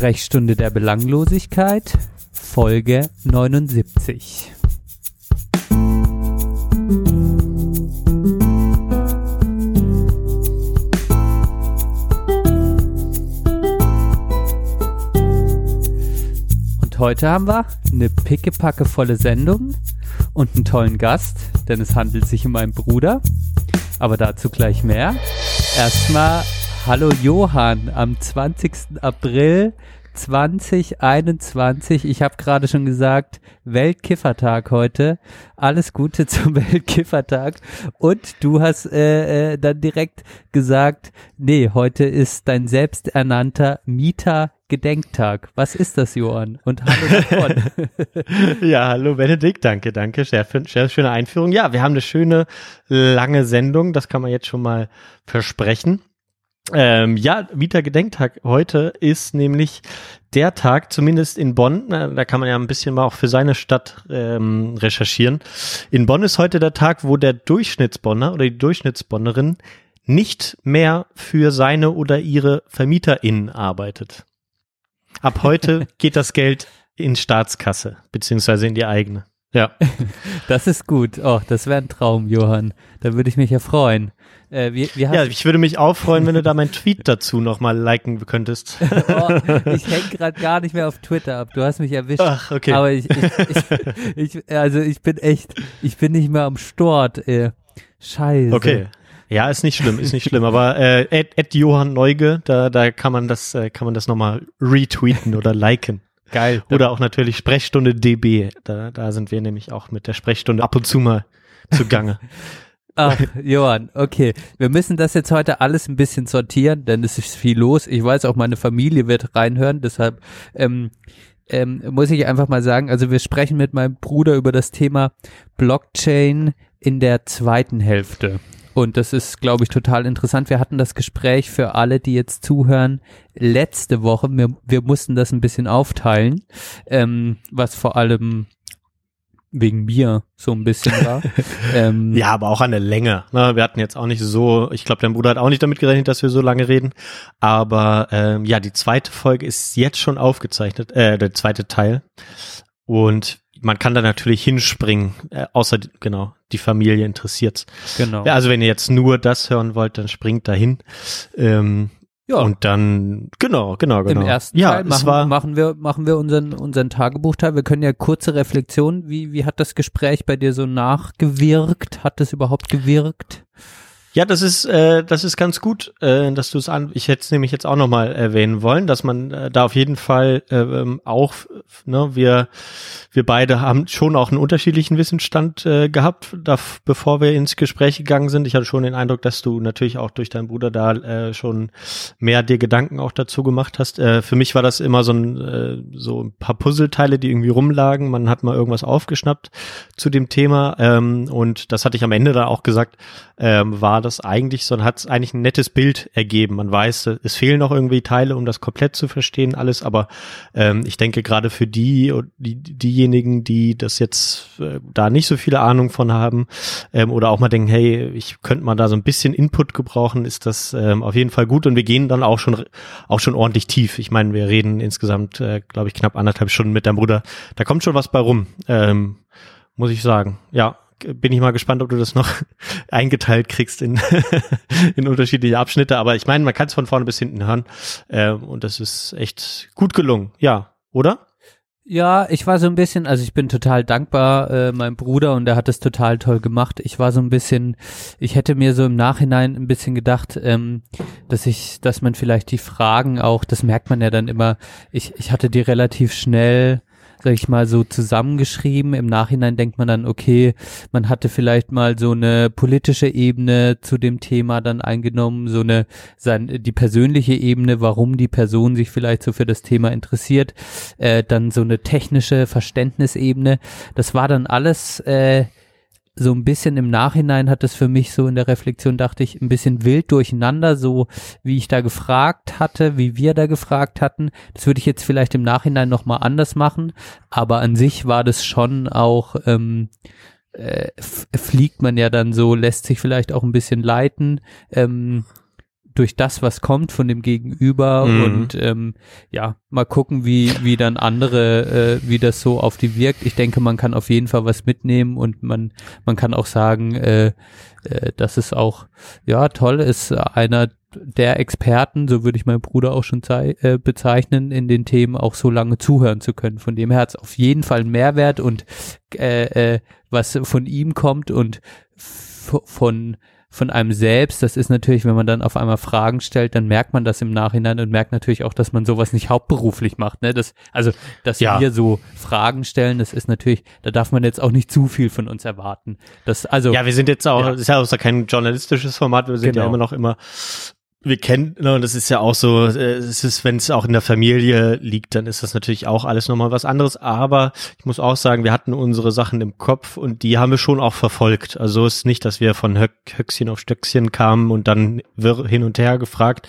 Sprechstunde der Belanglosigkeit, Folge 79. Und heute haben wir eine pickepackevolle Sendung und einen tollen Gast, denn es handelt sich um meinen Bruder. Aber dazu gleich mehr. Erstmal Hallo Johann am 20. April 2021. Ich habe gerade schon gesagt, Weltkiffertag heute. Alles Gute zum Weltkiffertag. Und du hast äh, äh, dann direkt gesagt, nee, heute ist dein selbsternannter Mieter Gedenktag. Was ist das, Johann? Und hallo davon. ja, hallo Benedikt, danke, danke. Sehr, sehr schöne Einführung. Ja, wir haben eine schöne, lange Sendung, das kann man jetzt schon mal versprechen. Ähm, ja, Vita Gedenktag heute ist nämlich der Tag, zumindest in Bonn, da kann man ja ein bisschen mal auch für seine Stadt ähm, recherchieren. In Bonn ist heute der Tag, wo der Durchschnittsbonner oder die Durchschnittsbonnerin nicht mehr für seine oder ihre VermieterInnen arbeitet. Ab heute geht das Geld in Staatskasse, beziehungsweise in die eigene. Ja. Das ist gut. Oh, das wäre ein Traum, Johann. Da würde ich mich ja freuen. Äh, wie, wie ja, ich würde mich auch freuen, wenn du da meinen Tweet dazu nochmal liken könntest. oh, ich hänge gerade gar nicht mehr auf Twitter ab. Du hast mich erwischt. Ach, okay. Aber ich, ich, ich, ich, also ich bin echt, ich bin nicht mehr am Stort. Ey. Scheiße. Okay. Ja, ist nicht schlimm, ist nicht schlimm. Aber äh, Ed, Ed Johann Neuge, da, da kann man das, äh, kann man das nochmal retweeten oder liken. Geil. Oder auch natürlich Sprechstunde DB. Da, da sind wir nämlich auch mit der Sprechstunde ab und zu mal zugange. Ach, Johann, okay. Wir müssen das jetzt heute alles ein bisschen sortieren, denn es ist viel los. Ich weiß auch, meine Familie wird reinhören, deshalb ähm, ähm, muss ich einfach mal sagen, also wir sprechen mit meinem Bruder über das Thema Blockchain in der zweiten Hälfte. Und das ist, glaube ich, total interessant. Wir hatten das Gespräch für alle, die jetzt zuhören, letzte Woche. Wir, wir mussten das ein bisschen aufteilen, ähm, was vor allem wegen mir so ein bisschen war. ähm, ja, aber auch an der Länge. Ne? Wir hatten jetzt auch nicht so, ich glaube, dein Bruder hat auch nicht damit gerechnet, dass wir so lange reden. Aber ähm, ja, die zweite Folge ist jetzt schon aufgezeichnet, äh, der zweite Teil. Und man kann da natürlich hinspringen, äh, außer genau, die Familie interessiert's. Genau. Ja, also wenn ihr jetzt nur das hören wollt, dann springt dahin. Ähm, ja. Und dann, genau, genau, genau. Im ersten ja, Teil machen, war, machen wir, machen wir unseren, unseren Tagebuchteil. Wir können ja kurze Reflexion. Wie, wie hat das Gespräch bei dir so nachgewirkt? Hat es überhaupt gewirkt? Ja, das ist äh, das ist ganz gut, äh, dass du es an. Ich hätte es nämlich jetzt auch noch mal erwähnen wollen, dass man äh, da auf jeden Fall äh, ähm, auch, ne, wir wir beide haben schon auch einen unterschiedlichen Wissensstand äh, gehabt, da, bevor wir ins Gespräch gegangen sind. Ich hatte schon den Eindruck, dass du natürlich auch durch deinen Bruder da äh, schon mehr dir Gedanken auch dazu gemacht hast. Äh, für mich war das immer so ein äh, so ein paar Puzzleteile, die irgendwie rumlagen. Man hat mal irgendwas aufgeschnappt zu dem Thema ähm, und das hatte ich am Ende da auch gesagt. Ähm, war war das eigentlich so, hat es eigentlich ein nettes Bild ergeben. Man weiß, es fehlen noch irgendwie Teile, um das komplett zu verstehen, alles, aber ähm, ich denke gerade für die, die diejenigen, die das jetzt äh, da nicht so viele Ahnung von haben ähm, oder auch mal denken, hey, ich könnte mal da so ein bisschen Input gebrauchen, ist das ähm, auf jeden Fall gut und wir gehen dann auch schon auch schon ordentlich tief. Ich meine, wir reden insgesamt, äh, glaube ich, knapp anderthalb Stunden mit deinem Bruder. Da kommt schon was bei rum, ähm, muss ich sagen. Ja, bin ich mal gespannt, ob du das noch eingeteilt kriegst in, in unterschiedliche Abschnitte. Aber ich meine, man kann es von vorne bis hinten hören. Äh, und das ist echt gut gelungen. Ja, oder? Ja, ich war so ein bisschen, also ich bin total dankbar äh, meinem Bruder und er hat es total toll gemacht. Ich war so ein bisschen, ich hätte mir so im Nachhinein ein bisschen gedacht, ähm, dass ich, dass man vielleicht die Fragen auch, das merkt man ja dann immer, ich, ich hatte die relativ schnell sag ich mal, so zusammengeschrieben. Im Nachhinein denkt man dann, okay, man hatte vielleicht mal so eine politische Ebene zu dem Thema dann eingenommen, so eine, sein, die persönliche Ebene, warum die Person sich vielleicht so für das Thema interessiert, äh, dann so eine technische Verständnisebene. Das war dann alles, äh, so ein bisschen im Nachhinein hat es für mich so in der Reflexion, dachte ich, ein bisschen wild durcheinander, so wie ich da gefragt hatte, wie wir da gefragt hatten. Das würde ich jetzt vielleicht im Nachhinein nochmal anders machen, aber an sich war das schon auch, ähm, äh, fliegt man ja dann so, lässt sich vielleicht auch ein bisschen leiten. Ähm, durch das, was kommt von dem Gegenüber Mhm. und ähm, ja, mal gucken, wie, wie dann andere, äh, wie das so auf die wirkt. Ich denke, man kann auf jeden Fall was mitnehmen und man, man kann auch sagen, äh, äh, dass es auch, ja, toll ist, einer der Experten, so würde ich meinen Bruder auch schon äh, bezeichnen, in den Themen auch so lange zuhören zu können. Von dem her hat es auf jeden Fall einen Mehrwert und äh, äh, was von ihm kommt und von von einem selbst, das ist natürlich, wenn man dann auf einmal Fragen stellt, dann merkt man das im Nachhinein und merkt natürlich auch, dass man sowas nicht hauptberuflich macht. Ne? Das, also, dass Ja. wir so Fragen stellen, das ist natürlich, da darf man jetzt auch nicht zu viel von uns erwarten. Das, also, Ja, wir sind jetzt auch, Ja. das ist ja auch kein journalistisches Format, wir sind ja Genau. immer noch immer, wir kennen, ne, und das ist ja auch so, äh, es ist, wenn es auch in der Familie liegt, dann ist das natürlich auch alles nochmal was anderes, aber ich muss auch sagen, wir hatten unsere Sachen im Kopf und die haben wir schon auch verfolgt. Also es ist nicht, dass wir von Höck, Höchstchen auf Stöckchen kamen und dann hin und her gefragt.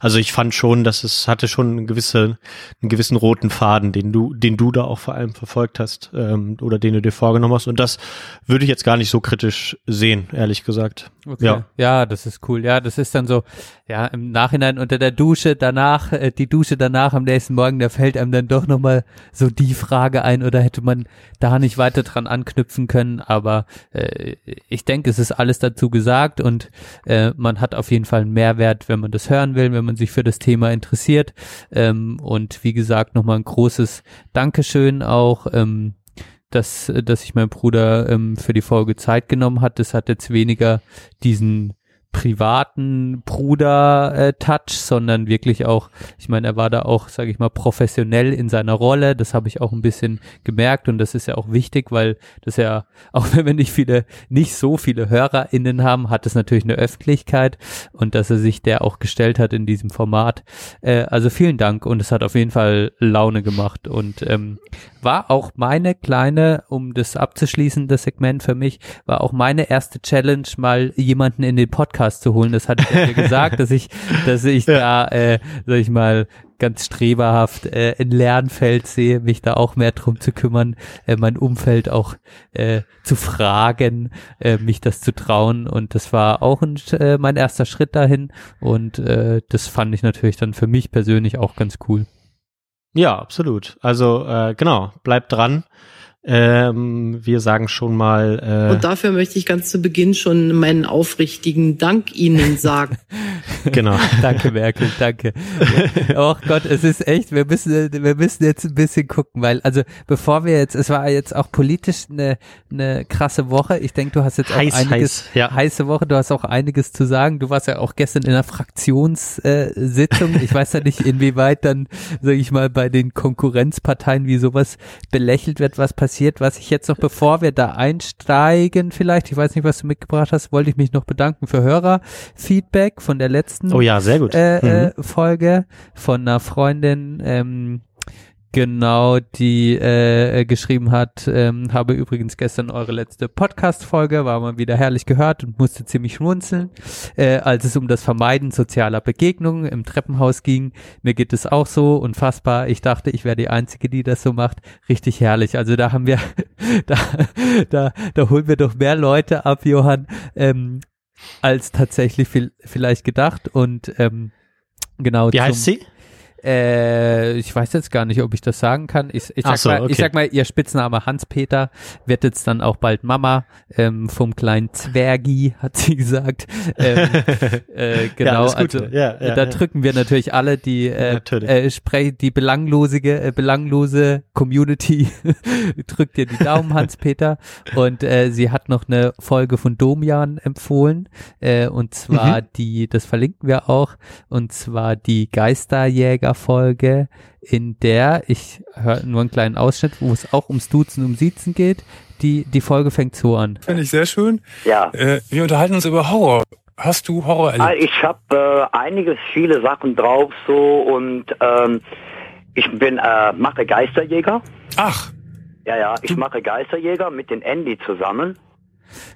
Also ich fand schon, dass es hatte schon eine gewisse, einen gewissen roten Faden, den du, den du da auch vor allem verfolgt hast, ähm, oder den du dir vorgenommen hast. Und das würde ich jetzt gar nicht so kritisch sehen, ehrlich gesagt. Okay. Ja. Ja. das ist cool. Ja, das ist dann so, ja, im Nachhinein unter der Dusche danach, äh, die Dusche danach am nächsten Morgen, da fällt einem dann doch nochmal so die Frage ein oder hätte man da nicht weiter dran anknüpfen können. Aber äh, ich denke, es ist alles dazu gesagt und äh, man hat auf jeden Fall einen Mehrwert, wenn man das hören will, wenn man sich für das Thema interessiert. Ähm, und wie gesagt, nochmal ein großes Dankeschön auch. Ähm, dass, dass sich mein Bruder ähm, für die Folge Zeit genommen hat. Das hat jetzt weniger diesen privaten Bruder-Touch, sondern wirklich auch, ich meine, er war da auch, sage ich mal, professionell in seiner Rolle. Das habe ich auch ein bisschen gemerkt und das ist ja auch wichtig, weil das ja, auch wenn wir nicht viele, nicht so viele HörerInnen haben, hat es natürlich eine Öffentlichkeit und dass er sich der auch gestellt hat in diesem Format. Äh, also vielen Dank und es hat auf jeden Fall Laune gemacht und ähm, war auch meine kleine, um das abzuschließen, das Segment für mich, war auch meine erste Challenge, mal jemanden in den Podcast zu holen. Das hatte ich ja gesagt, dass ich, dass ich da, äh, sag ich mal, ganz streberhaft äh, ein Lernfeld sehe, mich da auch mehr drum zu kümmern, äh, mein Umfeld auch äh, zu fragen, äh, mich das zu trauen und das war auch ein, äh, mein erster Schritt dahin und äh, das fand ich natürlich dann für mich persönlich auch ganz cool. Ja, absolut. Also äh, genau, bleibt dran. Ähm, wir sagen schon mal. Äh, Und dafür möchte ich ganz zu Beginn schon meinen aufrichtigen Dank Ihnen sagen. genau. danke, Merkel, danke. Oh Gott, es ist echt, wir müssen, wir müssen jetzt ein bisschen gucken, weil, also, bevor wir jetzt, es war jetzt auch politisch eine, eine krasse Woche. Ich denke, du hast jetzt auch Heiß, einiges, heiß, ja. heiße Woche, du hast auch einiges zu sagen. Du warst ja auch gestern in einer Fraktionssitzung. ich weiß ja nicht, inwieweit dann, sage ich mal, bei den Konkurrenzparteien, wie sowas belächelt wird, was passiert. Was ich jetzt noch, bevor wir da einsteigen, vielleicht, ich weiß nicht, was du mitgebracht hast, wollte ich mich noch bedanken für Hörerfeedback von der letzten Oh ja, sehr gut. äh, Mhm. äh, Folge von einer Freundin, ähm, genau, die äh, geschrieben hat, ähm, habe übrigens gestern eure letzte Podcast-Folge, war mal wieder herrlich gehört und musste ziemlich schmunzeln, äh, als es um das Vermeiden sozialer Begegnungen im Treppenhaus ging. Mir geht es auch so unfassbar. Ich dachte, ich wäre die Einzige, die das so macht. Richtig herrlich. Also da haben wir, da, da, da holen wir doch mehr Leute ab, Johann, ähm, als tatsächlich viel, vielleicht gedacht und ähm, genau Wie heißt sie? Äh, ich weiß jetzt gar nicht, ob ich das sagen kann. Ich, ich, sag, so, mal, ich okay. sag mal, ihr Spitzname Hans-Peter wird jetzt dann auch bald Mama ähm, vom kleinen Zwergi, hat sie gesagt. Ähm, äh, genau, Gute. also Ja, ja, da ja. drücken wir natürlich alle die äh, äh, sprech, die belanglose äh, belanglose Community drückt dir die Daumen Hans-Peter und äh, sie hat noch eine Folge von Domian empfohlen äh, und zwar Mhm. die, das verlinken wir auch und zwar die Geisterjäger-Folge, in der ich höre nur einen kleinen Ausschnitt, wo es auch ums Duzen, um Siezen geht. Die, die Folge fängt so an. Finde ich sehr schön. Ja, Äh, wir unterhalten uns über Horror. Hast du Horror Ah, erlebt? ich habe äh, einige, viele Sachen drauf so und ähm, ich bin äh, mache Geisterjäger. Ach, Ja, ja, ich mache Geisterjäger mit den Andy zusammen.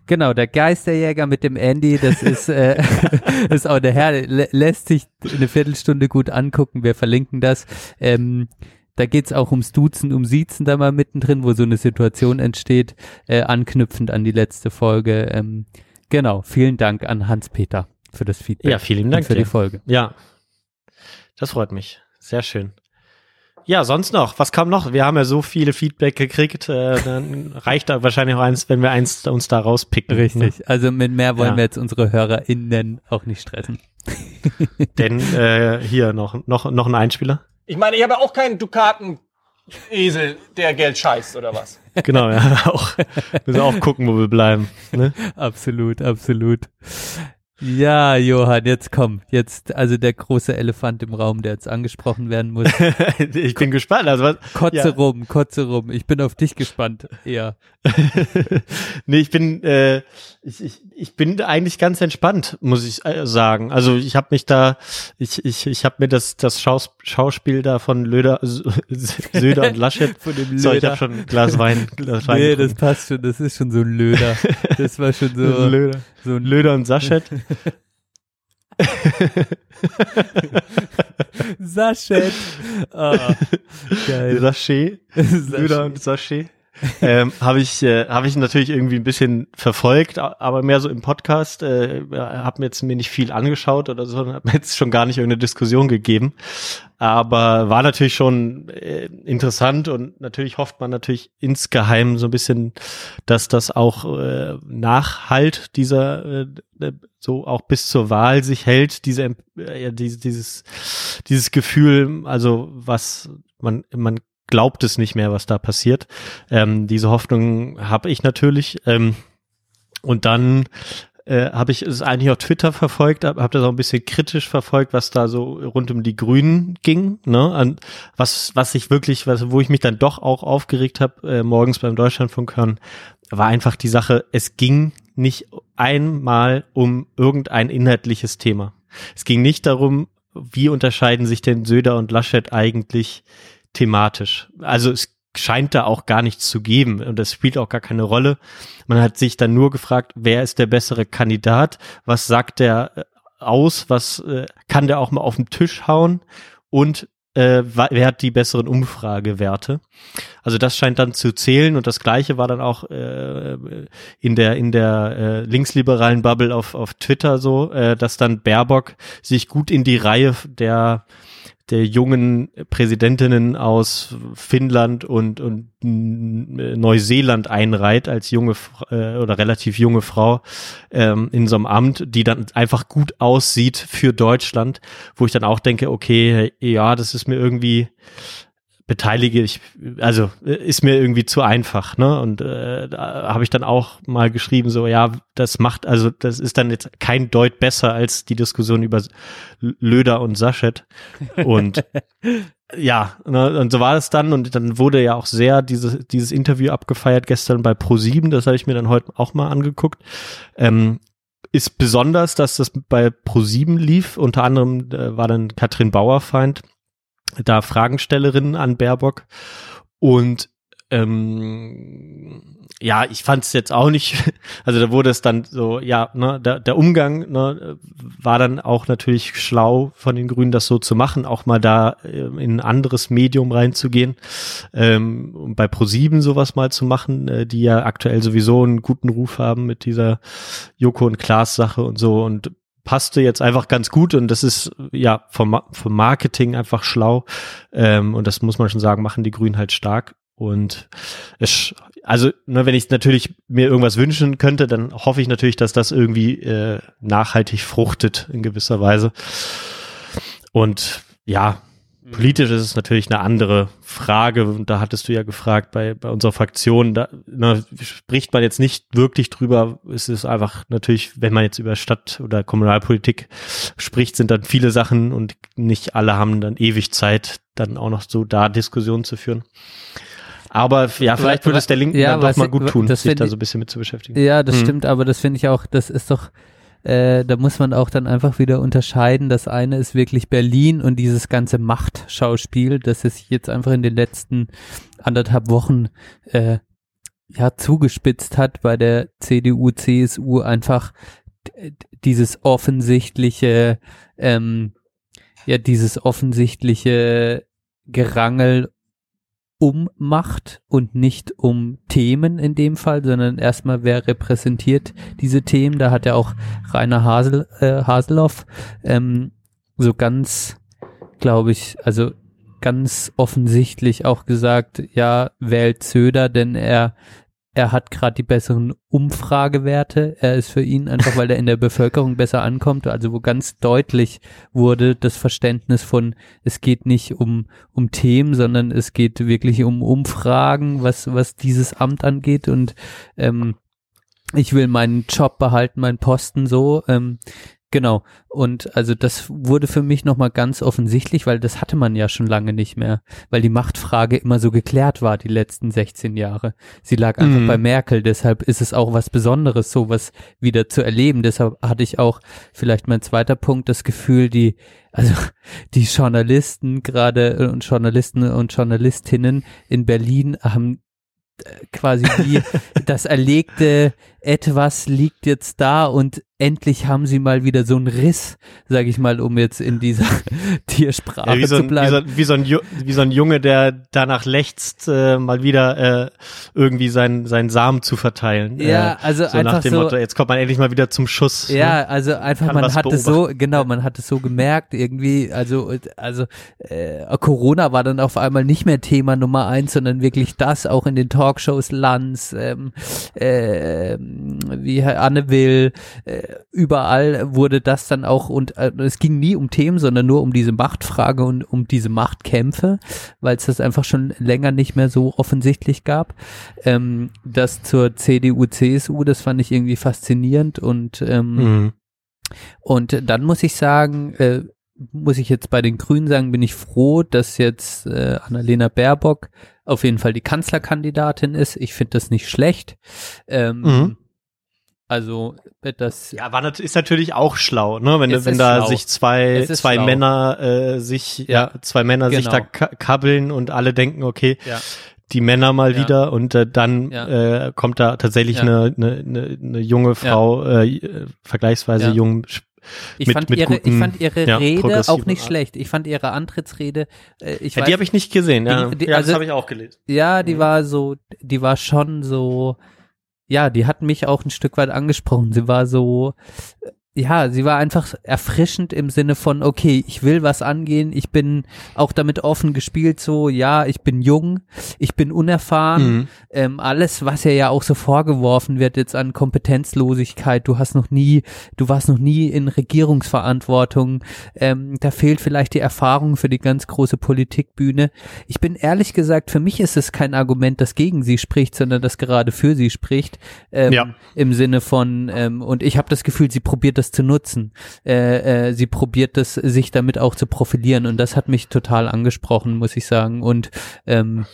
Genau, der Geisterjäger mit dem Andy, das ist, äh, ist auch der Herr, lä lässt sich eine Viertelstunde gut angucken, wir verlinken das. Ähm, da geht's auch ums Duzen, um Siezen da mal mittendrin, wo so eine Situation entsteht, äh, anknüpfend an die letzte Folge. Ähm, genau, vielen Dank an Hans-Peter. für das Feedback. Ja, vielen Dank für dir. die Folge. Ja, das freut mich. Sehr schön. Ja, sonst noch. Was kam noch? Wir haben ja so viele Feedback gekriegt. Äh, dann reicht da wahrscheinlich auch eins, wenn wir eins uns da rauspicken. Ne? Richtig. Also mit mehr wollen Ja. wir jetzt unsere HörerInnen auch nicht stressen. Denn äh, hier noch, noch, noch ein Einspieler. Ich meine, ich habe ja auch keinen Dukaten-Esel, der Geld scheißt, oder was? Genau, ja, auch. Müssen auch gucken, wo wir bleiben. Ne? Absolut, absolut. Ja, Johann, jetzt komm. Jetzt, also der große Elefant im Raum, der jetzt angesprochen werden muss. ich bin gespannt. Also was, Kotze Ja. rum, kotze rum. Ich bin auf dich gespannt, eher. nee, ich bin, äh, ich, ich, ich bin eigentlich ganz entspannt, muss ich äh, sagen. Also ich habe mich da, ich, ich, ich habe mir das, das Schaus, Schauspiel da von Löder, Söder und Laschet. Von dem So, ich Löder. habe schon ein Glas Wein. Glas Wein Nee, das getrunken. passt schon. Das ist schon so ein Löder. Das war schon Das so, Löder. So ein Löder und Saschet. Saschet. Ah, geil. Sachet. Löder und Sachet. ähm, habe ich äh, habe ich natürlich irgendwie ein bisschen verfolgt, aber mehr so im Podcast. Äh, habe mir jetzt mir nicht viel angeschaut oder so, habe mir jetzt schon gar nicht irgendeine Diskussion gegeben. Aber war natürlich schon äh, interessant und natürlich hofft man natürlich insgeheim so ein bisschen, dass das auch äh, nachhalt dieser äh, äh, so auch bis zur Wahl sich hält, diese äh, dieses dieses Gefühl, also was man man glaubt es nicht mehr, was da passiert. Ähm, diese Hoffnung habe ich natürlich. Ähm, und dann äh, habe ich es eigentlich auf Twitter verfolgt, habe hab das auch ein bisschen kritisch verfolgt, was da so rund um die Grünen ging, ne? An was was ich wirklich, was, wo ich mich dann doch auch aufgeregt habe äh, morgens beim Deutschlandfunk hören, war einfach die Sache, es ging nicht einmal um irgendein inhaltliches Thema. Es ging nicht darum, wie unterscheiden sich denn Söder und Laschet eigentlich thematisch. Also es scheint da auch gar nichts zu geben und das spielt auch gar keine Rolle. Man hat sich dann nur gefragt, wer ist der bessere Kandidat? Was sagt der äh, aus? Was äh, kann der auch mal auf den Tisch hauen? Und äh, wer hat die besseren Umfragewerte? Also das scheint dann zu zählen und das Gleiche war dann auch äh, in der in der äh, linksliberalen Bubble auf auf Twitter so, äh, dass dann Baerbock sich gut in die Reihe der der jungen Präsidentinnen aus Finnland und, und Neuseeland einreiht als junge äh, oder relativ junge Frau ähm, in so einem Amt, die dann einfach gut aussieht für Deutschland, wo ich dann auch denke, okay, ja, das ist mir irgendwie beteilige ich, also äh, ist mir irgendwie zu einfach, ne? Und äh, da habe ich dann auch mal geschrieben, so ja, das macht, also das ist dann jetzt kein Deut besser als die Diskussion über Löder und Saschet. Und ja, ne, und so war es dann und dann wurde ja auch sehr diese, dieses Interview abgefeiert gestern bei Pro7, das habe ich mir dann heute auch mal angeguckt. Ähm, ist besonders, dass das bei Pro7 lief. Unter anderem äh, war dann Katrin Bauerfeind da Fragenstellerin an Baerbock. Und ähm, ja, ich fand es jetzt auch nicht, also da wurde es dann so, ja, ne, der, der Umgang ne, war dann auch natürlich schlau von den Grünen, das so zu machen, auch mal da äh, in ein anderes Medium reinzugehen, ähm, um bei ProSieben sowas mal zu machen, äh, die ja aktuell sowieso einen guten Ruf haben mit dieser Joko und Klaas Sache und so. Und passte jetzt einfach ganz gut und das ist ja vom, vom Marketing einfach schlau. Ähm, und das muss man schon sagen, machen die Grünen halt stark. Und es, also ne, wenn ich natürlich mir irgendwas wünschen könnte, dann hoffe ich natürlich, dass das irgendwie äh, nachhaltig fruchtet in gewisser Weise. Und ja, Politisch ist es natürlich eine andere Frage und da hattest du ja gefragt bei, bei unserer Fraktion, da ne, spricht man jetzt nicht wirklich drüber. Es ist einfach natürlich, wenn man jetzt über Stadt- oder Kommunalpolitik spricht, sind dann viele Sachen und nicht alle haben dann ewig Zeit, dann auch noch so da Diskussionen zu führen. Aber ja, vielleicht würde es der Linken Ja, dann doch mal gut tun, das sich da so ein bisschen mit zu beschäftigen. Ja, das Mhm. stimmt, aber das finde ich auch, das ist doch, äh, da muss man auch dann einfach wieder unterscheiden. Das eine ist wirklich Berlin und dieses ganze Machtschauspiel, das sich jetzt einfach in den letzten anderthalb Wochen äh, ja zugespitzt hat bei der CDU, CSU einfach dieses offensichtliche, ähm, ja, dieses offensichtliche Gerangel um Macht und nicht um Themen in dem Fall, sondern erstmal, wer repräsentiert diese Themen. Da hat ja auch Rainer Hasel, äh, Haseloff ähm, so ganz, glaube ich, also ganz offensichtlich auch gesagt, ja, wählt Söder, denn er er hat gerade die besseren Umfragewerte. Er ist für ihn einfach, weil er in der Bevölkerung besser ankommt, also wo ganz deutlich wurde das Verständnis von, es geht nicht um, um Themen, sondern es geht wirklich um Umfragen, was, was dieses Amt angeht und ähm, ich will meinen Job behalten, meinen Posten so. Ähm, Genau. Und also das wurde für mich nochmal ganz offensichtlich, weil das hatte man ja schon lange nicht mehr, weil die Machtfrage immer so geklärt war die letzten 16 Jahre. Sie lag einfach Mhm. bei Merkel, deshalb ist es auch was Besonderes, sowas wieder zu erleben. Deshalb hatte ich auch vielleicht mein zweiter Punkt, das Gefühl, die, also die Journalisten gerade äh, und Journalisten und Journalistinnen in Berlin haben äh, quasi wie das erlegte etwas liegt jetzt da und endlich haben sie mal wieder so einen Riss, sag ich mal, um jetzt in dieser Tiersprache Ja, wie, so zu ein, wie, bleiben. so, wie, so ein, wie so ein Junge, der danach lechzt, äh, mal wieder äh, irgendwie seinen, seinen Samen zu verteilen. Ja, äh, also so nach einfach dem so- Motto, jetzt kommt man endlich mal wieder zum Schuss. Ja, Ne? also einfach, man hat es so, genau, man hat es so gemerkt, irgendwie, also, also äh, Corona war dann auf einmal nicht mehr Thema Nummer eins, sondern wirklich das, auch in den Talkshows Lanz, ähm, äh, wie Herr Anne Will, äh, überall wurde das dann auch, und äh, es ging nie um Themen, sondern nur um diese Machtfrage und um diese Machtkämpfe, weil es das einfach schon länger nicht mehr so offensichtlich gab. Ähm, das zur CDU, CSU, das fand ich irgendwie faszinierend und ähm, Mhm. und dann muss ich sagen, äh, muss ich jetzt bei den Grünen sagen, bin ich froh, dass jetzt äh, Annalena Baerbock auf jeden Fall die Kanzlerkandidatin ist. Ich finde das nicht schlecht. Ähm, Mhm. Also äh, das Ja, war nat ist natürlich auch schlau, ne? Wenn, wenn da schlau. sich zwei, zwei schlau. Männer äh, sich, ja, Ja, zwei Männer sich genau. da ka kabbeln und alle denken, okay, Ja. die Männer mal Ja. wieder und äh, dann Ja. äh, kommt da tatsächlich Ja. eine, eine, eine, eine junge Frau, äh, äh, vergleichsweise Ja. jung. ich mit- fand mit ihre ich guten, fand ihre ja, Rede auch nicht Art. schlecht. Ich fand ihre Antrittsrede äh, ich Ja, weiß, die habe ich nicht gesehen, ja. Die- die- ja, also- das habe ich auch gelesen. Ja, die Mhm. war so, die war schon so, ja, die hat mich auch ein Stück weit angesprochen. Sie war so, ja, sie war einfach erfrischend im Sinne von, okay, ich will was angehen, ich bin auch damit offen gespielt, so, ja, ich bin jung, ich bin unerfahren, Mhm. ähm, alles, was ja ja auch so vorgeworfen wird jetzt an Kompetenzlosigkeit, du hast noch nie, du warst noch nie in Regierungsverantwortung, ähm, da fehlt vielleicht die Erfahrung für die ganz große Politikbühne. Ich bin ehrlich gesagt, für mich ist es kein Argument, das gegen sie spricht, sondern das gerade für sie spricht, ähm, Ja. im Sinne von, ähm, und ich habe das Gefühl, sie probiert das zu nutzen, äh, äh, sie probiert das, sich damit auch zu profilieren und das hat mich total angesprochen, muss ich sagen und ähm,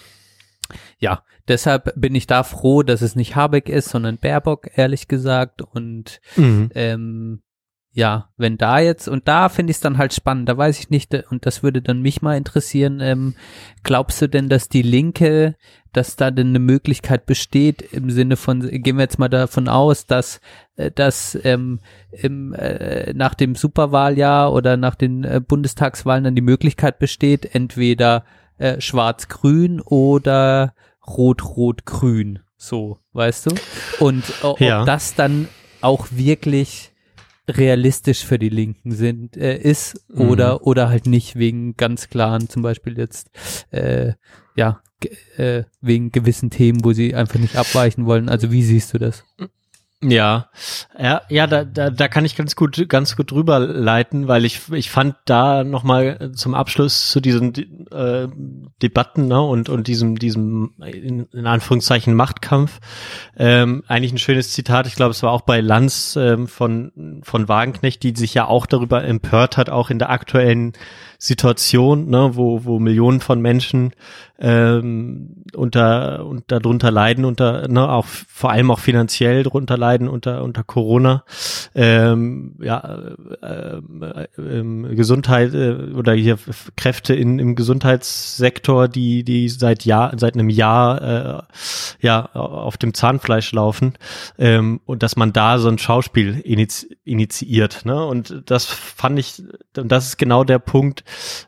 ja, deshalb bin ich da froh, dass es nicht Habeck ist, sondern Baerbock, ehrlich gesagt. Und Mhm. ähm, ja, wenn da jetzt, und da finde ich es dann halt spannend, da weiß ich nicht, äh, und das würde dann mich mal interessieren, ähm, glaubst du denn, dass die Linke, dass da denn eine Möglichkeit besteht, im Sinne von, gehen wir jetzt mal davon aus, dass, äh, dass ähm, im, äh, nach dem Superwahljahr oder nach den äh, Bundestagswahlen dann die Möglichkeit besteht, entweder äh, schwarz-grün oder rot-rot-grün, so, weißt du? Und äh, ob Ja. das dann auch wirklich realistisch für die Linken sind, äh, ist Mhm. oder oder halt nicht wegen ganz klaren, zum Beispiel jetzt äh, ja äh, wegen gewissen Themen, wo sie einfach nicht abweichen wollen. Also wie siehst du das? Ja, ja, ja, da, da, da kann ich ganz gut, ganz gut drüber leiten, weil ich, ich fand da nochmal zum Abschluss zu diesen äh, Debatten ne, und und diesem, diesem in, in Anführungszeichen Machtkampf ähm, eigentlich ein schönes Zitat. Ich glaube, es war auch bei Lanz ähm, von von Wagenknecht, die sich ja auch darüber empört hat, auch in der aktuellen Situation, ne, wo wo Millionen von Menschen ähm, unter und darunter leiden, unter ne, auch vor allem auch finanziell drunter leiden unter unter Corona, ähm, ja äh, äh, Gesundheit äh, oder hier Kräfte in, im Gesundheitssektor, die die seit Jahr seit einem Jahr äh, ja auf dem Zahnfleisch laufen ähm, und dass man da so ein Schauspiel initiiert, ne? Und das fand ich, und das ist genau der Punkt,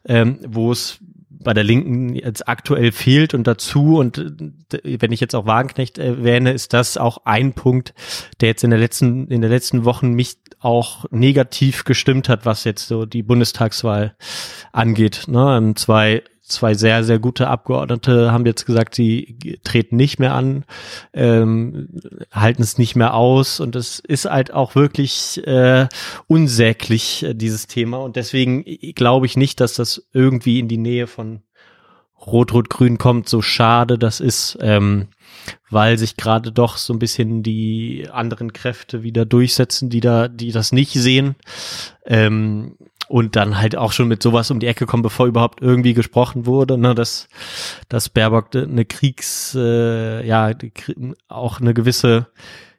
ähm, wo es bei der Linken jetzt aktuell fehlt und dazu und äh, wenn ich jetzt auch Wagenknecht erwähne, ist das auch ein Punkt, der jetzt in der letzten in der letzten Wochen mich auch negativ gestimmt hat, was jetzt so die Bundestagswahl angeht. Ne? Ähm, Zwei zwei sehr, sehr gute Abgeordnete haben jetzt gesagt, sie treten nicht mehr an, ähm, halten es nicht mehr aus und es ist halt auch wirklich äh, unsäglich, äh, dieses Thema. Und deswegen glaube ich nicht, dass das irgendwie in die Nähe von Rot-Rot-Grün kommt, so schade das ist, ähm, weil sich gerade doch so ein bisschen die anderen Kräfte wieder durchsetzen, die da, die das nicht sehen. Ähm, und dann halt auch schon mit sowas um die Ecke kommen, bevor überhaupt irgendwie gesprochen wurde, ne, dass, dass Baerbock eine Kriegs, äh, ja, auch eine gewisse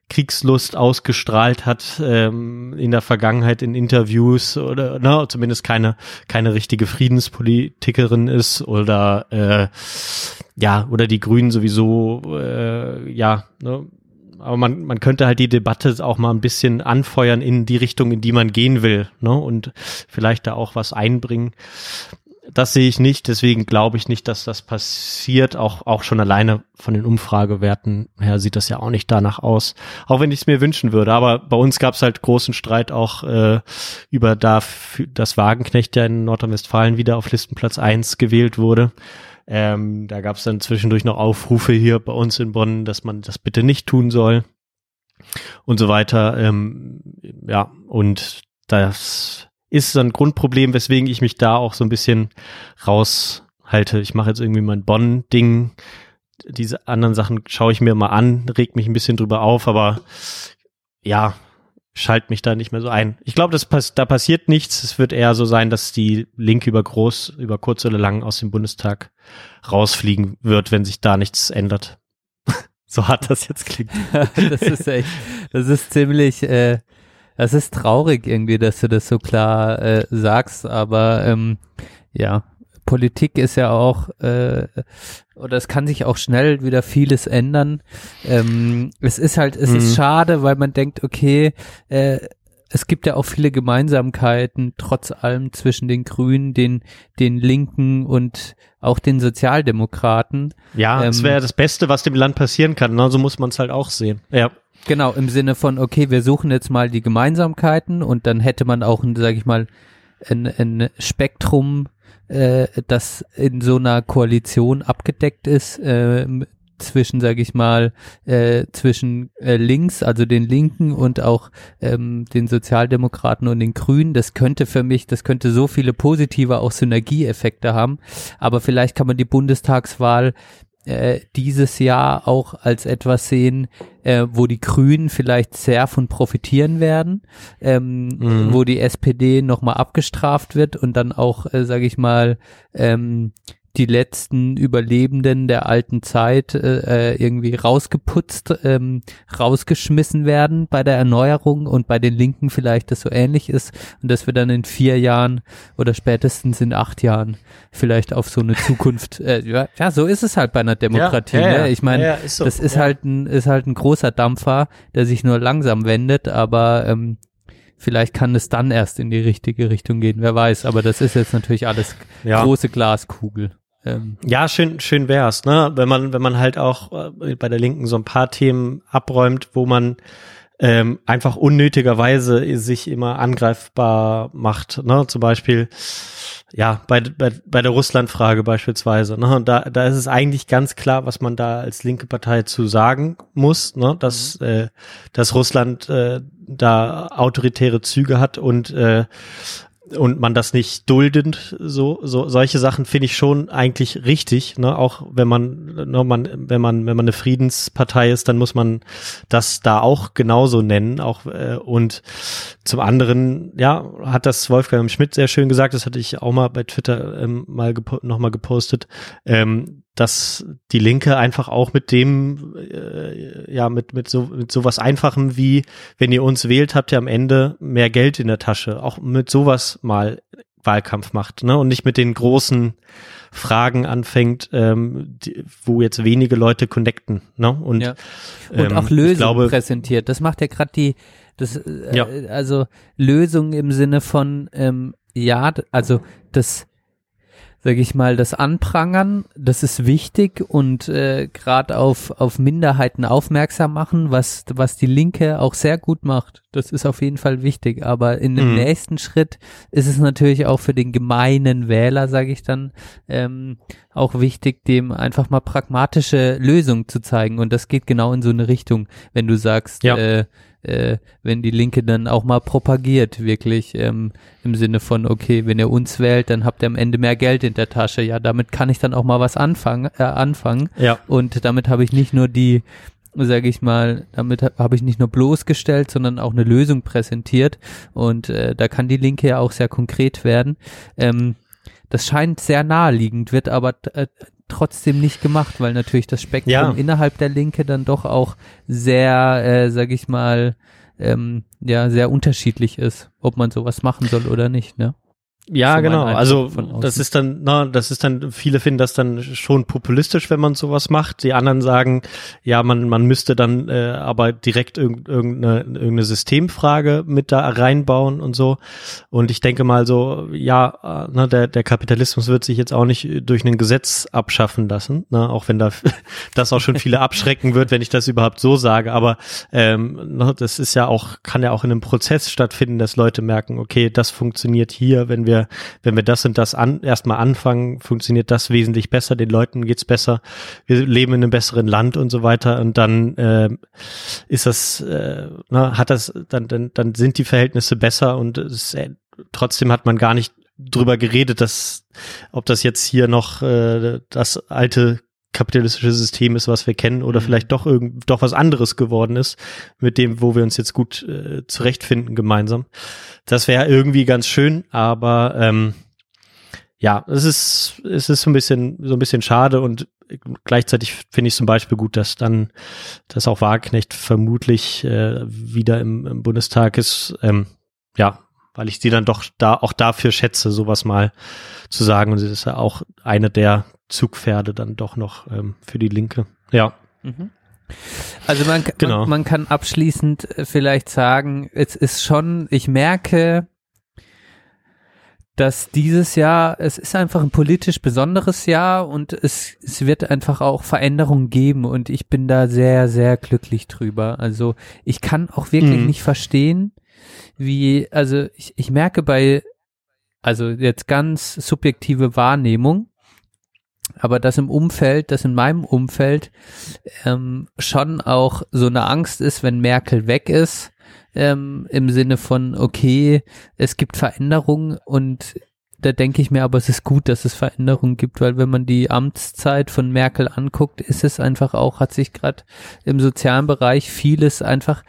Kriegslust ausgestrahlt hat ähm, in der Vergangenheit in Interviews oder ne, zumindest keine keine richtige Friedenspolitikerin ist oder äh, ja oder die Grünen sowieso äh, ja ne, aber man, man könnte halt die Debatte auch mal ein bisschen anfeuern in die Richtung, in die man gehen will, ne? Und vielleicht da auch was einbringen. Das sehe ich nicht, deswegen glaube ich nicht, dass das passiert. Auch, auch schon alleine von den Umfragewerten her sieht das ja auch nicht danach aus. Auch wenn ich es mir wünschen würde. Aber bei uns gab es halt großen Streit auch äh, über da, dass Wagenknecht ja in Nordrhein-Westfalen wieder auf Listenplatz eins gewählt wurde. Ähm, da gab es dann zwischendurch noch Aufrufe hier bei uns in Bonn, dass man das bitte nicht tun soll und so weiter. Ähm, ja, und das ist so ein Grundproblem, weswegen ich mich da auch so ein bisschen raushalte. Ich mache jetzt irgendwie mein Bonn-Ding. Diese anderen Sachen schaue ich mir mal an, reg mich ein bisschen drüber auf, aber ja, schalt mich da nicht mehr so ein. Ich glaube, das pass da passiert nichts. Es wird eher so sein, dass die Linke über groß, über kurz oder lang aus dem Bundestag rausfliegen wird, wenn sich da nichts ändert. so hart das jetzt klingt. das ist echt, das ist ziemlich, äh, das ist traurig irgendwie, dass du das so klar äh, sagst, aber ähm, ja, Politik ist ja auch, äh, oder es kann sich auch schnell wieder vieles ändern. Ähm, es ist halt, es mhm. ist schade, weil man denkt, okay, äh, es gibt ja auch viele Gemeinsamkeiten, trotz allem zwischen den Grünen, den, den Linken und auch den Sozialdemokraten. Ja, ähm, es wäre das Beste, was dem Land passieren kann. Ne? So muss man es halt auch sehen. Ja. Genau, im Sinne von, okay, wir suchen jetzt mal die Gemeinsamkeiten und dann hätte man auch, sage ich mal, ein, ein Spektrum äh, das in so einer Koalition abgedeckt ist äh, zwischen, sage ich mal, äh, zwischen äh, links, also den Linken und auch ähm, den Sozialdemokraten und den Grünen. Das könnte für mich, das könnte so viele positive auch Synergieeffekte haben. Aber vielleicht kann man die Bundestagswahl äh, dieses Jahr auch als etwas sehen, äh, wo die Grünen vielleicht sehr von profitieren werden, ähm, mhm. wo die SPD nochmal abgestraft wird und dann auch, äh, sage ich mal, ähm, die letzten Überlebenden der alten Zeit äh, äh, irgendwie rausgeputzt, ähm, rausgeschmissen werden bei der Erneuerung und bei den Linken vielleicht das so ähnlich ist und dass wir dann in vier Jahren oder spätestens in acht Jahren vielleicht auf so eine Zukunft, äh, ja, ja, so ist es halt bei einer Demokratie. Ja, ja, ne? Ich meine, ja, so, das ist halt ein ist halt ein großer Dampfer, der sich nur langsam wendet, aber ähm, vielleicht kann es dann erst in die richtige Richtung gehen, wer weiß. Aber das ist jetzt natürlich alles große Glaskugel. Ähm. Ja, schön, schön wär's, ne? Wenn man, wenn man halt auch äh, bei der Linken so ein paar Themen abräumt, wo man ähm, einfach unnötigerweise sich immer angreifbar macht, ne? Zum Beispiel, ja, bei, bei, bei der Russlandfrage beispielsweise, ne? Und da, da ist es eigentlich ganz klar, was man da als linke Partei zu sagen muss, ne? Dass, mhm. äh, dass Russland äh, da autoritäre Züge hat und äh, und man das nicht duldend, so, so solche Sachen finde ich schon eigentlich richtig, ne? Auch wenn man, ne, man, wenn man, wenn man eine Friedenspartei ist, dann muss man das da auch genauso nennen. Auch äh, und zum anderen, ja, hat das Wolfgang Schmidt sehr schön gesagt, das hatte ich auch mal bei Twitter ähm, mal noch mal gepostet. Ähm, dass die Linke einfach auch mit dem, äh, ja, mit, mit so, mit sowas Einfachem wie, wenn ihr uns wählt, habt ihr am Ende mehr Geld in der Tasche. Auch mit sowas mal Wahlkampf macht, ne? Und nicht mit den großen Fragen anfängt, ähm, die, wo jetzt wenige Leute connecten, ne? Und, ja. und ähm, auch Lösungen glaube, präsentiert. Das macht ja gerade die, das, äh, ja. also Lösungen im Sinne von, ähm, ja, also das sage ich mal, das Anprangern, das ist wichtig und äh, gerade auf, auf Minderheiten aufmerksam machen, was, was die Linke auch sehr gut macht. Das ist auf jeden Fall wichtig. Aber in dem Mhm. nächsten Schritt ist es natürlich auch für den gemeinen Wähler, sage ich dann, ähm, auch wichtig, dem einfach mal pragmatische Lösungen zu zeigen. Und das geht genau in so eine Richtung, wenn du sagst, Ja. äh, äh, wenn die Linke dann auch mal propagiert, wirklich ähm, im Sinne von, okay, wenn ihr uns wählt, dann habt ihr am Ende mehr Geld in der Tasche. Ja, damit kann ich dann auch mal was anfangen. Äh, anfangen. Ja. Und damit habe ich nicht nur die, sage ich mal, damit ha- habe ich nicht nur bloßgestellt, sondern auch eine Lösung präsentiert. Und äh, da kann die Linke ja auch sehr konkret werden. Ähm, das scheint sehr naheliegend, wird aber äh, trotzdem nicht gemacht, weil natürlich das Spektrum Ja. innerhalb der Linke dann doch auch sehr, äh, sage ich mal, ähm, ja, sehr unterschiedlich ist, ob man sowas machen soll oder nicht, ne? Ja, genau. Also das ist dann, na, das ist dann, viele finden das dann schon populistisch, wenn man sowas macht. Die anderen sagen, ja, man, man müsste dann äh, aber direkt irg irgendeine, irgendeine Systemfrage mit da reinbauen und so. Und ich denke mal so, ja, äh, ne, der, der Kapitalismus wird sich jetzt auch nicht durch ein Gesetz abschaffen lassen, ne, auch wenn da das auch schon viele abschrecken wird, wenn ich das überhaupt so sage. Aber ähm, ne, das ist ja auch, kann ja auch in einem Prozess stattfinden, dass Leute merken, okay, das funktioniert hier, wenn wir, wenn wir das und das an, erstmal anfangen, funktioniert das wesentlich besser, den Leuten geht's besser, wir leben in einem besseren Land und so weiter. Und dann ähm, ist das, äh, ne, hat das, dann, dann, dann sind die Verhältnisse besser und es, äh, trotzdem hat man gar nicht drüber geredet, dass ob das jetzt hier noch äh, das alte kapitalistische System ist, was wir kennen, oder Mhm. vielleicht doch irgend doch was anderes geworden ist, mit dem, wo wir uns jetzt gut äh, zurechtfinden gemeinsam. Das wäre irgendwie ganz schön, aber ähm, ja, es ist es ist so ein bisschen so ein bisschen schade und gleichzeitig finde ich zum Beispiel gut, dass dann, dass auch Wagenknecht vermutlich äh, wieder im, im Bundestag ist. Ähm, ja, weil ich sie dann doch da auch dafür schätze, sowas mal zu sagen. Und sie ist ja auch eine der Zugpferde dann doch noch ähm, für die Linke. Ja. Mhm. Also man, Genau. man, man kann abschließend äh, vielleicht sagen, es ist schon, ich merke, dass dieses Jahr, es ist einfach ein politisch besonderes Jahr und es, es wird einfach auch Veränderungen geben und ich bin da sehr, sehr glücklich drüber. Also ich kann auch wirklich Mhm. nicht verstehen, wie, also ich, ich merke bei, also jetzt ganz subjektive Wahrnehmung, aber das im Umfeld, das in meinem Umfeld ähm, schon auch so eine Angst ist, wenn Merkel weg ist, ähm, im Sinne von, okay, es gibt Veränderungen und da denke ich mir, aber es ist gut, dass es Veränderungen gibt, weil wenn man die Amtszeit von Merkel anguckt, ist es einfach auch, hat sich gerade im sozialen Bereich vieles einfach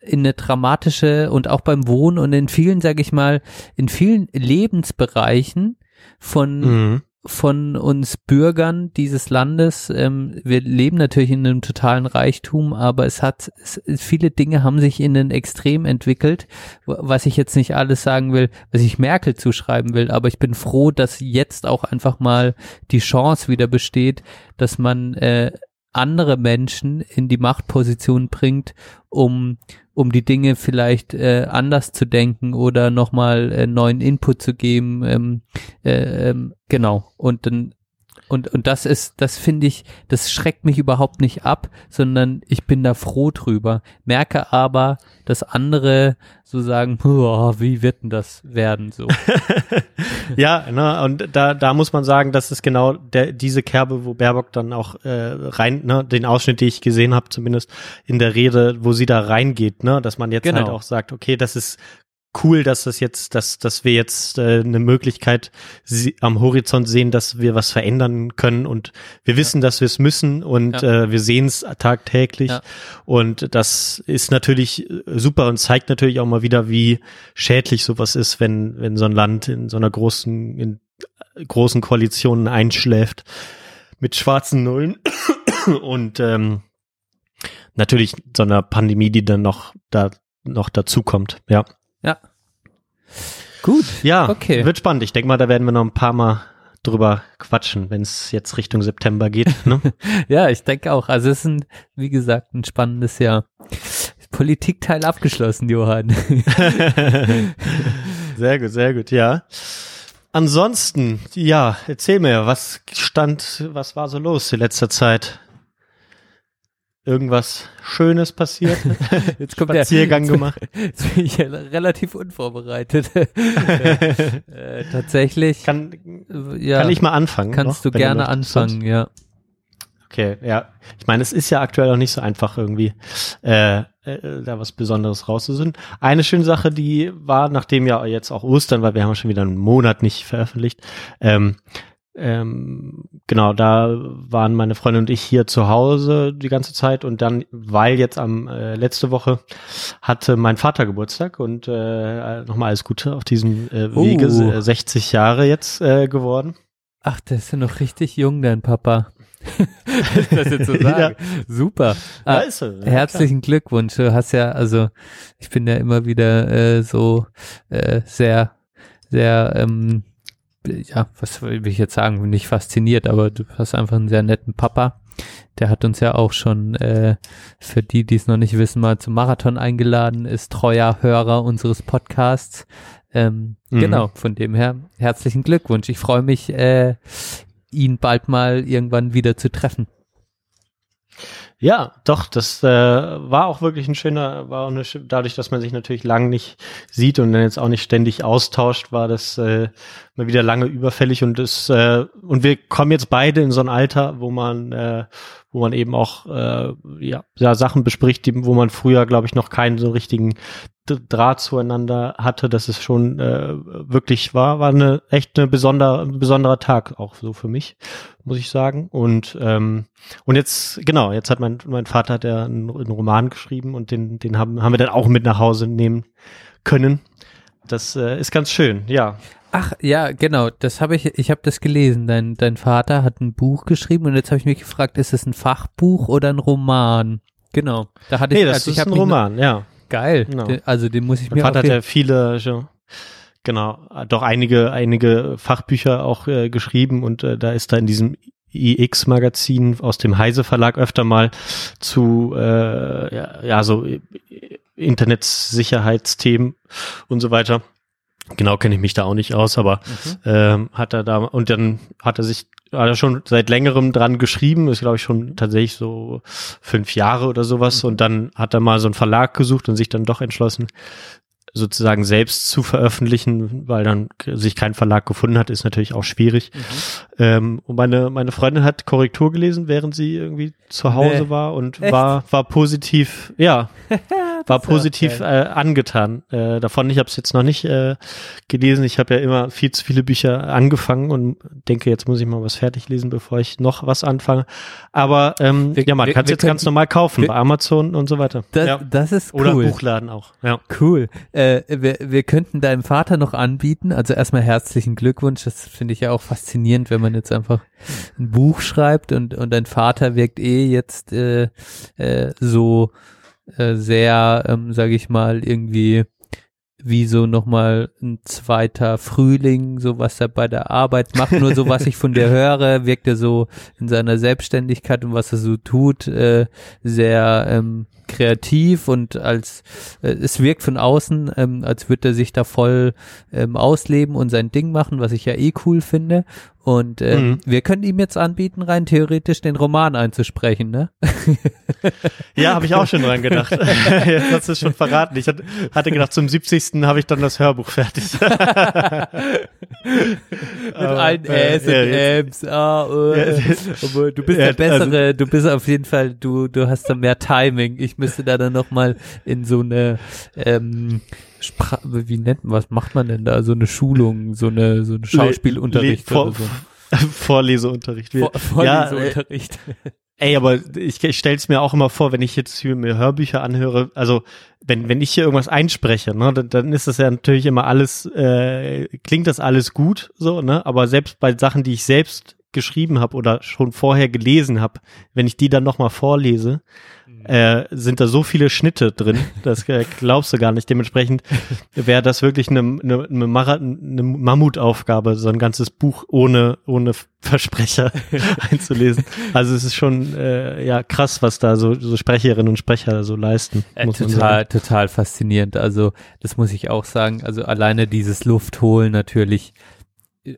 in eine dramatische und auch beim Wohnen und in vielen, sage ich mal, in vielen Lebensbereichen von Mhm. Von uns Bürgern dieses Landes. Ähm, wir leben natürlich in einem totalen Reichtum, aber es hat es, viele Dinge haben sich in den Extrem entwickelt, wa- was ich jetzt nicht alles sagen will, was ich Merkel zuschreiben will, aber ich bin froh, dass jetzt auch einfach mal die Chance wieder besteht, dass man äh, andere Menschen in die Machtposition bringt, um um die Dinge vielleicht äh, anders zu denken oder nochmal äh, neuen Input zu geben. Ähm, äh, ähm, genau. Und dann und, und das ist, das finde ich, das schreckt mich überhaupt nicht ab, sondern ich bin da froh drüber. Merke aber, dass andere so sagen, "Boah, wie wird denn das werden so? ja, ne, und da, da muss man sagen, das ist genau der, diese Kerbe, wo Baerbock dann auch äh, rein, ne, den Ausschnitt, den ich gesehen habe, zumindest in der Rede, wo sie da reingeht, ne, dass man jetzt Genau. halt auch sagt, okay, das ist cool, dass das jetzt, dass, dass wir jetzt äh, eine Möglichkeit am Horizont sehen, dass wir was verändern können und wir wissen, dass wir es müssen und Ja. äh, wir sehen es tagtäglich Ja. und das ist natürlich äh, super und zeigt natürlich auch mal wieder, wie schädlich sowas ist, wenn, wenn so ein Land in so einer großen, in äh, großen Koalition einschläft mit schwarzen Nullen und ähm, natürlich so einer Pandemie, die dann noch da noch dazukommt. Ja. Ja. Gut. Ja, Okay. wird spannend. Ich denke mal, da werden wir noch ein paar Mal drüber quatschen, wenn es jetzt Richtung September geht. Ne? Ja, ich denke auch. Also es ist ein, wie gesagt, ein spannendes Jahr. Politikteil abgeschlossen, Johann. sehr gut, sehr gut, ja. ansonsten, ja, erzähl mir, was stand, was war so los in letzter Zeit? Irgendwas Schönes passiert? Jetzt kommt Spaziergang der, gemacht? Jetzt bin ich ja relativ unvorbereitet. äh, tatsächlich. Kann, äh, ja, kann ich mal anfangen? kannst noch, du gerne möchtest? anfangen, ja. Okay, ja. Ich meine, es ist ja aktuell auch nicht so einfach irgendwie, äh, äh, da was Besonderes rauszusuchen. Eine schöne Sache, die war, nachdem ja jetzt auch Ostern, weil wir haben schon wieder einen Monat nicht veröffentlicht, ähm, ähm, genau, da waren meine Freundin und ich hier zu Hause die ganze Zeit und dann, weil jetzt am äh, letzte Woche hatte mein Vater Geburtstag und äh, nochmal alles Gute auf diesem äh, Wege, äh, 60 Jahre jetzt äh, geworden. Ach, der ist ja noch richtig jung, dein Papa. Das jetzt so sage. Super. Ah, ist er, ja, herzlichen Glückwunsch. Du hast ja, also ich bin ja immer wieder äh, so äh, sehr, sehr, ähm, ja, was will ich jetzt sagen, nicht fasziniert, aber du hast einfach einen sehr netten Papa. Der hat uns ja auch schon, äh, für die, die es noch nicht wissen, mal zum Marathon eingeladen, ist treuer Hörer unseres Podcasts. Ähm, Mhm. Genau, von dem her herzlichen Glückwunsch. Ich freue mich, äh, ihn bald mal irgendwann wieder zu treffen. Ja, doch, das äh, war auch wirklich ein schöner, war auch eine, dadurch, dass man sich natürlich lang nicht sieht und dann jetzt auch nicht ständig austauscht, war das äh, mal wieder lange überfällig und das äh, und wir kommen jetzt beide in so ein Alter, wo man äh, wo man eben auch äh, ja, ja Sachen bespricht, die, wo man früher, glaube ich, noch keinen so richtigen Draht zueinander hatte. Das ist schon äh, wirklich war, war eine echt eine besonder, ein besonderer Tag auch so für mich, muss ich sagen. Und ähm, und jetzt, genau, jetzt hat mein, mein Vater ja einen, einen Roman geschrieben und den, den haben, haben wir dann auch mit nach Hause nehmen können. Das äh, ist ganz schön, ja. Ach ja, genau, das habe ich, ich habe das gelesen. Dein, dein Vater hat ein Buch geschrieben und jetzt habe ich mich gefragt, ist es ein Fachbuch oder ein Roman? Genau, da hatte Nee, ich, das also ist ein Roman, ja. Geil, Genau. Den, also den muss ich Mein mir Vater hat ja viele, schon, genau, doch einige, einige Fachbücher auch äh, geschrieben und äh, da ist da in diesem iX-Magazin aus dem Heise Verlag öfter mal zu, äh, ja, ja, so äh, Internetsicherheitsthemen und so weiter. Genau kenne ich mich da auch nicht aus, aber ähm, hat er da und dann hat er sich hat er schon seit längerem dran geschrieben, ist glaube ich schon tatsächlich so fünf Jahre oder sowas. Und dann hat er mal so einen Verlag gesucht und sich dann doch entschlossen, sozusagen selbst zu veröffentlichen, weil dann sich kein Verlag gefunden hat, ist natürlich auch schwierig. Ähm, und meine, meine Freundin hat Korrektur gelesen, während sie irgendwie zu Hause Nee. war und Echt? war, war positiv, ja, war positiv äh, angetan äh, davon. Ich habe es jetzt noch nicht äh, gelesen. Ich habe ja immer viel zu viele Bücher angefangen und denke, jetzt muss ich mal was fertig lesen, bevor ich noch was anfange. Aber ähm, Wir- ja, man kann es jetzt ganz könnten- normal kaufen wir- bei Amazon und so weiter. Das, ja. das ist Oder cool. Buchladen auch. Ja. Cool. Äh, wir, wir könnten deinem Vater noch anbieten, also erstmal herzlichen Glückwunsch, das finde ich ja auch faszinierend, wenn man jetzt einfach ein Buch schreibt und, und dein Vater wirkt eh jetzt äh, äh, so äh, sehr, ähm, sage ich mal, irgendwie wie so nochmal ein zweiter Frühling, so was er bei der Arbeit macht. Nur so, was ich von dir höre, wirkt er so in seiner Selbstständigkeit und was er so tut, äh, sehr ähm, kreativ und als äh, es wirkt von außen, ähm, als würde er sich da voll ähm, ausleben und sein Ding machen, was ich ja eh cool finde. Und äh, Mhm. wir können ihm jetzt anbieten, rein theoretisch den Roman einzusprechen, ne? Ja, habe ich auch schon dran gedacht. Jetzt hast du es schon verraten. Ich hatte- gedacht, zum 70. habe ich dann das Hörbuch fertig. Mit Aber, allen äh, Äs ja, und Äms, ah, oh, Ja, aber du bist ja, der also- bessere, du bist auf jeden Fall, du, du hast da mehr Timing. Ich müsste da dann nochmal in so eine, ähm, Spra wie nennt man, was macht man denn da? So eine Schulung, so eine, so ein Schauspielunterricht Le- oder vor, so. Vorleseunterricht. Vor, Ja, Vorleseunterricht. Ey, aber ich, ich stelle es mir auch immer vor, wenn ich jetzt hier mir Hörbücher anhöre, also wenn, wenn ich hier irgendwas einspreche, ne, dann, dann ist das ja natürlich immer alles, äh, klingt das alles gut, so, ne? Aber selbst bei Sachen, die ich selbst geschrieben habe oder schon vorher gelesen habe, wenn ich die dann nochmal vorlese, äh, sind da so viele Schnitte drin, das äh, glaubst du gar nicht. Dementsprechend wäre das wirklich eine, eine, eine, Mara- eine Mammutaufgabe, so ein ganzes Buch ohne, ohne Versprecher einzulesen. Also es ist schon äh, ja krass, was da so, so Sprecherinnen und Sprecher so leisten. Äh, total, total faszinierend. Also, das muss ich auch sagen. Also, alleine dieses Luftholen natürlich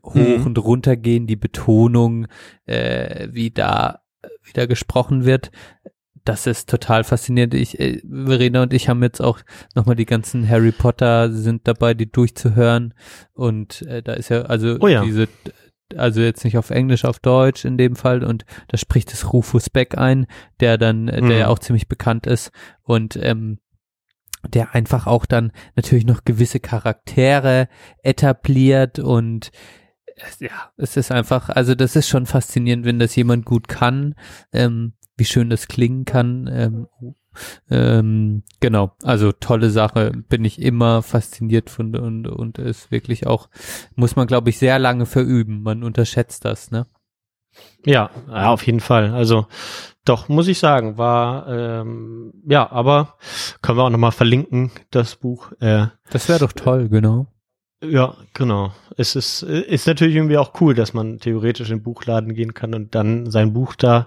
hoch Mhm. und runter gehen, die Betonung, äh, wie da wieder gesprochen wird. Das ist total faszinierend. Ich, äh, Verena und ich haben jetzt auch nochmal die ganzen Harry Potter sind dabei, die durchzuhören. Und äh, da ist ja, also Oh ja. diese, also jetzt nicht auf Englisch, auf Deutsch in dem Fall. Und da spricht es Rufus Beck ein, der dann, äh, der Mhm. ja auch ziemlich bekannt ist. Und ähm, der einfach auch dann natürlich noch gewisse Charaktere etabliert und es- ja, es ist einfach, also das ist schon faszinierend, wenn das jemand gut kann, ähm, wie schön das klingen kann. Ähm, ähm, genau, also tolle Sache, bin ich immer fasziniert von und, und ist wirklich auch, muss man glaube ich sehr lange verüben, man unterschätzt das, ne? Ja, ja, auf jeden Fall. Also doch, muss ich sagen, war ähm, ja, aber können wir auch nochmal verlinken, das Buch. Äh, Das wäre doch toll, genau. ja, genau. Es ist, ist natürlich irgendwie auch cool, dass man theoretisch in den Buchladen gehen kann und dann sein Buch da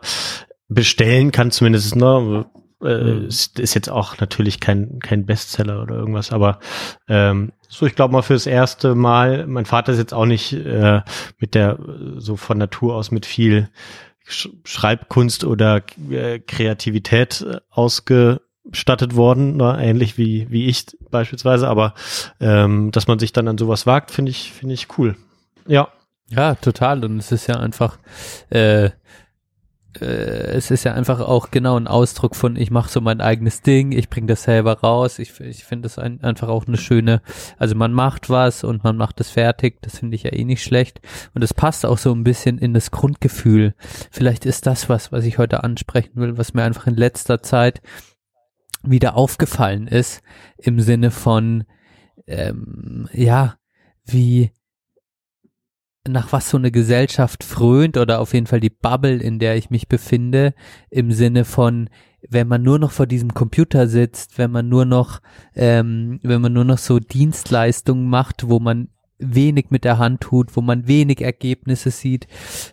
bestellen kann, zumindest, ne? Äh, Mhm. ist, ist jetzt auch natürlich kein, kein Bestseller oder irgendwas, aber ähm, so, ich glaube mal fürs erste Mal, mein Vater ist jetzt auch nicht äh, mit der, so von Natur aus mit viel Schreibkunst oder äh, Kreativität äh, ausgestattet worden, ne? ähnlich wie, wie ich beispielsweise, aber ähm, dass man sich dann an sowas wagt, finde ich, finde ich cool. Ja, Ja, total. Und es ist ja einfach, äh, äh, es ist ja einfach auch genau ein Ausdruck von, ich mache so mein eigenes Ding, ich bringe das selber raus. Ich, ich finde das ein, einfach auch eine schöne, also man macht was und man macht es fertig, das finde ich ja eh nicht schlecht. Und es passt auch so ein bisschen in das Grundgefühl. Vielleicht ist das was, was ich heute ansprechen will, was mir einfach in letzter Zeit wieder aufgefallen ist, im Sinne von, ähm, ja, wie, nach was so eine Gesellschaft frönt oder auf jeden Fall die Bubble, in der ich mich befinde, im Sinne von, wenn man nur noch vor diesem Computer sitzt, wenn man nur noch, ähm, wenn man nur noch so Dienstleistungen macht, wo man wenig mit der Hand tut, wo man wenig Ergebnisse sieht,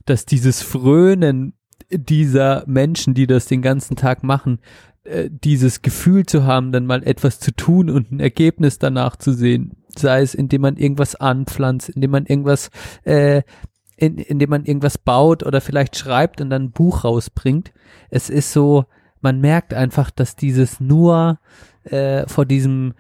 dass dieses Frönen dieser Menschen, die das den ganzen Tag machen, äh, dieses Gefühl zu haben, dann mal etwas zu tun und ein Ergebnis danach zu sehen, sei es indem man irgendwas anpflanzt, indem man irgendwas, äh, in, indem man irgendwas baut oder vielleicht schreibt und dann ein Buch rausbringt. Es ist so, man merkt einfach, dass dieses nur äh, vor diesem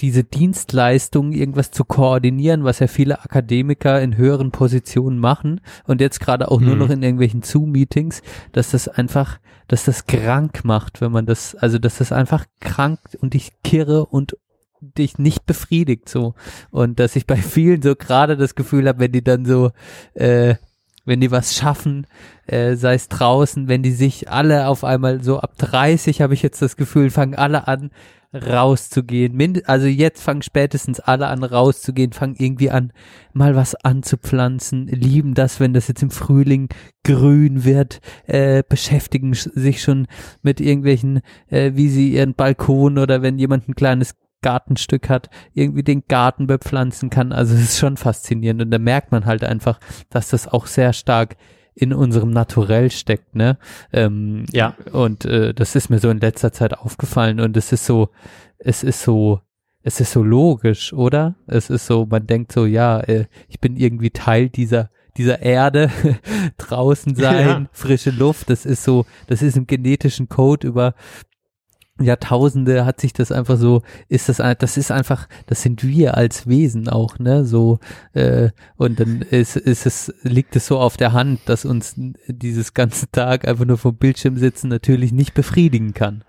diese Dienstleistung, irgendwas zu koordinieren, was ja viele Akademiker in höheren Positionen machen und jetzt gerade auch nur Mhm. noch in irgendwelchen Zoom-Meetings, dass das einfach, dass das krank macht, wenn man das, also dass das einfach krank und dich kirre und dich nicht befriedigt so und dass ich bei vielen so gerade das Gefühl habe, wenn die dann so äh, wenn die was schaffen, äh, sei es draußen, wenn die sich alle auf einmal so ab 30 habe ich jetzt das Gefühl, fangen alle an rauszugehen. Mind also jetzt fangen spätestens alle an rauszugehen, fangen irgendwie an, mal was anzupflanzen, lieben das, wenn das jetzt im Frühling grün wird, äh, beschäftigen sch- sich schon mit irgendwelchen, äh, wie sie ihren Balkon oder wenn jemand ein kleines Gartenstück hat, irgendwie den Garten bepflanzen kann. Also es ist schon faszinierend und da merkt man halt einfach, dass das auch sehr stark in unserem Naturell steckt, ne? Ähm, Ja. Und äh, das ist mir so in letzter Zeit aufgefallen und es ist so, es ist so, es ist so logisch, oder? Es ist so, man denkt so, ja, äh, ich bin irgendwie Teil dieser dieser Erde draußen sein, Ja. frische Luft, das ist so, das ist im genetischen Code über Jahrtausende hat sich das einfach so, ist das, das ist einfach, das sind wir als Wesen auch, ne, so, äh, und dann ist, ist es, liegt es so auf der Hand, dass uns dieses ganze Tag einfach nur vom Bildschirm sitzen natürlich nicht befriedigen kann.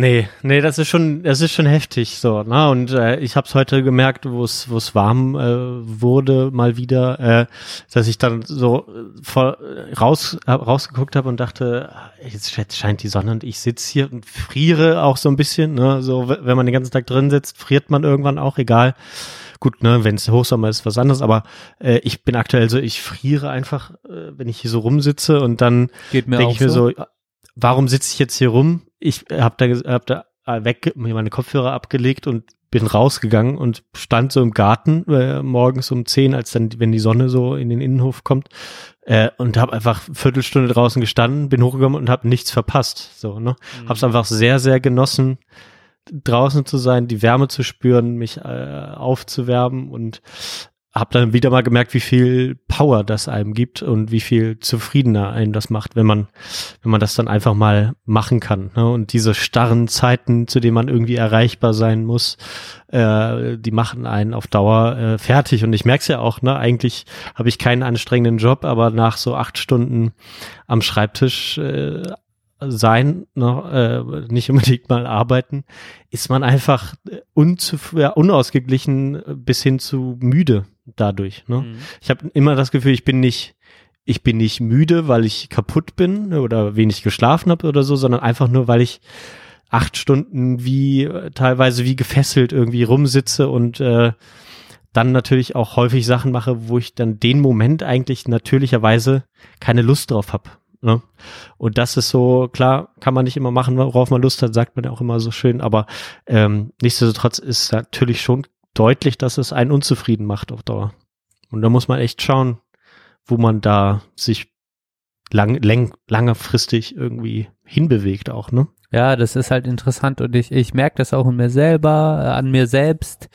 Nee, nee, das ist schon, das ist schon heftig so, ne? Und äh, ich habe es heute gemerkt, wo es wo es warm äh, wurde mal wieder, äh, dass ich dann so äh, voll äh, raus hab, rausgeguckt habe und dachte, jetzt, jetzt scheint die Sonne und ich sitz hier und friere auch so ein bisschen, ne? So wenn man den ganzen Tag drin sitzt, friert man irgendwann auch, egal. Gut, ne, wenn es Hochsommer ist, was anderes, aber äh, ich bin aktuell so, ich friere einfach, äh, wenn ich hier so rumsitze und dann Geht mir denke ich mir so. so, warum sitze ich jetzt hier rum? Ich habe da, hab da äh, weg, mir meine Kopfhörer abgelegt und bin rausgegangen und stand so im Garten äh, morgens um 10, als dann, wenn die Sonne so in den Innenhof kommt, äh, und habe einfach Viertelstunde draußen gestanden, bin hochgekommen und habe nichts verpasst. So, ne? Mhm. Hab's einfach sehr, sehr genossen, draußen zu sein, die Wärme zu spüren, mich äh, aufzuwärmen und habe dann wieder mal gemerkt, wie viel Power das einem gibt und wie viel zufriedener einem das macht, wenn man, wenn man das dann einfach mal machen kann. Ne? Und diese starren Zeiten, zu denen man irgendwie erreichbar sein muss, äh, die machen einen auf Dauer äh, fertig. Und ich merke es ja auch, ne, eigentlich habe ich keinen anstrengenden Job, aber nach so acht Stunden am Schreibtisch äh, sein, ne, äh, nicht unbedingt mal arbeiten, ist man einfach unzuf ja, unausgeglichen bis hin zu müde dadurch. Ne? Mhm. Ich habe immer das Gefühl, ich bin nicht, ich bin nicht müde, weil ich kaputt bin oder wenig geschlafen habe oder so, sondern einfach nur, weil ich acht Stunden wie teilweise wie gefesselt irgendwie rumsitze und äh, dann natürlich auch häufig Sachen mache, wo ich dann den Moment eigentlich natürlicherweise keine Lust drauf habe. Ne? Und das ist so, klar, kann man nicht immer machen, worauf man Lust hat, sagt man ja auch immer so schön, aber ähm, nichtsdestotrotz ist natürlich schon deutlich, dass es einen unzufrieden macht auf Dauer. Und da muss man echt schauen, wo man da sich lang, lang, langfristig irgendwie hinbewegt auch, ne? Ja, das ist halt interessant und ich, ich merke das auch in mir selber, äh, an mir selbst,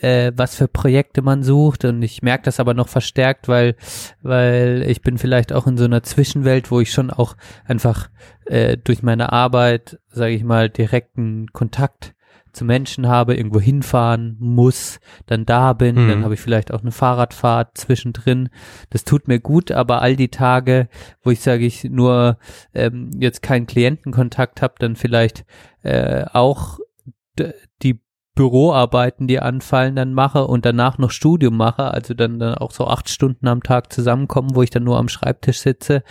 äh, was für Projekte man sucht und ich merke das aber noch verstärkt, weil, weil ich bin vielleicht auch in so einer Zwischenwelt, wo ich schon auch einfach äh, durch meine Arbeit, sage ich mal, direkten Kontakt zu Menschen habe, irgendwo hinfahren muss, dann da bin, mhm. dann habe ich vielleicht auch eine Fahrradfahrt zwischendrin. Das tut mir gut, aber all die Tage, wo ich sage ich nur ähm, jetzt keinen Klientenkontakt habe, dann vielleicht äh, auch die Büroarbeiten, die anfallen, dann mache und danach noch Studium mache, also dann, dann auch so acht Stunden am Tag zusammenkommen, wo ich dann nur am Schreibtisch sitze,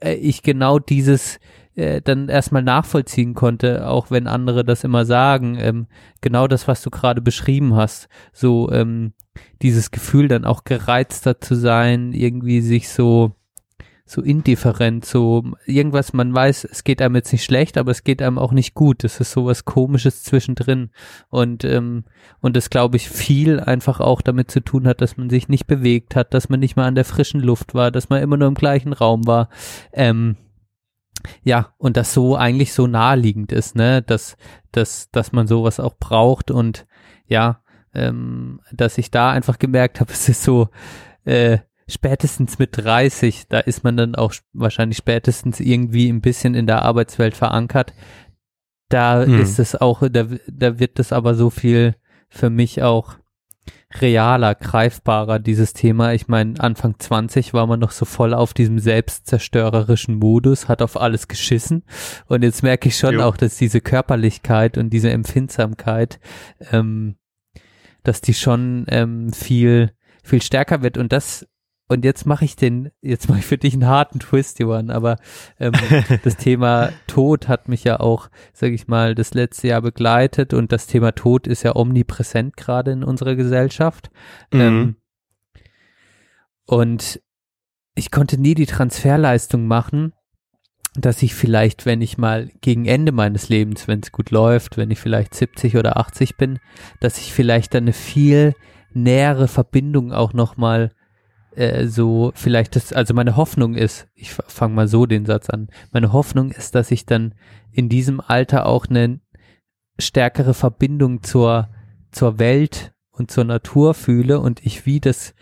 äh, ich genau dieses äh, dann erstmal nachvollziehen konnte, auch wenn andere das immer sagen, ähm, genau das, was du gerade beschrieben hast, so ähm, dieses Gefühl dann auch gereizter zu sein, irgendwie sich so so indifferent, so irgendwas, man weiß, es geht einem jetzt nicht schlecht, aber es geht einem auch nicht gut. Das ist so was Komisches zwischendrin. Und, ähm, und das glaube ich viel einfach auch damit zu tun hat, dass man sich nicht bewegt hat, dass man nicht mal an der frischen Luft war, dass man immer nur im gleichen Raum war. Ähm, ja, und das so eigentlich so naheliegend ist, ne, dass, dass, dass man sowas auch braucht und ja, ähm, dass ich da einfach gemerkt habe, es ist so, äh, spätestens mit 30, da ist man dann auch wahrscheinlich spätestens irgendwie ein bisschen in der Arbeitswelt verankert. Da hm. ist es auch, da, da wird es aber so viel für mich auch realer, greifbarer, dieses Thema. Ich meine, Anfang 20 war man noch so voll auf diesem selbstzerstörerischen Modus, hat auf alles geschissen. Und jetzt merke ich schon jo. auch, dass diese Körperlichkeit und diese Empfindsamkeit, ähm, dass die schon ähm, viel, viel stärker wird. Und das und jetzt mache ich den, jetzt mache ich für dich einen harten Twist, Johann, aber ähm, das Thema Tod hat mich ja auch, sage ich mal, das letzte Jahr begleitet und das Thema Tod ist ja omnipräsent gerade in unserer Gesellschaft. Mhm. Ähm, und ich konnte nie die Transferleistung machen, dass ich vielleicht, wenn ich mal gegen Ende meines Lebens, wenn es gut läuft, wenn ich vielleicht 70 oder 80 bin, dass ich vielleicht dann eine viel nähere Verbindung auch nochmal äh, so vielleicht das, also meine Hoffnung ist, ich fange mal so den Satz an, meine Hoffnung ist, dass ich dann in diesem Alter auch eine stärkere Verbindung zur, zur Welt und zur Natur fühle und ich wie das,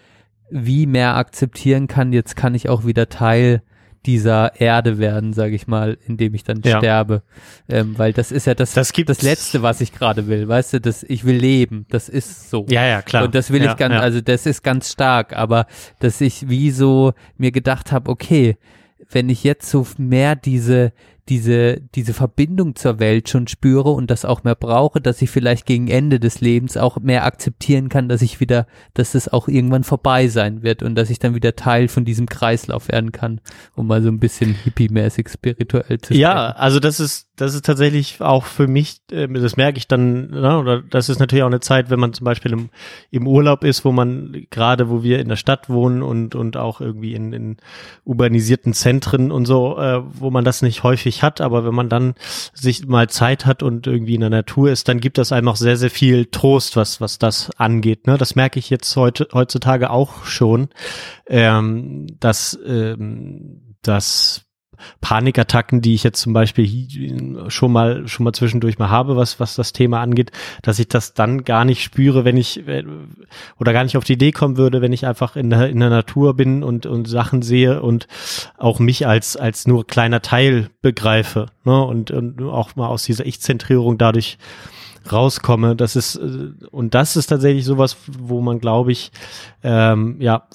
wie mehr akzeptieren kann, jetzt kann ich auch wieder Teil dieser Erde werden, sage ich mal, indem ich dann ja. sterbe. Ähm, weil das ist ja das, das, das Letzte, was ich gerade will. Weißt du, das, ich will leben. Das ist so. Ja, ja, klar. Und das will ja, ich ganz, ja. also das ist ganz stark. Aber dass ich wie so mir gedacht habe, okay, wenn ich jetzt so mehr diese diese, diese Verbindung zur Welt schon spüre und das auch mehr brauche, dass ich vielleicht gegen Ende des Lebens auch mehr akzeptieren kann, dass ich wieder, dass es auch irgendwann vorbei sein wird und dass ich dann wieder Teil von diesem Kreislauf werden kann, um mal so ein bisschen hippie-mäßig spirituell zu sprechen. Ja, also das ist, das ist tatsächlich auch für mich, äh, das merke ich dann, ne, oder das ist natürlich auch eine Zeit, wenn man zum Beispiel im, im Urlaub ist, wo man gerade, wo wir in der Stadt wohnen und, und auch irgendwie in, in urbanisierten Zentren und so, äh, wo man das nicht häufig nicht hat, aber wenn man dann sich mal Zeit hat und irgendwie in der Natur ist, dann gibt das einem auch sehr, sehr viel Trost, was, was das angeht. Ne? Das merke ich jetzt heute, heutzutage auch schon, ähm, dass, ähm, dass Panikattacken, die ich jetzt zum Beispiel schon mal schon mal zwischendurch mal habe, was was das Thema angeht, dass ich das dann gar nicht spüre, wenn ich äh, oder gar nicht auf die Idee kommen würde, wenn ich einfach in der in der Natur bin und und Sachen sehe und auch mich als als nur kleiner Teil begreife, ne? Und, und auch mal aus dieser Ich-Zentrierung dadurch rauskomme. Das ist äh, und das ist tatsächlich sowas, wo man, glaube ich, ähm, ja,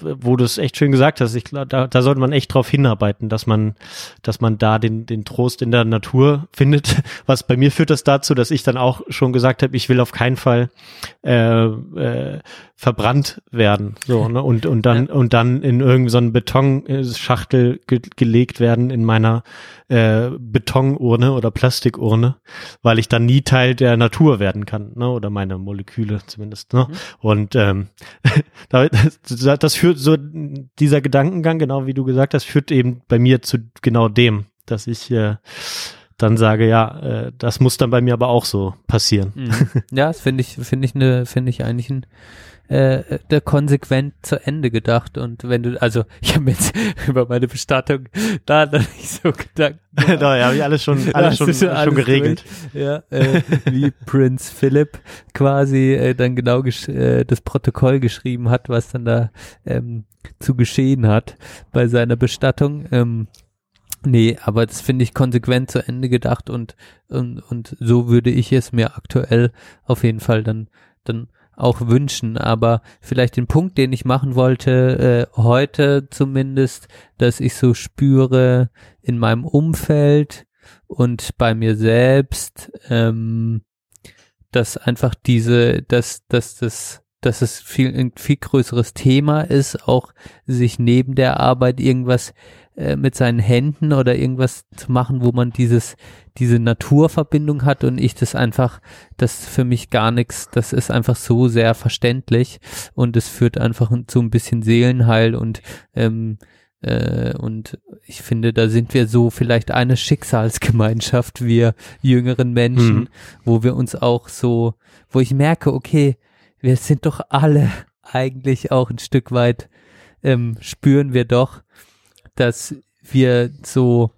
wo, du es echt schön gesagt hast. Ich glaube, da, da sollte man echt drauf hinarbeiten, dass man, dass man da den den Trost in der Natur findet. Was bei mir führt das dazu, dass ich dann auch schon gesagt habe, ich will auf keinen Fall äh, äh, verbrannt werden, so ne? und und dann und dann in irgendeine so Betonschachtel ge gelegt werden in meiner äh, Betonurne oder Plastikurne, weil ich dann nie Teil der Natur werden kann, ne? oder meine Moleküle zumindest. Ne? Und ähm, da- das, das führt so dieser Gedankengang, genau wie du gesagt hast, führt eben bei mir zu genau dem, dass ich äh, dann sage, ja, äh, das muss dann bei mir aber auch so passieren. Mhm. Ja, das finde ich, finde ich eine, finde ich eigentlich ein äh, der konsequent zu Ende gedacht und wenn du, also ich habe mir jetzt über meine Bestattung da noch nicht so gemacht. da habe ich alles schon, alles schon, schon alles geregelt. durch. Ja, äh, wie Prinz Philip quasi äh, dann genau äh, das Protokoll geschrieben hat, was dann da ähm, zu geschehen hat bei seiner Bestattung. Ähm, nee, aber das finde ich konsequent zu Ende gedacht und, und, und so würde ich es mir aktuell auf jeden Fall dann, dann auch wünschen, aber vielleicht den Punkt, den ich machen wollte, äh, heute zumindest, dass ich so spüre in meinem Umfeld und bei mir selbst, ähm, dass einfach diese, dass, dass das, dass es viel, ein viel größeres Thema ist, auch sich neben der Arbeit irgendwas äh, mit seinen Händen oder irgendwas zu machen, wo man dieses, diese Naturverbindung hat und ich das einfach, das für mich gar nichts, das ist einfach so sehr verständlich und es führt einfach zu ein bisschen Seelenheil und ähm, äh, und ich finde, da sind wir so vielleicht eine Schicksalsgemeinschaft, wir jüngeren Menschen, Mhm. wo wir uns auch so, wo ich merke, okay, wir sind doch alle eigentlich auch ein Stück weit, ähm, spüren wir doch, dass wir so,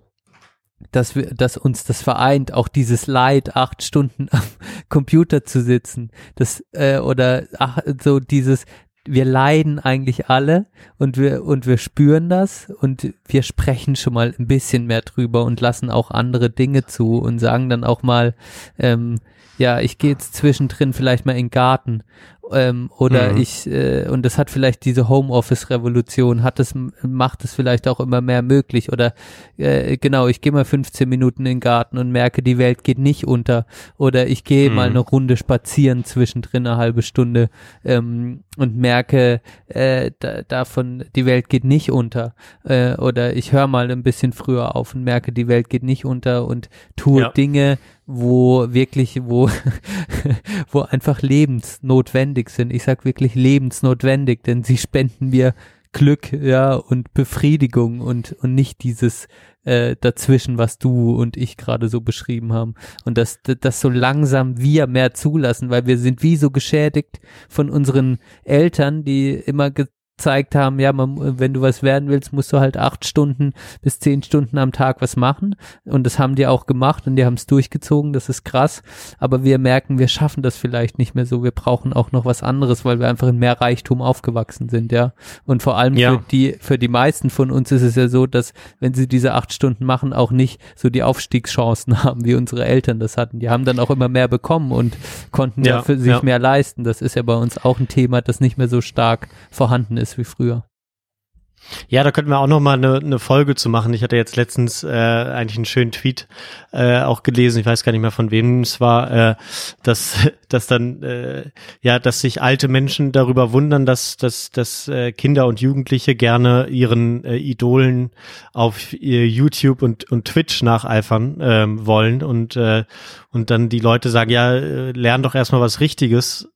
dass wir, dass uns das vereint, auch dieses Leid, acht Stunden am Computer zu sitzen, das, äh, oder ach, so dieses, wir leiden eigentlich alle und wir und wir spüren das und wir sprechen schon mal ein bisschen mehr drüber und lassen auch andere Dinge zu und sagen dann auch mal, ähm, ja, ich gehe jetzt zwischendrin vielleicht mal in den Garten ähm, oder Mhm. ich äh, und das hat vielleicht diese Homeoffice-Revolution hat es macht es vielleicht auch immer mehr möglich oder äh, genau, ich gehe mal 15 Minuten in den Garten und merke, die Welt geht nicht unter oder ich gehe Mhm. mal eine Runde spazieren zwischendrin eine halbe Stunde ähm, und merke äh, da, davon, die Welt geht nicht unter äh, oder ich höre mal ein bisschen früher auf und merke, die Welt geht nicht unter und tue Ja. Dinge, wo wirklich, wo, wo einfach lebensnotwendig sind. Ich sag wirklich lebensnotwendig, denn sie spenden mir Glück, ja, und Befriedigung und, und nicht dieses äh, dazwischen, was du und ich gerade so beschrieben haben. Und dass, dass so langsam wir mehr zulassen, weil wir sind wie so geschädigt von unseren Eltern, die immer gezeigt haben, ja, man, wenn du was werden willst, musst du halt acht Stunden bis zehn Stunden am Tag was machen. Und das haben die auch gemacht und die haben es durchgezogen, das ist krass. Aber wir merken, wir schaffen das vielleicht nicht mehr so. Wir brauchen auch noch was anderes, weil wir einfach in mehr Reichtum aufgewachsen sind, ja. Und vor allem Ja. für die, für die meisten von uns ist es ja so, dass wenn sie diese acht Stunden machen, auch nicht so die Aufstiegschancen haben, wie unsere Eltern das hatten. Die haben dann auch immer mehr bekommen und konnten ja, Ja, für sich ja. mehr leisten. Das ist ja bei uns auch ein Thema, das nicht mehr so stark vorhanden ist wie früher. Ja, da könnten wir auch noch mal eine, eine Folge zu machen. Ich hatte jetzt letztens äh, eigentlich einen schönen Tweet äh, auch gelesen. Ich weiß gar nicht mehr von wem es war, äh, dass dass dann äh, ja, dass sich alte Menschen darüber wundern, dass dass dass äh, Kinder und Jugendliche gerne ihren äh, Idolen auf ihr YouTube und und Twitch nacheifern ähm, wollen und äh, und dann die Leute sagen, ja, äh, lern doch erstmal was Richtiges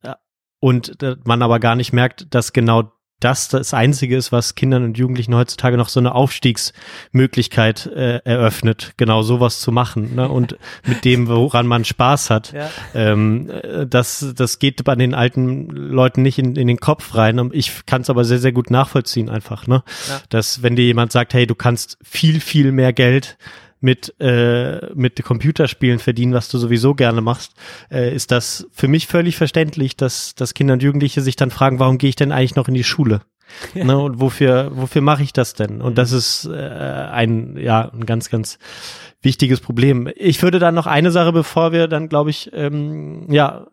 und äh, man aber gar nicht merkt, dass genau das das Einzige ist, was Kindern und Jugendlichen heutzutage noch so eine Aufstiegsmöglichkeit äh, eröffnet, genau sowas zu machen ne? und mit dem, woran man Spaß hat. Ja. Ähm, äh, das, das geht bei den alten Leuten nicht in, in den Kopf rein. Ich kann es aber sehr, sehr gut nachvollziehen einfach, ne? Ja. Dass wenn dir jemand sagt, hey, du kannst viel, viel mehr Geld mit, äh, mit Computerspielen verdienen, was du sowieso gerne machst, äh, ist das für mich völlig verständlich, dass, dass Kinder und Jugendliche sich dann fragen, warum gehe ich denn eigentlich noch in die Schule? Ne, und wofür, wofür mache ich das denn? Und das ist äh, ein, ja, ein ganz, ganz wichtiges Problem. Ich würde dann noch eine Sache, bevor wir dann, glaube ich, ähm, ja,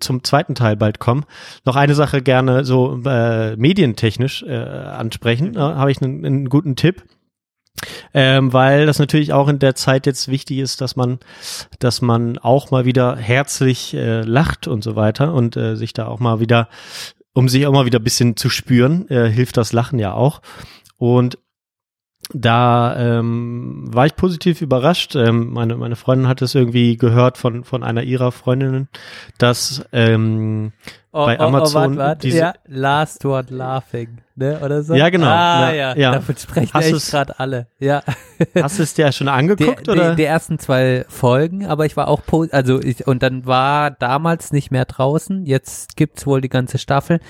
zum zweiten Teil bald kommen, noch eine Sache gerne so äh, medientechnisch äh, ansprechen. Da habe ich einen, einen guten Tipp. Ähm, weil das natürlich auch in der Zeit jetzt wichtig ist, dass man, dass man auch mal wieder herzlich äh, lacht und so weiter und äh, sich da auch mal wieder, um sich auch mal wieder ein bisschen zu spüren, äh, hilft das Lachen ja auch. Und da ähm, war ich positiv überrascht. Ähm, meine, meine Freundin hat es irgendwie gehört von, von einer ihrer Freundinnen, dass ähm, Oh, bei oh, Amazon Oh, wart, wart. diese- ja, last word laughing, ne, oder so? Ja, genau. Ah, Ja, ja, ja. davon sprechen Hast echt gerade alle. Ja. hast du es dir schon Die, angeguckt die, oder? die ersten zwei Folgen, aber ich war auch, also ich, und dann war damals nicht mehr draußen, jetzt gibt's wohl die ganze Staffel.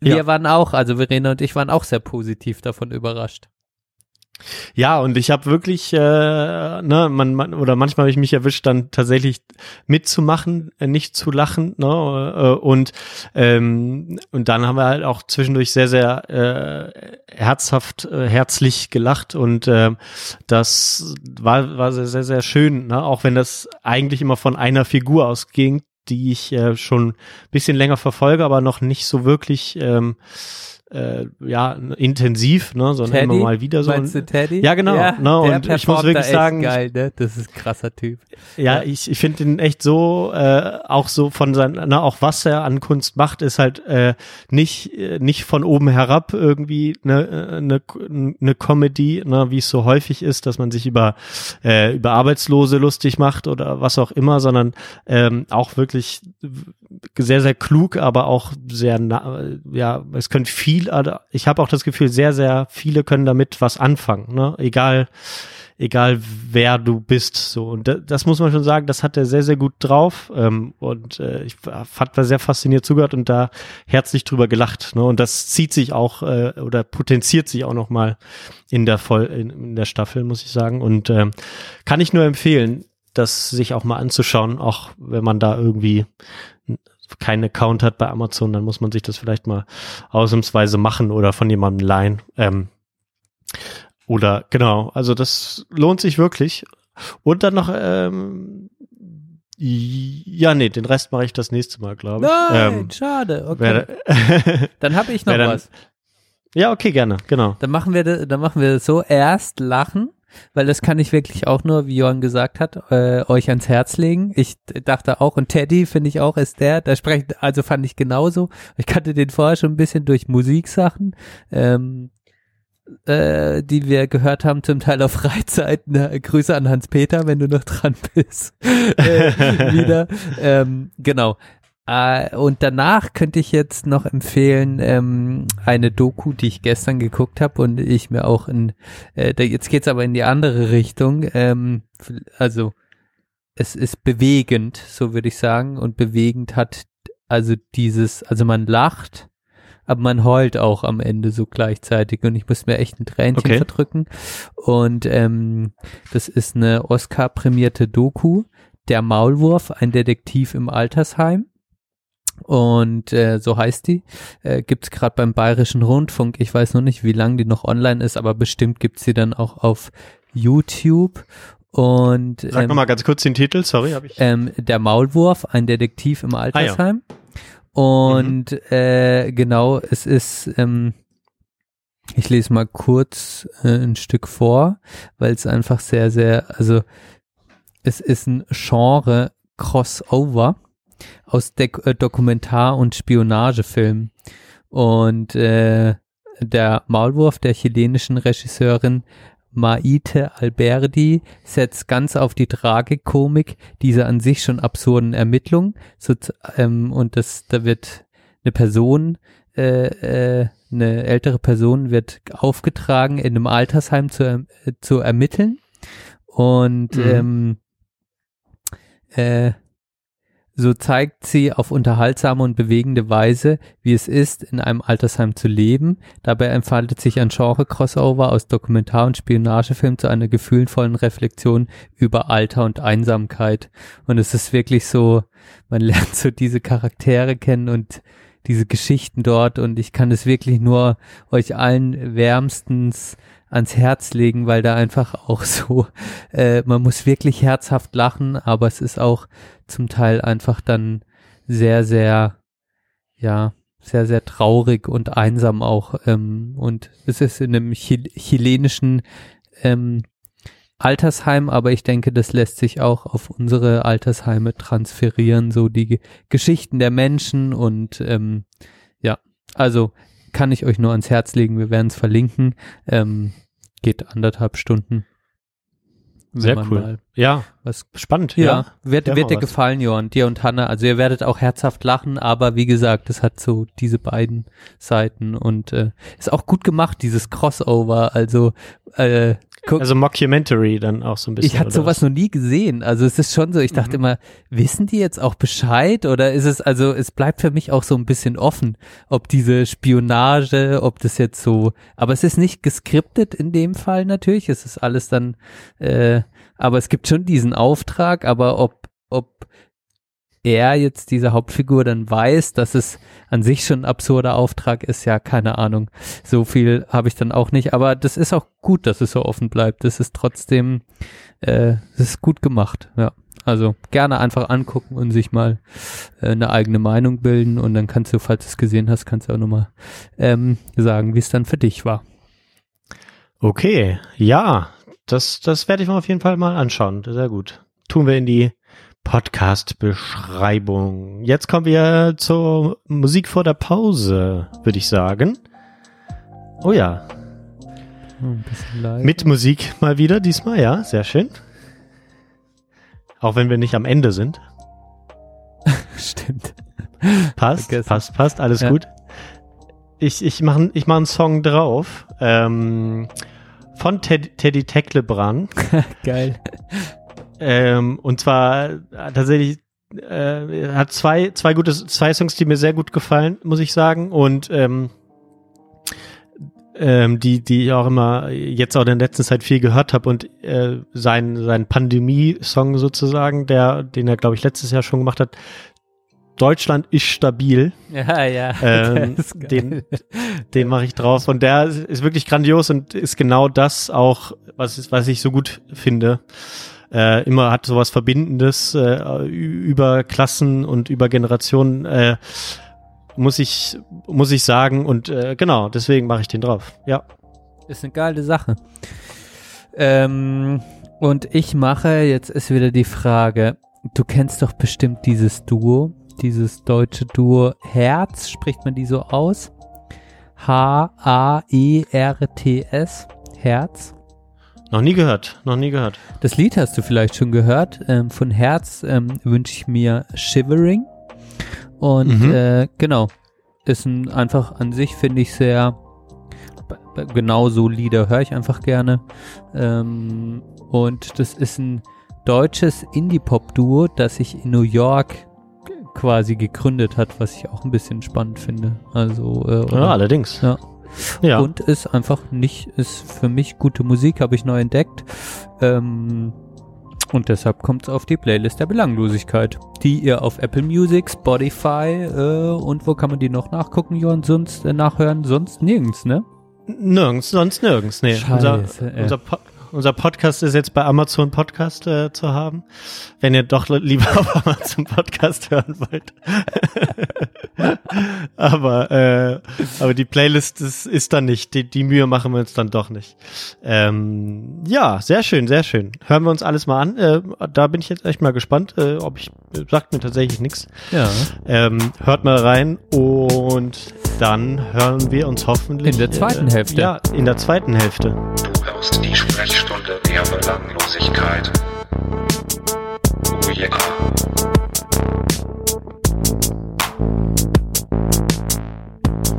Wir Ja. waren auch, also Verena und ich waren auch sehr positiv davon überrascht. Ja, und ich habe wirklich, äh, ne, man, man oder manchmal habe ich mich erwischt, dann tatsächlich mitzumachen, äh, nicht zu lachen, ne, äh, und ähm, und dann haben wir halt auch zwischendurch sehr, sehr äh, herzhaft, äh, herzlich gelacht und ähm, das war war sehr, sehr, sehr schön, ne, auch wenn das eigentlich immer von einer Figur ausging, die ich äh, schon bisschen länger verfolge, aber noch nicht so wirklich ähm, äh, ja intensiv, ne, sondern Teddy? immer mal wieder so. Meinst du Teddy? Ja, genau, ne, der und ich muss wirklich sagen, geil, ne? Das ist ein krasser Typ. Ja, ich, ich finde ihn echt so, äh, auch so von seinen, na, auch was er an Kunst macht, ist halt äh, nicht, äh, nicht von oben herab irgendwie eine, eine, eine Comedy, ne, wie es so häufig ist, dass man sich über, äh, über Arbeitslose lustig macht oder was auch immer, sondern ähm, auch wirklich sehr, sehr klug, aber auch sehr, na, ja, es können viel, also ich habe auch das Gefühl, sehr, sehr viele können damit was anfangen, ne? egal, egal wer du bist, so und da, das muss man schon sagen, das hat er sehr, sehr gut drauf ähm, und äh, ich fand war sehr fasziniert zugehört und da herzlich drüber gelacht, ne? und das zieht sich auch äh, oder potenziert sich auch noch mal in der Voll in, in der Staffel, muss ich sagen und ähm, kann ich nur empfehlen, das sich auch mal anzuschauen, auch wenn man da irgendwie keinen Account hat bei Amazon, dann muss man sich das vielleicht mal ausnahmsweise machen oder von jemandem leihen. Ähm, oder genau, also das lohnt sich wirklich. Und dann noch, ähm, ja, nee, den Rest mache ich das nächste Mal, glaube ich. Nein, Ähm, schade. Okay. werde- dann habe ich noch wer dann- was. ja, okay, gerne, genau. Dann machen wir, da- dann machen wir das so erst lachen, weil das kann ich wirklich auch nur, wie Johann gesagt hat, äh, euch ans Herz legen. Ich dachte auch, und Teddy finde ich auch ist der, da sprechen, also fand ich genauso. Ich kannte den vorher schon ein bisschen durch Musiksachen, ähm, äh, die wir gehört haben, zum Teil auf Freizeiten. Ne? Grüße an Hans-Peter, wenn du noch dran bist. äh, wieder. Ähm, genau. Äh, und danach könnte ich jetzt noch empfehlen ähm, eine Doku, die ich gestern geguckt habe und ich mir auch in, äh, jetzt geht's aber in die andere Richtung. Ähm, also es ist bewegend, so würde ich sagen, und bewegend hat also dieses, also man lacht, aber man heult auch am Ende so gleichzeitig und ich muss mir echt ein Tränchen Okay. verdrücken. Und ähm, das ist eine Oscar-prämierte Doku, Der Maulwurf, ein Detektiv im Altersheim. Und äh, so heißt die. Äh, gibt's gerade beim Bayerischen Rundfunk. Ich weiß noch nicht, wie lang die noch online ist, aber bestimmt gibt's sie dann auch auf YouTube. Und Sag ähm, noch mal ganz kurz den Titel, sorry, habe ich. ähm, der Maulwurf, ein Detektiv im Altersheim. Und äh, genau, es ist, ähm, ich lese mal kurz äh, ein Stück vor, weil es einfach sehr, sehr, also es ist ein Genre Crossover aus Dek äh, Dokumentar- und Spionagefilm. Und äh, der Maulwurf der chilenischen Regisseurin Maite Alberdi setzt ganz auf die Tragikomik dieser an sich schon absurden Ermittlungen. So, ähm, und das, da wird eine Person äh, äh, eine ältere Person wird aufgetragen, in einem Altersheim zu, äh, zu ermitteln. Und Mhm. ähm, äh, so zeigt sie auf unterhaltsame und bewegende Weise, wie es ist, in einem Altersheim zu leben. Dabei entfaltet sich ein Genre-Crossover aus Dokumentar- und Spionagefilm zu einer gefühlvollen Reflexion über Alter und Einsamkeit. Und es ist wirklich so, man lernt so diese Charaktere kennen und diese Geschichten dort und ich kann es wirklich nur euch allen wärmstens ans Herz legen, weil da einfach auch so, äh, man muss wirklich herzhaft lachen, aber es ist auch zum Teil einfach dann sehr, sehr, ja, sehr, sehr traurig und einsam auch. Ähm, und es ist in einem Chil chilenischen ähm, Altersheim, aber ich denke, das lässt sich auch auf unsere Altersheime transferieren, so die Ge- Geschichten der Menschen und ähm, ja, also kann ich euch nur ans Herz legen, wir werden es verlinken. Ähm, geht anderthalb Stunden. Sehr cool. Ja, Was, spannend. ja, Ja. wird, wird dir was. gefallen, Johann, dir und Hanna. Also ihr werdet auch herzhaft lachen, aber wie gesagt, es hat so diese beiden Seiten und äh, ist auch gut gemacht, dieses Crossover. Also äh, guck, Also Mockumentary dann auch so ein bisschen. ich hatte sowas noch nie gesehen. Also es ist schon so, ich dachte immer, wissen die jetzt auch Bescheid oder ist es, also es bleibt für mich auch so ein bisschen offen, ob diese Spionage, ob das jetzt so, aber es ist nicht geskriptet in dem Fall natürlich, es ist alles dann, äh, aber es gibt schon diesen Auftrag, aber ob, ob er jetzt, diese Hauptfigur, dann weiß, dass es an sich schon ein absurder Auftrag ist, ja, keine Ahnung. So viel habe ich dann auch nicht, aber das ist auch gut, dass es so offen bleibt. Das ist trotzdem, äh, ist gut gemacht, ja. Also gerne einfach angucken und sich mal äh, eine eigene Meinung bilden und dann kannst du, falls du es gesehen hast, kannst du auch nochmal ähm, sagen, wie es dann für dich war. Okay, ja, das, das werde ich mir auf jeden Fall mal anschauen. Sehr gut. Tun wir in die Podcast-Beschreibung. Jetzt kommen wir zur Musik vor der Pause, würde ich sagen. Oh ja, Oh, mit Musik mal wieder diesmal, ja, sehr schön. Auch wenn wir nicht am Ende sind. Stimmt. Passt, Vergessen. passt, passt, alles Ja. gut. Ich, ich mache ich mach einen Song drauf. Ähm, von Ted, Teddy Tecklebrand. Geil. Ähm, und zwar äh, tatsächlich äh, er hat zwei, zwei gute, zwei Songs, die mir sehr gut gefallen, muss ich sagen. Und ähm, ähm, die, die ich auch immer jetzt auch in der letzten Zeit viel gehört habe und äh, sein, sein Pandemie-Song sozusagen, der, den er, glaube ich, letztes Jahr schon gemacht hat, Deutschland ist stabil. Ja, ja. Ähm, den den mache ich drauf. Und der ist wirklich grandios und ist genau das auch, was, was ich so gut finde. Äh, immer hat sowas Verbindendes äh, über Klassen und über Generationen, äh, muss ich, muss ich sagen. Und äh, genau, deswegen mache ich den drauf. Ja. Ist eine geile Sache. Ähm, und ich mache, jetzt ist wieder die Frage, du kennst doch bestimmt dieses Duo, dieses deutsche Duo Herz, spricht man die so aus? H-A-E-R-T-S, Herz. Noch nie gehört, noch nie gehört. Das Lied hast du vielleicht schon gehört. Ähm, von Herz ähm, wünsche ich mir Shivering. Und Mhm. äh, genau, ist ein, einfach an sich, finde ich, sehr genau so Lieder höre ich einfach gerne. Ähm, und das ist ein deutsches Indie-Pop-Duo, das sich in New York quasi gegründet hat, was ich auch ein bisschen spannend finde. Also äh, Ja, allerdings. Ja. Ja. und ist einfach nicht, ist für mich gute Musik, habe ich neu entdeckt. Ähm, und deshalb kommt es auf die Playlist der Belanglosigkeit, die ihr auf Apple Music, Spotify äh, und wo kann man die noch nachgucken, Johann, sonst äh, nachhören? Sonst nirgends, ne? Nirgends, sonst nirgends. Unser, Scheiße, unser, Po- unser Podcast ist jetzt bei Amazon Podcast äh, zu haben. Wenn ihr doch lieber auf Amazon Podcast hören wollt. aber, äh, aber die Playlist ist, ist dann nicht. Die, die Mühe machen wir uns dann doch nicht. Ähm, ja, sehr schön, sehr schön. Hören wir uns alles mal an. Äh, da bin ich jetzt echt mal gespannt, äh, ob ich, sagt mir tatsächlich nichts. Ja. Ähm, hört mal rein und dann hören wir uns hoffentlich In der zweiten Hälfte. Ja, in der zweiten Hälfte. Hörst die Sprechstunde der Belanglosigkeit. Oh yeah.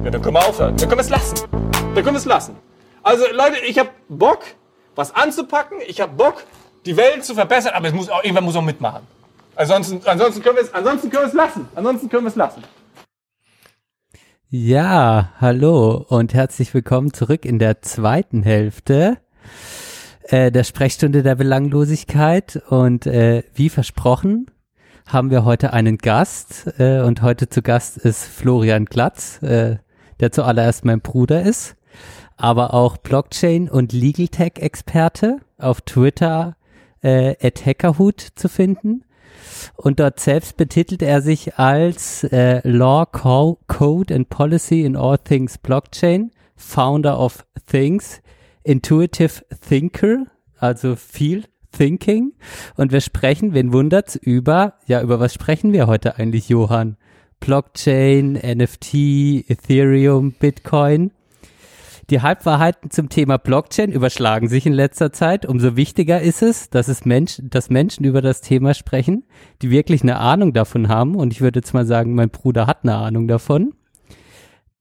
Ja, aufhören. Dann können wir es lassen. Dann können wir es lassen. Also Leute, ich habe Bock, was anzupacken. Ich habe Bock, die Welt zu verbessern. Aber es muss auch, irgendwer muss auch mitmachen. Ansonsten, ansonsten können wir es, ansonsten können wir es lassen. Ansonsten können wir es lassen. Ja, hallo und herzlich willkommen zurück in der zweiten Hälfte äh, der Sprechstunde der Belanglosigkeit. Und äh, wie versprochen haben wir heute einen Gast äh, und heute zu Gast ist Florian Glatz, äh, der zuallererst mein Bruder ist, aber auch Blockchain- und Legal Tech-Experte auf Twitter äh, at Hackerhut zu finden. Und dort selbst betitelt er sich als äh, Law, Co Code and Policy in All Things Blockchain, Founder of Things, Intuitive Thinker, also viel Thinking. Und wir sprechen, wen wundert's, über, ja, über was sprechen wir heute eigentlich, Johann? Blockchain, NFT, Ethereum, Bitcoin. Die Halbwahrheiten zum Thema Blockchain überschlagen sich in letzter Zeit. Umso wichtiger ist es, dass es Menschen, dass Menschen über das Thema sprechen, die wirklich eine Ahnung davon haben. Und ich würde jetzt mal sagen, mein Bruder hat eine Ahnung davon.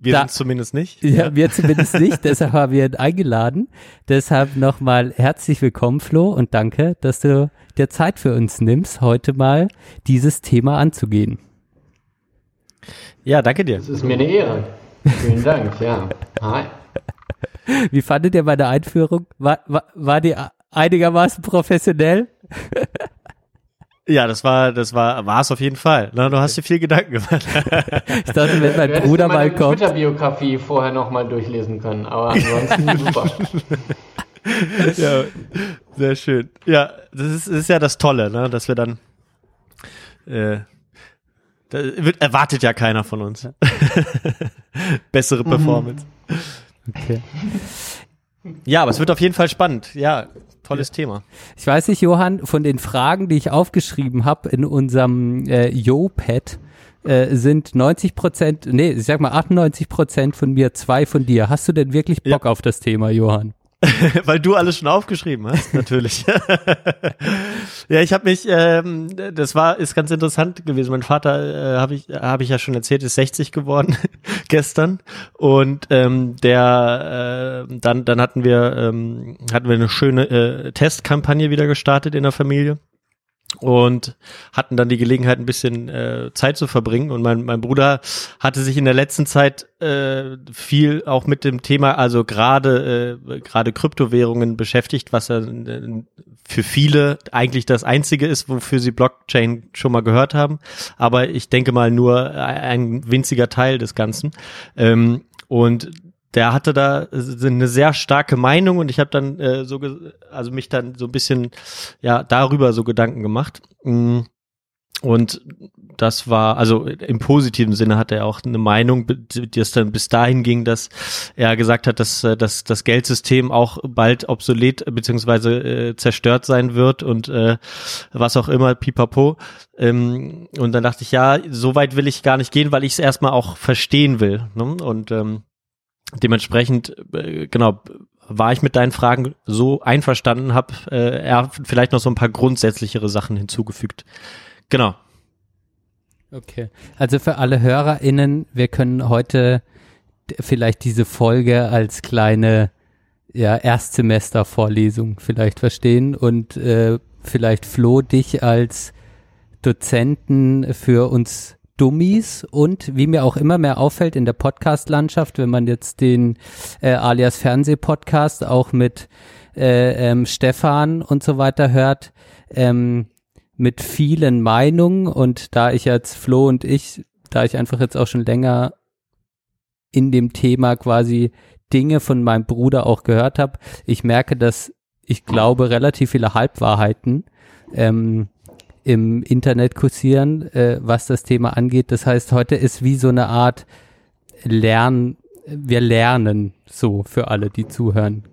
Wir Da- sind zumindest nicht. Ja, wir zumindest nicht, deshalb haben wir ihn eingeladen. Deshalb nochmal herzlich willkommen, Flo, und danke, dass du dir Zeit für uns nimmst, heute mal dieses Thema anzugehen. Ja, danke dir. Es ist mir eine Ehre. Vielen Dank, ja. Hi. Wie fandet ihr meine Einführung? War, war, war die einigermaßen professionell? Ja, das war, das war, war es auf jeden Fall. Na, du hast dir viel Gedanken gemacht. Ich dachte, wenn mein Bruder mal meine kommt. Twitter-Biografie vorher nochmal durchlesen können, aber ansonsten super. ja, sehr schön. Ja, das ist, das ist ja das Tolle, ne, dass wir dann, äh, da wird, erwartet ja keiner von uns. Bessere Performance. Okay. Ja, aber es wird auf jeden Fall spannend. Ja, tolles Thema. Ich weiß nicht, Johann, von den Fragen, die ich aufgeschrieben habe in unserem äh, Yo-Pad, äh, sind 90 Prozent, nee, ich sag mal 98 Prozent von mir, zwei von dir. Hast du denn wirklich Bock auf das Thema, Johann? Weil du alles schon aufgeschrieben hast, natürlich. ja, ich habe mich, ähm, das war, ist ganz interessant gewesen. Mein Vater, äh, habe ich, habe ich ja schon erzählt, ist 60 geworden gestern und ähm, der, äh, dann, dann hatten wir, ähm, hatten wir eine schöne äh, Testkampagne wieder gestartet in der Familie und hatten dann die Gelegenheit, ein bisschen äh, Zeit zu verbringen. Und mein, mein Bruder hatte sich in der letzten Zeit äh, viel auch mit dem Thema, also gerade äh, gerade Kryptowährungen beschäftigt, was ja äh, für viele eigentlich das Einzige ist, wofür sie Blockchain schon mal gehört haben. Aber ich denke mal nur ein winziger Teil des Ganzen. Ähm, und der hatte da äh, eine sehr starke Meinung und ich habe dann äh, so also mich dann so ein bisschen ja darüber so Gedanken gemacht Mm. und das war also im positiven Sinne hat er auch eine Meinung die es dann bis dahin ging dass er gesagt hat dass äh, dass das Geldsystem auch bald obsolet beziehungsweise äh, zerstört sein wird und äh, was auch immer pipapo ähm, und dann dachte ich ja so weit will ich gar nicht gehen weil ich es erstmal auch verstehen will ne? und ähm, dementsprechend, äh, genau, war ich mit deinen Fragen so einverstanden, habe äh, er vielleicht noch so ein paar grundsätzlichere Sachen hinzugefügt. Genau. Okay. Also für alle HörerInnen, wir können heute vielleicht diese Folge als kleine ja, Erstsemester-Vorlesung vielleicht verstehen und äh, vielleicht Flo dich als Dozenten für uns Dummies und wie mir auch immer mehr auffällt in der Podcast-Landschaft, wenn man jetzt den äh, alias Fernseh-Podcast auch mit äh, ähm, Stefan und so weiter hört, ähm, mit vielen Meinungen und da ich jetzt Flo und ich, da ich einfach jetzt auch schon länger in dem Thema quasi Dinge von meinem Bruder auch gehört habe, ich merke, dass ich glaube relativ viele Halbwahrheiten ähm, im Internet kursieren, äh, was das Thema angeht. Das heißt, heute ist wie so eine Art Lern, wir lernen so für alle, die zuhören.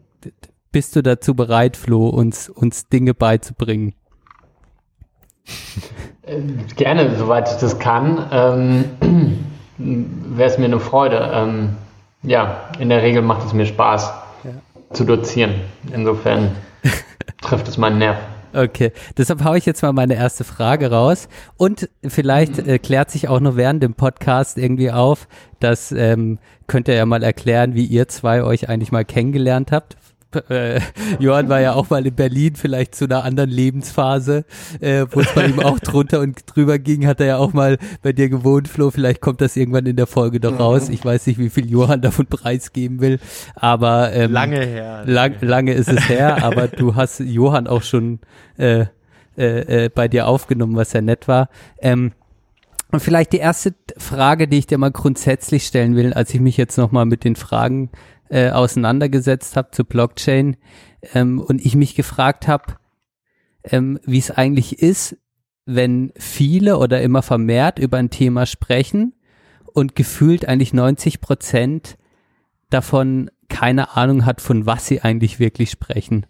Bist du dazu bereit, Flo, uns, uns Dinge beizubringen? Äh, Gerne, soweit ich das kann. Ähm, Wäre es mir eine Freude. Ähm, ja, in der Regel macht es mir Spaß zu dozieren. Insofern trifft es meinen Nerv. Okay, deshalb haue ich jetzt mal meine erste Frage raus. Und vielleicht äh, klärt sich auch noch während dem Podcast irgendwie auf, das ähm, könnt ihr ja mal erklären, wie ihr zwei euch eigentlich mal kennengelernt habt. Äh, Johann war ja auch mal in Berlin, vielleicht zu einer anderen Lebensphase, äh, wo es bei ihm auch drunter und drüber ging, hat er ja auch mal bei dir gewohnt, Flo. Vielleicht kommt das irgendwann in der Folge noch raus. Ich weiß nicht, wie viel Johann davon preisgeben will, aber ähm, Lange her. lang, lange ist es her, aber du hast Johann auch schon äh, äh, äh, bei dir aufgenommen, was ja nett war. Ähm, und vielleicht die erste Frage, die ich dir mal grundsätzlich stellen will, als ich mich jetzt nochmal mit den Fragen äh, auseinandergesetzt habe zu Blockchain ähm, und ich mich gefragt habe, ähm, wie es eigentlich ist, wenn viele oder immer vermehrt über ein Thema sprechen und gefühlt eigentlich 90 Prozent davon keine Ahnung hat, von was sie eigentlich wirklich sprechen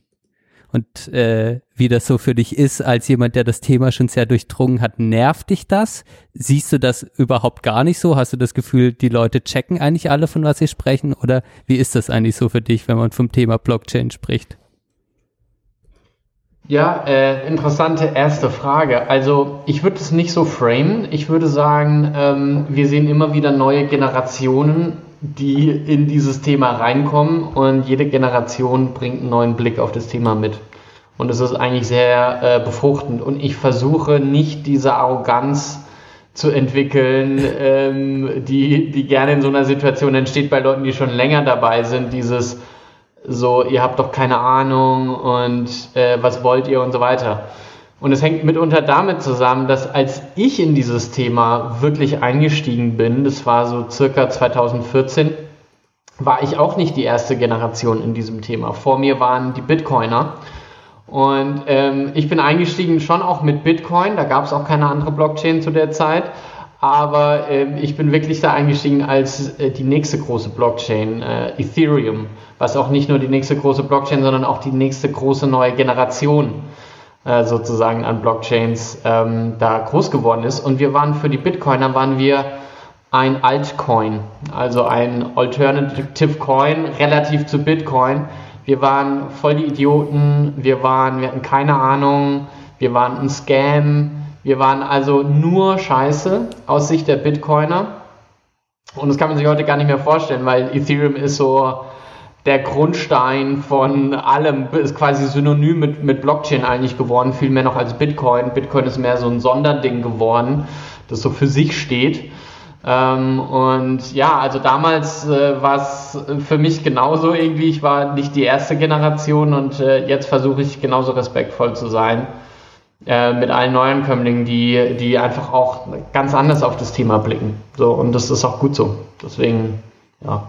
und äh, wie das so für dich ist, als jemand, der das Thema schon sehr durchdrungen hat. Nervt dich das? Siehst du das überhaupt gar nicht so? Hast du das Gefühl, die Leute checken eigentlich alle, von was sie sprechen? Oder wie ist das eigentlich so für dich, wenn man vom Thema Blockchain spricht? Ja, äh, interessante erste Frage. Also ich würde es nicht so framen. Ich würde sagen, ähm, wir sehen immer wieder neue Generationen, die in dieses Thema reinkommen und jede Generation bringt einen neuen Blick auf das Thema mit. Und es ist eigentlich sehr äh, befruchtend. Und ich versuche nicht diese Arroganz zu entwickeln, ähm, die, die gerne in so einer Situation entsteht bei Leuten, die schon länger dabei sind. Dieses so, ihr habt doch keine Ahnung und äh, was wollt ihr und so weiter. Und es hängt mitunter damit zusammen, dass als ich in dieses Thema wirklich eingestiegen bin, das war so circa 2014, war ich auch nicht die erste Generation in diesem Thema. Vor mir waren die Bitcoiner. Und ähm, ich bin eingestiegen schon auch mit Bitcoin, da gab es auch keine andere Blockchain zu der Zeit. Aber ähm, ich bin wirklich da eingestiegen als äh, die nächste große Blockchain, äh, Ethereum, was auch nicht nur die nächste große Blockchain, sondern auch die nächste große neue Generation äh, sozusagen an Blockchains ähm, da groß geworden ist. Und wir waren für die Bitcoiner waren wir ein Altcoin, also ein Alternative Coin relativ zu Bitcoin. Wir waren voll die Idioten, wir waren, wir hatten keine Ahnung, wir waren ein Scam, wir waren also nur Scheiße aus Sicht der Bitcoiner. Und das kann man sich heute gar nicht mehr vorstellen, weil Ethereum ist so der Grundstein von allem, ist quasi synonym mit, mit Blockchain eigentlich geworden, viel mehr noch als Bitcoin. Bitcoin ist mehr so ein Sonderding geworden, das so für sich steht. Ähm, und ja, also damals äh, war es für mich genauso irgendwie. Ich war nicht die erste Generation und äh, jetzt versuche ich genauso respektvoll zu sein äh, mit allen Neuankömmlingen, die, die einfach auch ganz anders auf das Thema blicken. So, und das ist auch gut so. Deswegen, ja,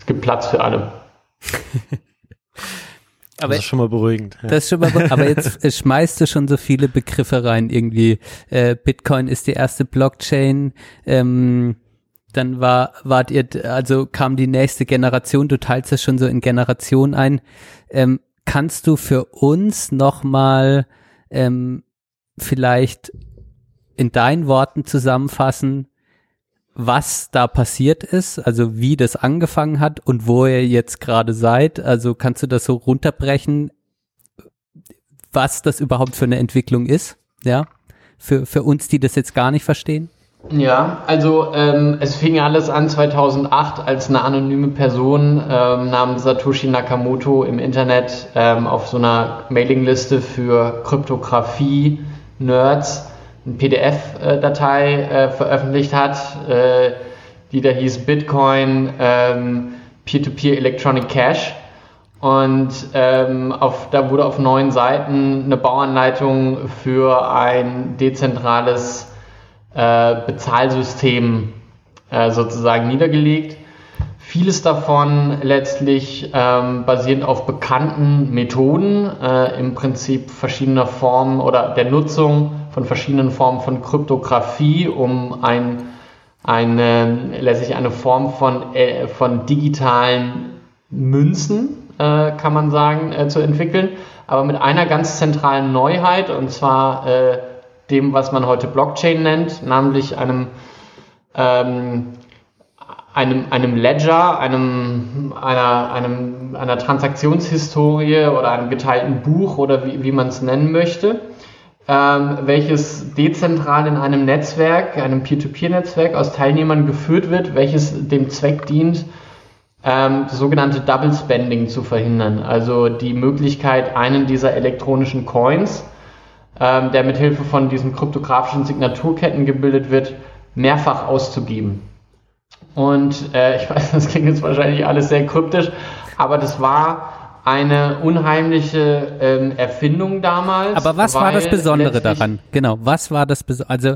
es gibt Platz für alle. Aber das ist schon mal beruhigend. Ja. Das ist schon mal, aber jetzt äh, schmeißt du schon so viele Begriffe rein. Irgendwie äh, Bitcoin ist die erste Blockchain. Ähm, dann war, wart ihr, also kam die nächste Generation. Du teilst das schon so in Generation ein. Ähm, kannst du für uns nochmal ähm, vielleicht in deinen Worten zusammenfassen, was da passiert ist, also wie das angefangen hat und wo ihr jetzt gerade seid. Also kannst du das so runterbrechen, was das überhaupt für eine Entwicklung ist, ja, für, für uns, die das jetzt gar nicht verstehen? Ja, also ähm, es fing alles an 2008, als eine anonyme Person ähm, namens Satoshi Nakamoto im Internet ähm, auf so einer Mailingliste für Kryptographie-Nerds eine PDF-Datei äh, veröffentlicht hat, äh, die da hieß Bitcoin ähm, Peer-to-Peer Electronic Cash. Und ähm, auf, da wurde auf neun Seiten eine Bauanleitung für ein dezentrales äh, Bezahlsystem äh, sozusagen niedergelegt. Vieles davon letztlich ähm, basierend auf bekannten Methoden, äh, im Prinzip verschiedener Formen oder der Nutzung von verschiedenen Formen von Kryptographie, um ein, eine, letztlich eine Form von, äh, von digitalen Münzen, äh, kann man sagen, äh, zu entwickeln, aber mit einer ganz zentralen Neuheit, und zwar äh, dem, was man heute Blockchain nennt, nämlich einem, ähm, einem, einem Ledger, einem, einer, einem, einer Transaktionshistorie oder einem geteilten Buch oder wie, wie man es nennen möchte, ähm, welches dezentral in einem Netzwerk, einem Peer-to-Peer-Netzwerk aus Teilnehmern geführt wird, welches dem Zweck dient, ähm, sogenannte Double Spending zu verhindern. Also die Möglichkeit, einen dieser elektronischen Coins, ähm, der mithilfe von diesen kryptografischen Signaturketten gebildet wird, mehrfach auszugeben. Und äh, ich weiß, das klingt jetzt wahrscheinlich alles sehr kryptisch, aber das war eine unheimliche ähm, Erfindung damals. Aber was war das Besondere daran? Genau, was war das Besondere? Also,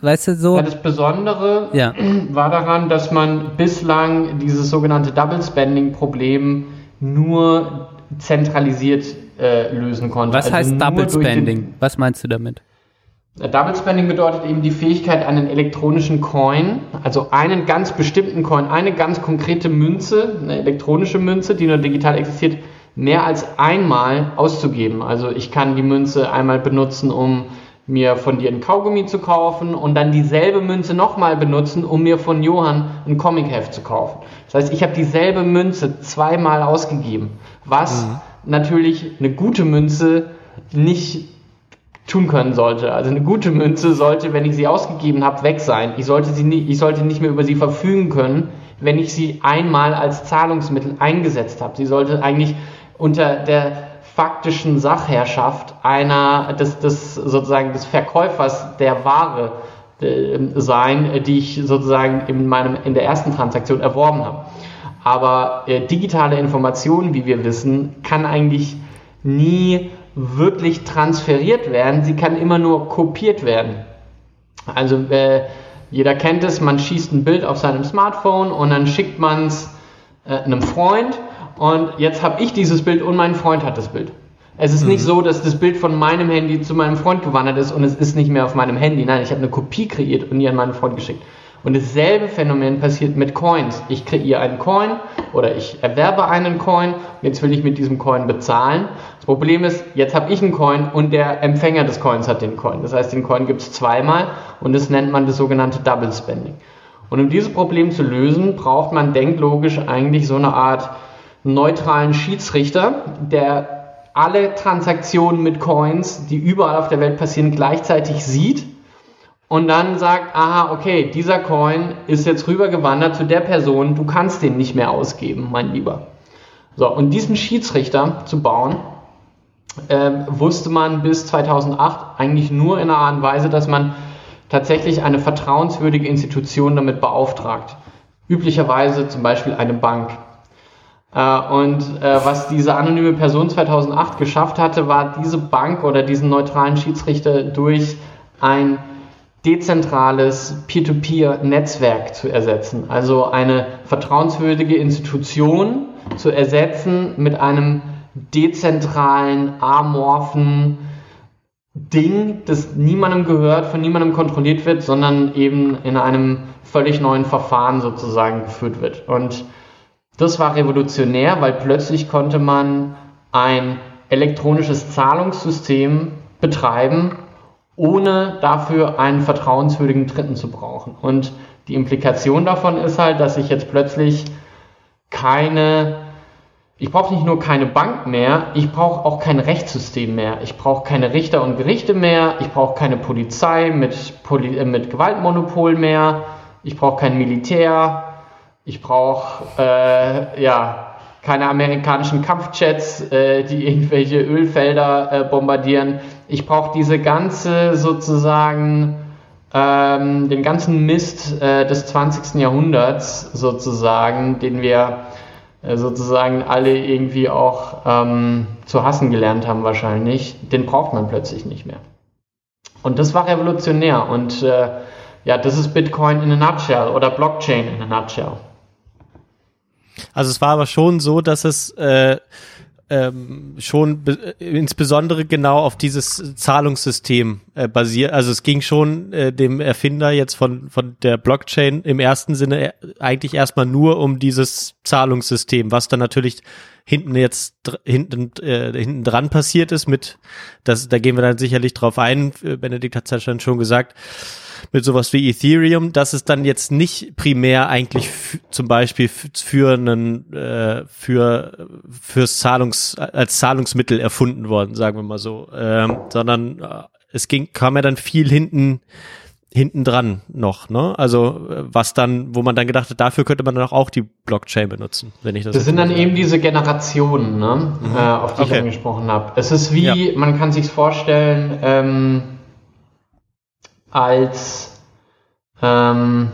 weißt du, so, Ja, das Besondere Ja. war daran, dass man bislang dieses sogenannte Double Spending Problem nur zentralisiert äh, lösen konnte. was Also heißt Double Spending? Was meinst du damit? Double Spending bedeutet eben die Fähigkeit, einen elektronischen Coin, also einen ganz bestimmten Coin, eine ganz konkrete Münze, eine elektronische Münze, die nur digital existiert, mehr als einmal auszugeben. Also ich kann die Münze einmal benutzen, um mir von dir ein Kaugummi zu kaufen und dann dieselbe Münze nochmal benutzen, um mir von Johann ein Comicheft zu kaufen. Das heißt, ich habe dieselbe Münze zweimal ausgegeben, was natürlich eine gute Münze nicht tun können sollte. Also eine gute Münze sollte, wenn ich sie ausgegeben habe, weg sein. Ich sollte, sie nie, ich sollte nicht mehr über sie verfügen können, wenn ich sie einmal als Zahlungsmittel eingesetzt habe. Sie sollte eigentlich unter der faktischen Sachherrschaft einer des, des sozusagen des Verkäufers der Ware äh, sein, die ich sozusagen in meinem in der ersten Transaktion erworben habe. Aber äh, digitale Information, wie wir wissen, kann eigentlich nie wirklich transferiert werden. Sie kann immer nur kopiert werden. Also äh, jeder kennt es, man schießt ein Bild auf seinem Smartphone und dann schickt man es äh, einem Freund und jetzt habe ich dieses Bild und mein Freund hat das Bild. Es ist nicht so, dass das Bild von meinem Handy zu meinem Freund gewandert ist und es ist nicht mehr auf meinem Handy. Nein, ich habe eine Kopie kreiert und die an meinen Freund geschickt. Und dasselbe Phänomen passiert mit Coins. Ich kreiere einen Coin oder ich erwerbe einen Coin und jetzt will ich mit diesem Coin bezahlen. Das Problem ist, jetzt habe ich einen Coin und der Empfänger des Coins hat den Coin. Das heißt, den Coin gibt es zweimal und das nennt man das sogenannte Double Spending. Und um dieses Problem zu lösen, braucht man denklogisch eigentlich so eine Art neutralen Schiedsrichter, der alle Transaktionen mit Coins, die überall auf der Welt passieren, gleichzeitig sieht und dann sagt, aha, okay, dieser Coin ist jetzt rübergewandert zu der Person, du kannst den nicht mehr ausgeben, mein Lieber. So, und diesen Schiedsrichter zu bauen, ähm, wusste man bis 2008 eigentlich nur in einer Art und Weise, dass man tatsächlich eine vertrauenswürdige Institution damit beauftragt. Üblicherweise zum Beispiel eine Bank. Äh, und äh, was diese anonyme Person 2008 geschafft hatte, war diese Bank oder diesen neutralen Schiedsrichter durch ein dezentrales Peer-to-Peer-Netzwerk zu ersetzen. Also eine vertrauenswürdige Institution zu ersetzen mit einem dezentralen, amorphen Ding, das niemandem gehört, von niemandem kontrolliert wird, sondern eben in einem völlig neuen Verfahren sozusagen geführt wird. Und das war revolutionär, weil plötzlich konnte man ein elektronisches Zahlungssystem betreiben, ohne dafür einen vertrauenswürdigen Dritten zu brauchen. Und die Implikation davon ist halt, dass ich jetzt plötzlich keine, ich brauche nicht nur keine Bank mehr, ich brauche auch kein Rechtssystem mehr. Ich brauche keine Richter und Gerichte mehr, ich brauche keine Polizei mit, Poli äh, mit Gewaltmonopol mehr, ich brauche kein Militär, ich brauche äh, ja keine amerikanischen Kampfjets, äh, die irgendwelche Ölfelder äh, bombardieren. Ich brauche diese ganze sozusagen ähm, den ganzen Mist äh, des 20. Jahrhunderts sozusagen, den wir äh, sozusagen alle irgendwie auch ähm, zu hassen gelernt haben wahrscheinlich, den braucht man plötzlich nicht mehr. Und das war revolutionär und äh, ja, das ist Bitcoin in a nutshell oder Blockchain in a nutshell. Also es war aber schon so, dass es äh, ähm, schon äh, insbesondere genau auf dieses Zahlungssystem äh, basiert. Also es ging schon äh, dem Erfinder jetzt von von der Blockchain im ersten Sinne äh, eigentlich erstmal nur um dieses Zahlungssystem, was dann natürlich hinten jetzt hinten äh, hinten dran passiert ist mit das da gehen wir dann sicherlich drauf ein. Äh, Benedikt hat es ja schon gesagt mit sowas wie Ethereum, dass es dann jetzt nicht primär eigentlich zum Beispiel für einen äh, für fürs Zahlungs als Zahlungsmittel erfunden worden, sagen wir mal so, ähm, sondern äh, es ging kam ja dann viel hinten hinten dran noch, ne? Also was dann, wo man dann gedacht hat, dafür könnte man dann auch die Blockchain benutzen, wenn ich das. Das sind dann so eben diese Generationen, ne, äh, auf die Okay. ich angesprochen habe. Es ist wie, man kann sich vorstellen, ähm, als ähm,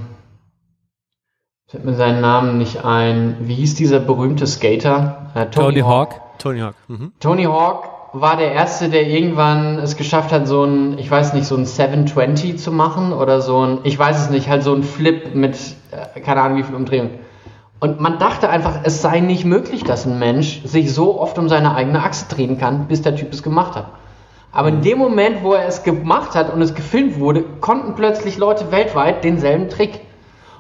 fällt mir seinen Namen nicht ein. Wie hieß dieser berühmte Skater? Äh, Tony Hawk. Tony Hawk. Mhm. Tony Hawk war der erste, der irgendwann es geschafft hat, so ein, ich weiß nicht, so ein 720 zu machen oder so ein, ich weiß es nicht, halt so ein Flip mit, äh, keine Ahnung wie viel Umdrehungen. Und man dachte einfach, es sei nicht möglich, dass ein Mensch sich so oft um seine eigene Achse drehen kann, bis der Typ es gemacht hat. Aber in dem Moment, wo er es gemacht hat und es gefilmt wurde, konnten plötzlich Leute weltweit denselben Trick.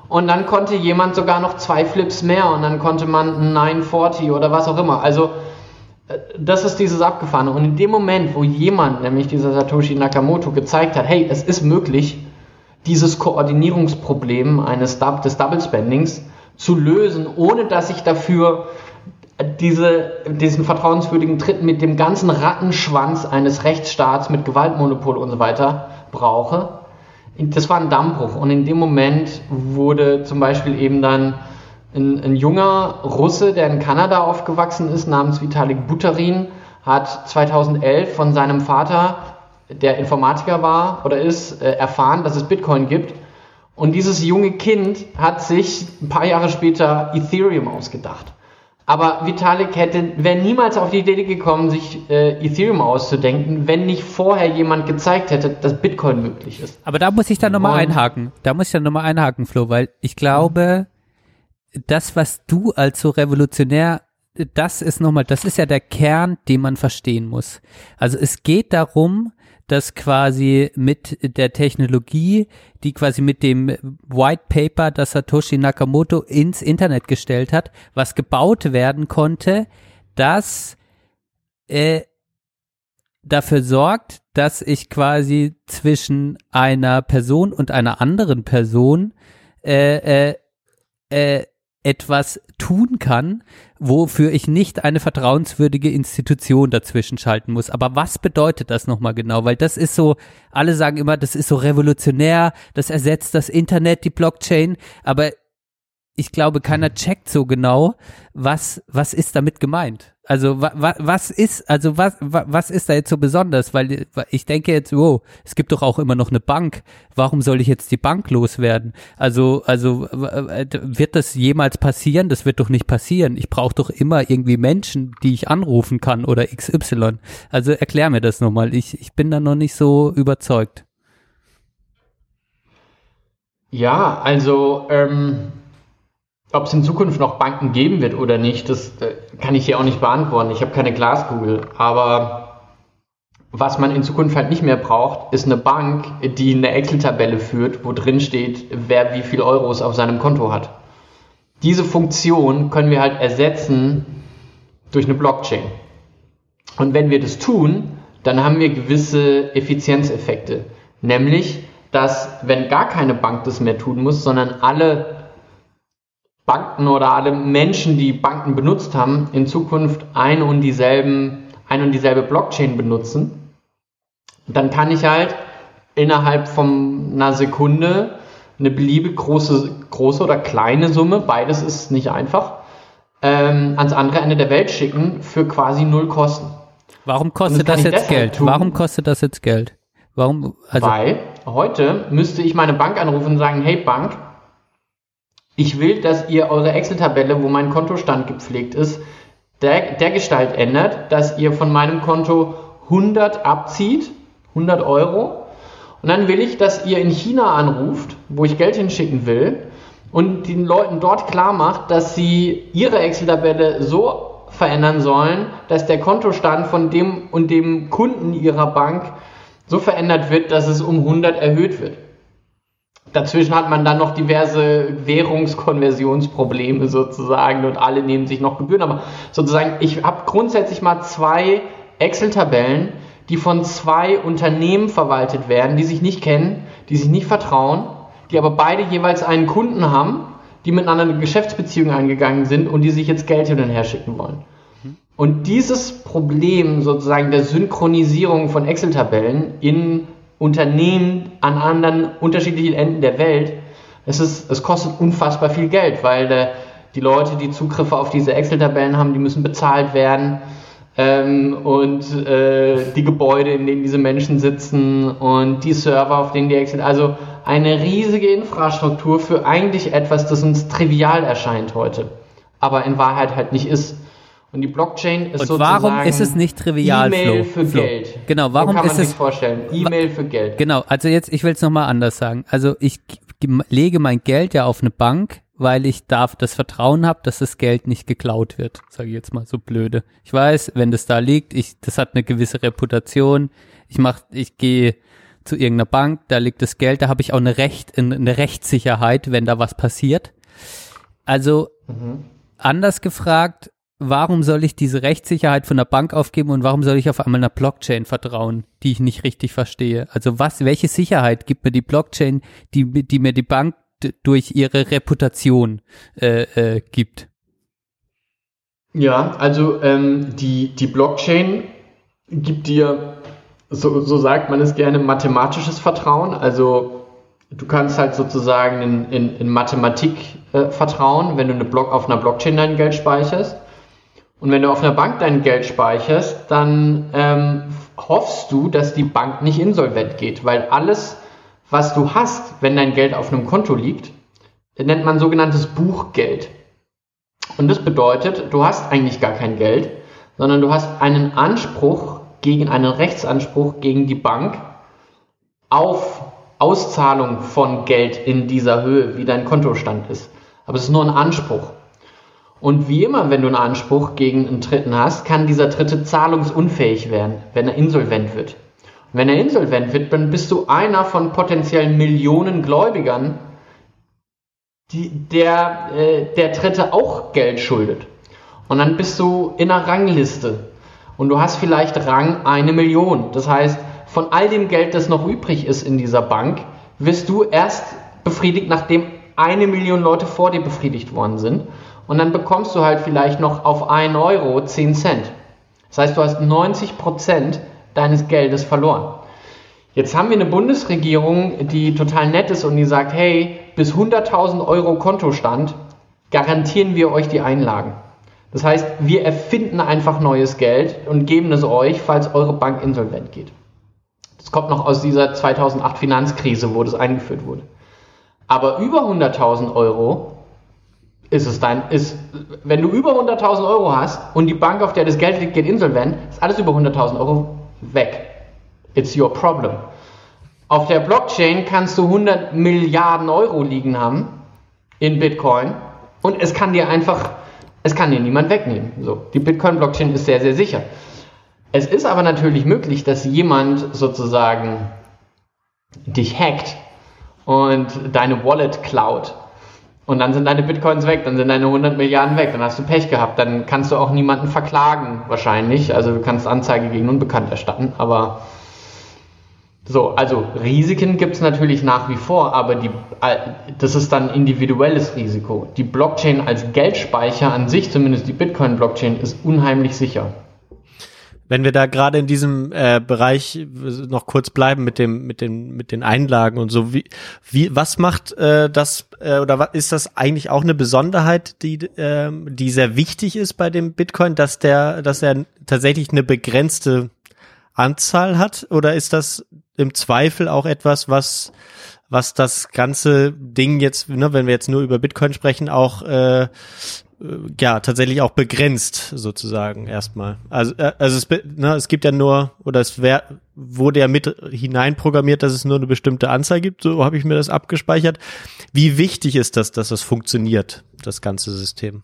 Und dann konnte jemand sogar noch zwei Flips mehr und dann konnte man ein 940 oder was auch immer. Also äh, das ist dieses Abgefahrene. Und in dem Moment, wo jemand, nämlich dieser Satoshi Nakamoto, gezeigt hat, hey, es ist möglich, dieses Koordinierungsproblem eines des Double Spendings zu lösen, ohne dass ich dafür diese, diesen vertrauenswürdigen Tritt mit dem ganzen Rattenschwanz eines Rechtsstaats mit Gewaltmonopol und so weiter brauche. Das war ein Dammbruch. Und in dem Moment wurde zum Beispiel eben dann ein, ein junger Russe, der in Kanada aufgewachsen ist, namens Vitalik Buterin, hat 2011 von seinem Vater, der Informatiker war oder ist, äh, erfahren, dass es Bitcoin gibt. Und dieses junge Kind hat sich ein paar Jahre später Ethereum ausgedacht. Aber Vitalik hätte, wäre niemals auf die Idee gekommen, sich äh, Ethereum auszudenken, wenn nicht vorher jemand gezeigt hätte, dass Bitcoin möglich ist. Aber da muss ich dann nochmal einhaken. Da muss ich dann nochmal einhaken, Flo, weil ich glaube, das, was du als so revolutionär, das ist nochmal, das ist ja der Kern, den man verstehen muss. Also es geht darum, dass quasi mit der Technologie, die quasi mit dem White Paper, das Satoshi Nakamoto ins Internet gestellt hat, was gebaut werden konnte, dass äh, dafür sorgt, dass ich quasi zwischen einer Person und einer anderen Person äh, äh, äh, etwas tun kann, wofür ich nicht eine vertrauenswürdige Institution dazwischen schalten muss. Aber was bedeutet das nochmal genau? Weil das ist so, alle sagen immer, das ist so revolutionär, das ersetzt das Internet, die Blockchain, aber ich glaube, keiner checkt so genau, was, was ist damit gemeint. Also wa, wa, was ist, also was, wa, was ist da jetzt so besonders? Weil ich denke jetzt, wow, es gibt doch auch immer noch eine Bank. Warum soll ich jetzt die Bank loswerden? Also, also wird das jemals passieren? Das wird doch nicht passieren. Ich brauche doch immer irgendwie Menschen, die ich anrufen kann oder XY. Also erklär mir das nochmal. Ich, ich bin da noch nicht so überzeugt. Ja, also ähm, ob es in Zukunft noch Banken geben wird oder nicht, das äh, kann ich hier auch nicht beantworten. Ich habe keine Glaskugel. Aber was man in Zukunft halt nicht mehr braucht, ist eine Bank, die eine Excel-Tabelle führt, wo drin steht, wer wie viel Euros auf seinem Konto hat. Diese Funktion können wir halt ersetzen durch eine Blockchain. Und wenn wir das tun, dann haben wir gewisse Effizienzeffekte. Nämlich, dass wenn gar keine Bank das mehr tun muss, sondern alle Banken oder alle Menschen, die Banken benutzt haben, in Zukunft ein und dieselben, ein und dieselbe Blockchain benutzen, dann kann ich halt innerhalb von einer Sekunde eine beliebig große, große oder kleine Summe, beides ist nicht einfach, ähm, ans andere Ende der Welt schicken für quasi null Kosten. Warum kostet das das jetzt Geld? tun. Warum kostet das jetzt Geld? Warum, also, Weil heute müsste ich meine Bank anrufen und sagen, hey Bank, ich will, dass ihr eure Excel-Tabelle, wo mein Kontostand gepflegt ist, der, der Gestalt ändert, dass ihr von meinem Konto 100 abzieht, 100 Euro. Und dann will ich, dass ihr in China anruft, wo ich Geld hinschicken will und den Leuten dort klar macht, dass sie ihre Excel-Tabelle so verändern sollen, dass der Kontostand von dem und dem Kunden ihrer Bank so verändert wird, dass es um 100 erhöht wird. Dazwischen hat man dann noch diverse Währungskonversionsprobleme sozusagen und alle nehmen sich noch Gebühren. Aber sozusagen, ich habe grundsätzlich mal zwei Excel-Tabellen, die von zwei Unternehmen verwaltet werden, die sich nicht kennen, die sich nicht vertrauen, die aber beide jeweils einen Kunden haben, die miteinander eine Geschäftsbeziehung eingegangen sind und die sich jetzt Geld hin und her schicken wollen. Und dieses Problem sozusagen der Synchronisierung von Excel-Tabellen in Unternehmen an anderen unterschiedlichen Enden der Welt, es, ist, es kostet unfassbar viel Geld, weil äh, die Leute, die Zugriffe auf diese Excel-Tabellen haben, die müssen bezahlt werden. Ähm, und äh, die Gebäude, in denen diese Menschen sitzen und die Server, auf denen die Excel, also eine riesige Infrastruktur für eigentlich etwas, das uns trivial erscheint heute, aber in Wahrheit halt nicht ist. Und die Blockchain ist Und sozusagen warum ist es nicht trivial, E-Mail für Flo. Geld. Genau, warum so kann ist man es- sich vorstellen? E-Mail für Geld. Genau, also jetzt, ich will es nochmal anders sagen. Also ich lege mein Geld ja auf eine Bank, weil ich darf das Vertrauen habe, dass das Geld nicht geklaut wird, sage ich jetzt mal so blöde. Ich weiß, wenn das da liegt, ich, das hat eine gewisse Reputation. Ich mach, ich gehe zu irgendeiner Bank, da liegt das Geld, da habe ich auch eine Recht, eine Rechtssicherheit, wenn da was passiert. Also anders gefragt, warum soll ich diese Rechtssicherheit von der Bank aufgeben und warum soll ich auf einmal einer Blockchain vertrauen, die ich nicht richtig verstehe? Also was, welche Sicherheit gibt mir die Blockchain, die, die mir die Bank durch ihre Reputation äh, äh, gibt? Ja, also ähm, die, die Blockchain gibt dir, so, so sagt man es gerne, mathematisches Vertrauen. Also du kannst halt sozusagen in, in, in Mathematik äh, vertrauen, wenn du eine Block, auf einer Blockchain dein Geld speicherst. Und wenn du auf einer Bank dein Geld speicherst, dann ähm, hoffst du, dass die Bank nicht insolvent geht, weil alles, was du hast, wenn dein Geld auf einem Konto liegt, nennt man sogenanntes Buchgeld. Und das bedeutet, du hast eigentlich gar kein Geld, sondern du hast einen Anspruch gegen einen Rechtsanspruch gegen die Bank auf Auszahlung von Geld in dieser Höhe, wie dein Kontostand ist. Aber es ist nur ein Anspruch. Und wie immer, wenn du einen Anspruch gegen einen Dritten hast, kann dieser Dritte zahlungsunfähig werden, wenn er insolvent wird. Und wenn er insolvent wird, dann bist du einer von potenziellen Millionen Gläubigern, die, der, äh, der Dritte auch Geld schuldet. Und dann bist du in einer Rangliste. Und du hast vielleicht Rang eine Million. Das heißt, von all dem Geld, das noch übrig ist in dieser Bank, wirst du erst befriedigt, nachdem eine Million Leute vor dir befriedigt worden sind. Und dann bekommst du halt vielleicht noch auf 1 Euro 10 Cent. Das heißt, du hast 90 Prozent deines Geldes verloren. Jetzt haben wir eine Bundesregierung, die total nett ist und die sagt, hey, bis 100.000 Euro Kontostand garantieren wir euch die Einlagen. Das heißt, wir erfinden einfach neues Geld und geben es euch, falls eure Bank insolvent geht. Das kommt noch aus dieser 2008 Finanzkrise, wo das eingeführt wurde. Aber über 100.000 Euro ist es dein, ist, wenn du über 100.000 Euro hast und die Bank, auf der das Geld liegt, geht insolvent, ist alles über 100.000 Euro weg. It's your problem. Auf der Blockchain kannst du 100 Milliarden Euro liegen haben in Bitcoin und es kann dir einfach, es kann dir niemand wegnehmen. So, die Bitcoin-Blockchain ist sehr, sehr sicher. Es ist aber natürlich möglich, dass jemand sozusagen dich hackt und deine Wallet klaut. Und dann sind deine Bitcoins weg, dann sind deine 100 Milliarden weg, dann hast du Pech gehabt, dann kannst du auch niemanden verklagen, wahrscheinlich. Also du kannst Anzeige gegen Unbekannt erstatten, aber so, also Risiken gibt es natürlich nach wie vor, aber die, das ist dann individuelles Risiko. Die Blockchain als Geldspeicher an sich, zumindest die Bitcoin-Blockchain, ist unheimlich sicher. Wenn wir da gerade in diesem äh, Bereich noch kurz bleiben mit dem mit den mit den Einlagen und so wie wie was macht äh, das äh, oder ist das eigentlich auch eine Besonderheit, die äh, die sehr wichtig ist bei dem Bitcoin, dass der dass er tatsächlich eine begrenzte Anzahl hat? Oder ist das im Zweifel auch etwas, was was das ganze Ding jetzt, ne, wenn wir jetzt nur über Bitcoin sprechen, auch äh, ja tatsächlich auch begrenzt sozusagen erstmal. Also äh, also es, ne, es gibt ja nur oder es wär, wurde ja mit hineinprogrammiert, dass es nur eine bestimmte Anzahl gibt. So habe ich mir das abgespeichert. Wie wichtig ist das, dass das funktioniert, das ganze System?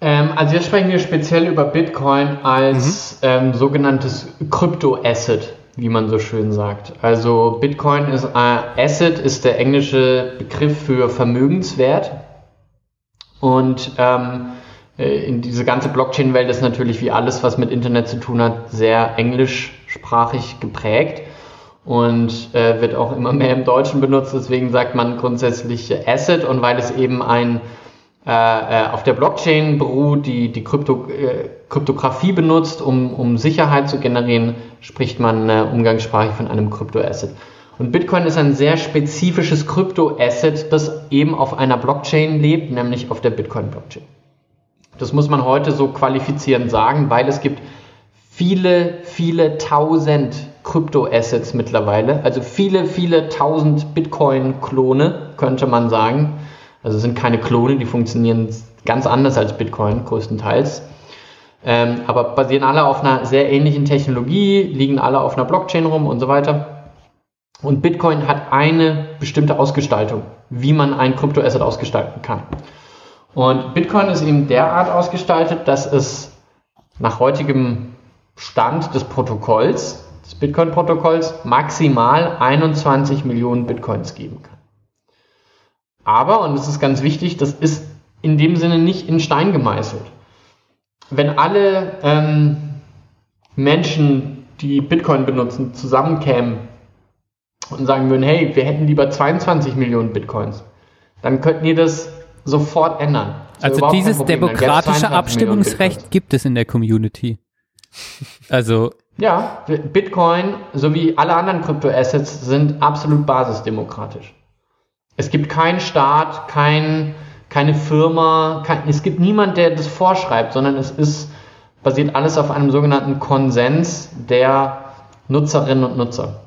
Ähm, also jetzt sprechen wir speziell über Bitcoin als ähm, sogenanntes Kryptoasset, wie man so schön sagt. Also Bitcoin ist äh, Asset ist der englische Begriff für Vermögenswert und ähm, äh, in diese ganze Blockchain-Welt ist natürlich wie alles, was mit Internet zu tun hat, sehr englischsprachig geprägt und äh, wird auch immer mehr im Deutschen benutzt. Deswegen sagt man grundsätzlich Asset und weil es eben ein äh, äh, auf der Blockchain beruht, die die Krypto, äh, Kryptographie benutzt, um, um Sicherheit zu generieren, spricht man äh, umgangssprachlich von einem Kryptoasset. Und Bitcoin ist ein sehr spezifisches Kryptoasset, das eben auf einer Blockchain lebt, nämlich auf der Bitcoin-Blockchain. Das muss man heute so qualifizierend sagen, weil es gibt viele, viele tausend Kryptoassets mittlerweile, also viele, viele tausend Bitcoin-Klone, könnte man sagen. Also sind keine Klone, die funktionieren ganz anders als Bitcoin größtenteils. Ähm, aber basieren alle auf einer sehr ähnlichen Technologie, liegen alle auf einer Blockchain rum und so weiter. Und Bitcoin hat eine bestimmte Ausgestaltung, wie man ein Kryptoasset ausgestalten kann. Und Bitcoin ist eben derart ausgestaltet, dass es nach heutigem Stand des Protokolls, des Bitcoin-Protokolls, maximal 21 Millionen Bitcoins geben kann. Aber, und das ist ganz wichtig, das ist in dem Sinne nicht in Stein gemeißelt. Wenn alle ähm, Menschen, die Bitcoin benutzen, zusammenkämen und sagen würden, hey, wir hätten lieber 22 Millionen Bitcoins, dann könnten die das sofort ändern. Das Also dieses demokratische Abstimmungsrecht gibt es in der Community. Also Ja, Bitcoin sowie alle anderen Kryptoassets sind absolut basisdemokratisch. Es gibt keinen Staat, kein, keine Firma, kein, es gibt niemand, der das vorschreibt, sondern es ist basiert alles auf einem sogenannten Konsens der Nutzerinnen und Nutzer.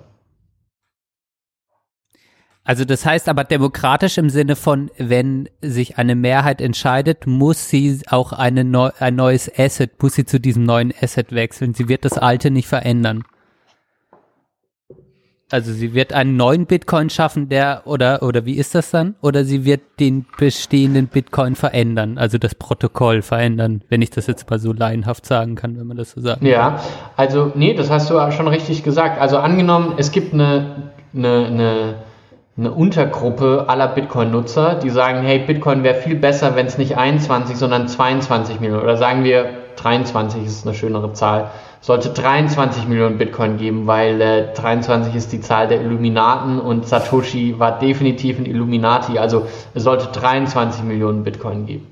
Also das heißt aber demokratisch im Sinne von, wenn sich eine Mehrheit entscheidet, muss sie auch eine neu, ein neues Asset, muss sie zu diesem neuen Asset wechseln. Sie wird das alte nicht verändern. Also sie wird einen neuen Bitcoin schaffen, der oder oder wie ist das dann? Oder sie wird den bestehenden Bitcoin verändern, also das Protokoll verändern, wenn ich das jetzt mal so laienhaft sagen kann, wenn man das so sagt. Ja, also nee, das hast du schon richtig gesagt. Also angenommen, es gibt eine, eine, eine, eine Untergruppe aller Bitcoin-Nutzer, die sagen, hey, Bitcoin wäre viel besser, wenn es nicht 21, sondern 22 Millionen oder sagen wir 23 ist eine schönere Zahl, sollte 23 Millionen Bitcoin geben, weil äh, 23 ist die Zahl der Illuminaten und Satoshi war definitiv ein Illuminati, also es sollte 23 Millionen Bitcoin geben.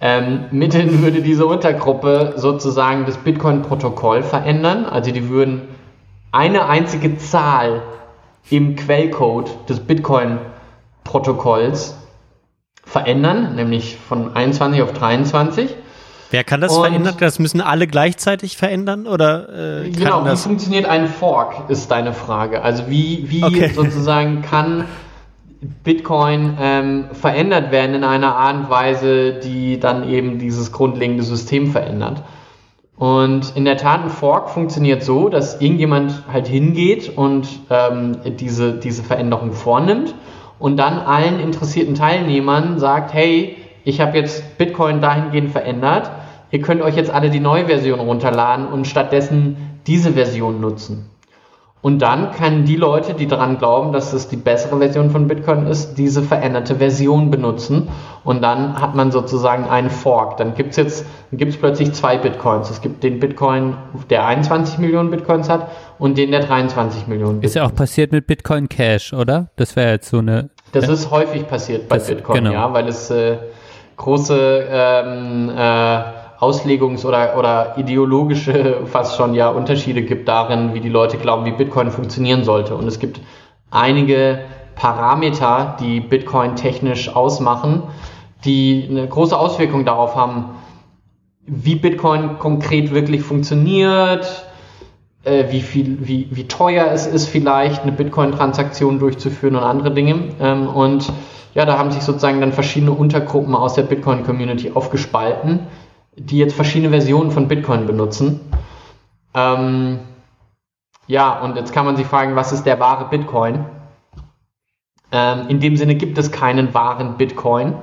Ähm, mithin würde diese Untergruppe sozusagen das Bitcoin-Protokoll verändern, also die würden eine einzige Zahl im Quellcode des Bitcoin-Protokolls verändern, nämlich von 21 auf 23. Wer kann das Und- verändern? Das müssen alle gleichzeitig verändern oder äh, Genau, wie funktioniert ein Fork, ist deine Frage. Also wie, wie Okay. sozusagen kann Bitcoin ähm, verändert werden in einer Art und Weise, die dann eben dieses grundlegende System verändert. Und in der Tat, ein Fork funktioniert so, dass irgendjemand halt hingeht und ähm, diese, diese Veränderung vornimmt und dann allen interessierten Teilnehmern sagt, hey, ich habe jetzt Bitcoin dahingehend verändert, ihr könnt euch jetzt alle die neue Version runterladen und stattdessen diese Version nutzen. Und dann können die Leute, die daran glauben, dass es die bessere Version von Bitcoin ist, diese veränderte Version benutzen. Und dann hat man sozusagen einen Fork. Dann gibt es jetzt gibt's plötzlich zwei Bitcoins. Es gibt den Bitcoin, der 21 Millionen Bitcoins hat und den, der 23 Millionen Ist ja auch passiert mit Bitcoin Cash, oder? Das wäre jetzt so eine Das ist häufig passiert bei Das- Bitcoin, genau. ja, weil es äh, große ähm, äh, Auslegungs- oder, oder ideologische fast schon ja Unterschiede gibt darin, wie die Leute glauben, wie Bitcoin funktionieren sollte. Und es gibt einige Parameter, die Bitcoin technisch ausmachen, die eine große Auswirkung darauf haben, wie Bitcoin konkret wirklich funktioniert, äh, wie viel, wie, wie teuer es ist, vielleicht eine Bitcoin-Transaktion durchzuführen und andere Dinge. Ähm, und ja, da haben sich sozusagen dann verschiedene Untergruppen aus der Bitcoin-Community aufgespalten, die jetzt verschiedene Versionen von Bitcoin benutzen. Ähm, ja, und jetzt kann man sich fragen, was ist der wahre Bitcoin? Ähm, in dem Sinne gibt es keinen wahren Bitcoin.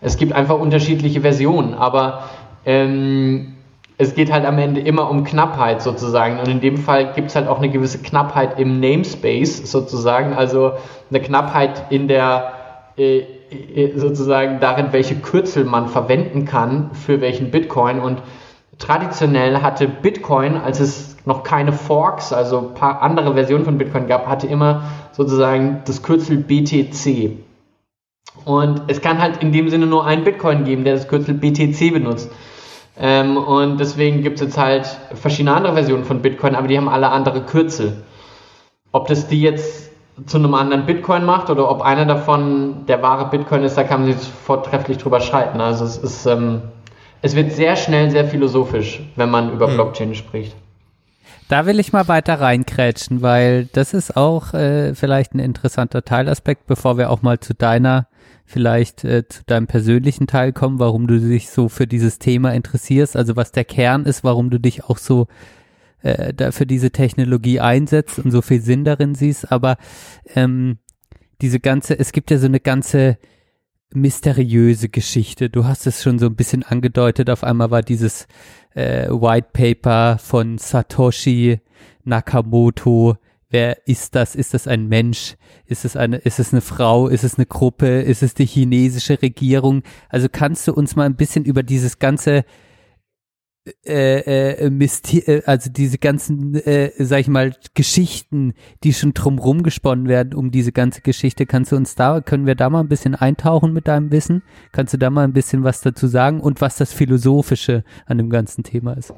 Es gibt einfach unterschiedliche Versionen, aber ähm, es geht halt am Ende immer um Knappheit sozusagen. Und in dem Fall gibt es halt auch eine gewisse Knappheit im Namespace sozusagen, also eine Knappheit in der, äh, sozusagen darin, welche Kürzel man verwenden kann für welchen Bitcoin. Und traditionell hatte Bitcoin, als es noch keine Forks, also ein paar andere Versionen von Bitcoin gab, hatte immer sozusagen das Kürzel BTC. Und es kann halt in dem Sinne nur einen Bitcoin geben, der das Kürzel BTC benutzt. Ähm, und deswegen gibt es jetzt halt verschiedene andere Versionen von Bitcoin, aber die haben alle andere Kürzel. Ob das die jetzt zu einem anderen Bitcoin macht oder ob einer davon der wahre Bitcoin ist, da kann man sich vortrefflich drüber streiten. Also es ist, ähm, es wird sehr schnell sehr philosophisch, wenn man über Hm. Blockchain spricht. Da will ich mal weiter reinkrätschen, weil das ist auch äh, vielleicht ein interessanter Teilaspekt, bevor wir auch mal zu deiner, vielleicht äh, zu deinem persönlichen Teil kommen, warum du dich so für dieses Thema interessierst, also was der Kern ist, warum du dich auch so äh, da für diese Technologie einsetzt und so viel Sinn darin siehst, aber ähm, diese ganze, es gibt ja so eine ganze mysteriöse Geschichte. Du hast es schon so ein bisschen angedeutet. Auf einmal war dieses äh, White Paper von Satoshi Nakamoto. Wer ist das? Ist das ein Mensch? Ist es eine, ist es eine Frau? Ist es eine Gruppe? Ist es die chinesische Regierung? Also kannst du uns mal ein bisschen über dieses ganze äh, äh, äh, also diese ganzen, äh, sag ich mal, Geschichten, die schon drumrum gesponnen werden um diese ganze Geschichte, kannst du uns da, können wir da mal ein bisschen eintauchen mit deinem Wissen? Kannst du da mal ein bisschen was dazu sagen und was das Philosophische an dem ganzen Thema ist?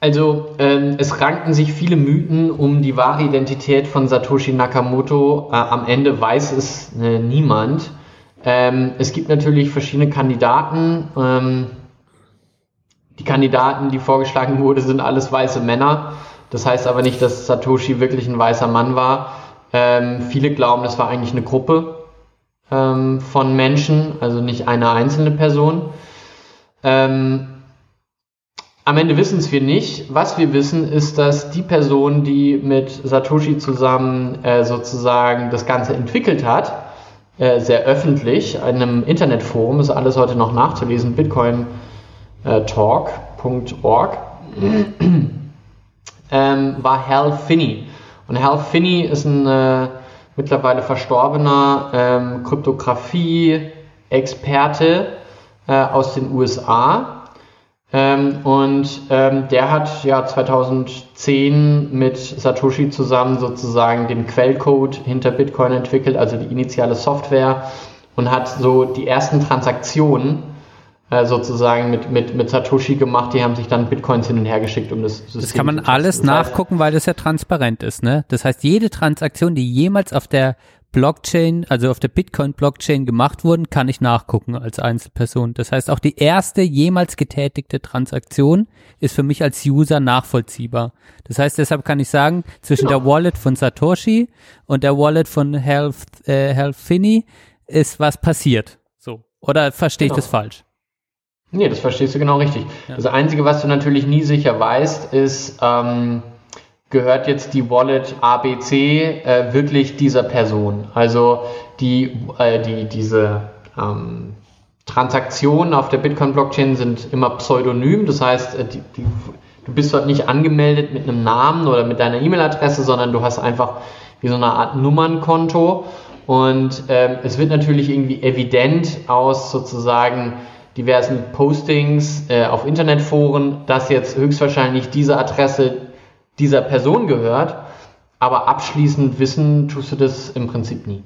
Also ähm, es ranken sich viele Mythen um die wahre Identität von Satoshi Nakamoto. Äh, am Ende weiß es äh, niemand. Ähm, es gibt natürlich verschiedene Kandidaten. Ähm, die Kandidaten, die vorgeschlagen wurde, sind alles weiße Männer. Das heißt aber nicht, dass Satoshi wirklich ein weißer Mann war. Ähm, viele glauben, das war eigentlich eine Gruppe ähm, von Menschen, also nicht eine einzelne Person. Ähm, am Ende wissen es wir nicht. Was wir wissen, ist, dass die Person, die mit Satoshi zusammen äh, sozusagen das Ganze entwickelt hat, äh, sehr öffentlich, in einem Internetforum, ist alles heute noch nachzulesen, Bitcoin äh, talk.org, ähm, war Hal Finney. Und Hal Finney ist ein äh, mittlerweile verstorbener ähm, Kryptographie-Experte äh, aus den USA. Ähm, und ähm, der hat ja 2010 mit Satoshi zusammen sozusagen den Quellcode hinter Bitcoin entwickelt, also die initiale Software und hat so die ersten Transaktionen äh, sozusagen mit, mit, mit Satoshi gemacht, die haben sich dann Bitcoins hin und her geschickt, um das System Das kann man alles Das heißt, nachgucken, weil das ja transparent ist, ne? Das heißt, jede Transaktion, die jemals auf der Blockchain, also auf der Bitcoin-Blockchain gemacht wurden, kann ich nachgucken als Einzelperson. Das heißt, auch die erste jemals getätigte Transaktion ist für mich als User nachvollziehbar. Das heißt, deshalb kann ich sagen, zwischen Genau. der Wallet von Satoshi und der Wallet von Health, äh, Health Finney ist was passiert. So. Oder verstehe ich Genau. das falsch? Nee, das verstehst du genau richtig. Das Einzige, was du natürlich nie sicher weißt, ist, ähm, gehört jetzt die Wallet ABC äh, wirklich dieser Person? Also die, äh, die, diese ähm, Transaktionen auf der Bitcoin-Blockchain sind immer pseudonym, das heißt, äh, die, die, du bist dort nicht angemeldet mit einem Namen oder mit deiner E-Mail-Adresse, sondern du hast einfach wie so eine Art Nummernkonto und ähm, es wird natürlich irgendwie evident aus sozusagen diversen Postings äh, auf Internetforen, dass jetzt höchstwahrscheinlich diese Adresse dieser Person gehört, aber abschließend wissen tust du das im Prinzip nie.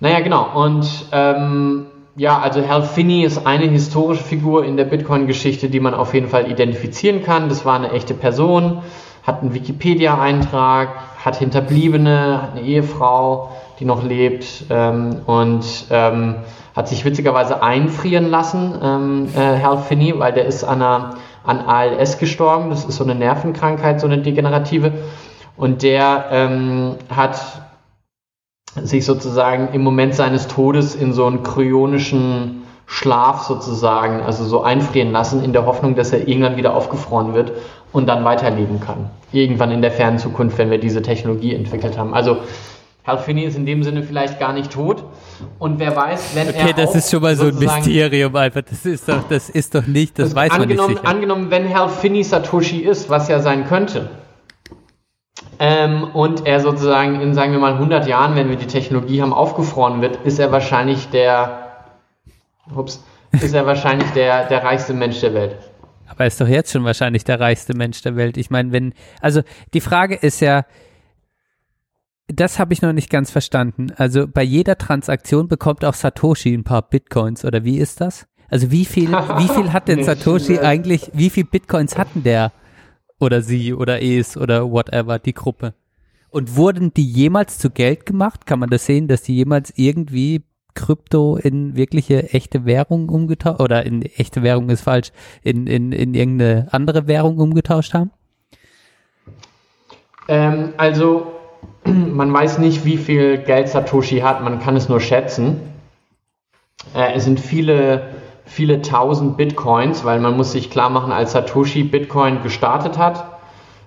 Naja, genau. Und ähm, ja, also Hal Finney ist eine historische Figur in der Bitcoin-Geschichte, die man auf jeden Fall identifizieren kann. Das war eine echte Person, hat einen Wikipedia-Eintrag, hat Hinterbliebene, hat eine Ehefrau, die noch lebt ähm, und ähm, hat sich witzigerweise einfrieren lassen, ähm, äh, Hal Finney, weil der ist an, einer, an ALS gestorben. Das ist so eine Nervenkrankheit, so eine degenerative. Und der ähm, hat sich sozusagen im Moment seines Todes in so einen kryonischen Schlaf sozusagen, also so einfrieren lassen, in der Hoffnung, dass er irgendwann wieder aufgefroren wird und dann weiterleben kann. Irgendwann in der fernen Zukunft, wenn wir diese Technologie entwickelt haben. Also Hal Finney ist in dem Sinne vielleicht gar nicht tot. Und wer weiß, wenn er Okay, das ist schon mal so ein Mysterium einfach. Das ist doch, das ist doch nicht, das weiß man nicht angenommen, sicher. angenommen, wenn Hal Finney Satoshi ist, was ja sein könnte, ähm, und er sozusagen in, sagen wir mal, 100 Jahren, wenn wir die Technologie haben, aufgefroren wird, ist er wahrscheinlich der, ups, ist er wahrscheinlich der, der reichste Mensch der Welt. Aber er ist doch jetzt schon wahrscheinlich der reichste Mensch der Welt. Ich meine, wenn, also die Frage ist ja, das habe ich noch nicht ganz verstanden. Also bei jeder Transaktion bekommt auch Satoshi ein paar Bitcoins oder wie ist das? Also wie viel, wie viel hat denn Satoshi eigentlich, wie viel Bitcoins hatten der oder sie oder es oder whatever, die Gruppe? Und wurden die jemals zu Geld gemacht? Kann man das sehen, dass die jemals irgendwie Krypto in wirkliche echte Währung umgetauscht oder in echte Währung ist falsch, in, in, in irgendeine andere Währung umgetauscht haben? Ähm, also, man weiß nicht, wie viel Geld Satoshi hat, man kann es nur schätzen. Äh, es sind viele, viele tausend Bitcoins, weil man muss sich klar machen, als Satoshi Bitcoin gestartet hat,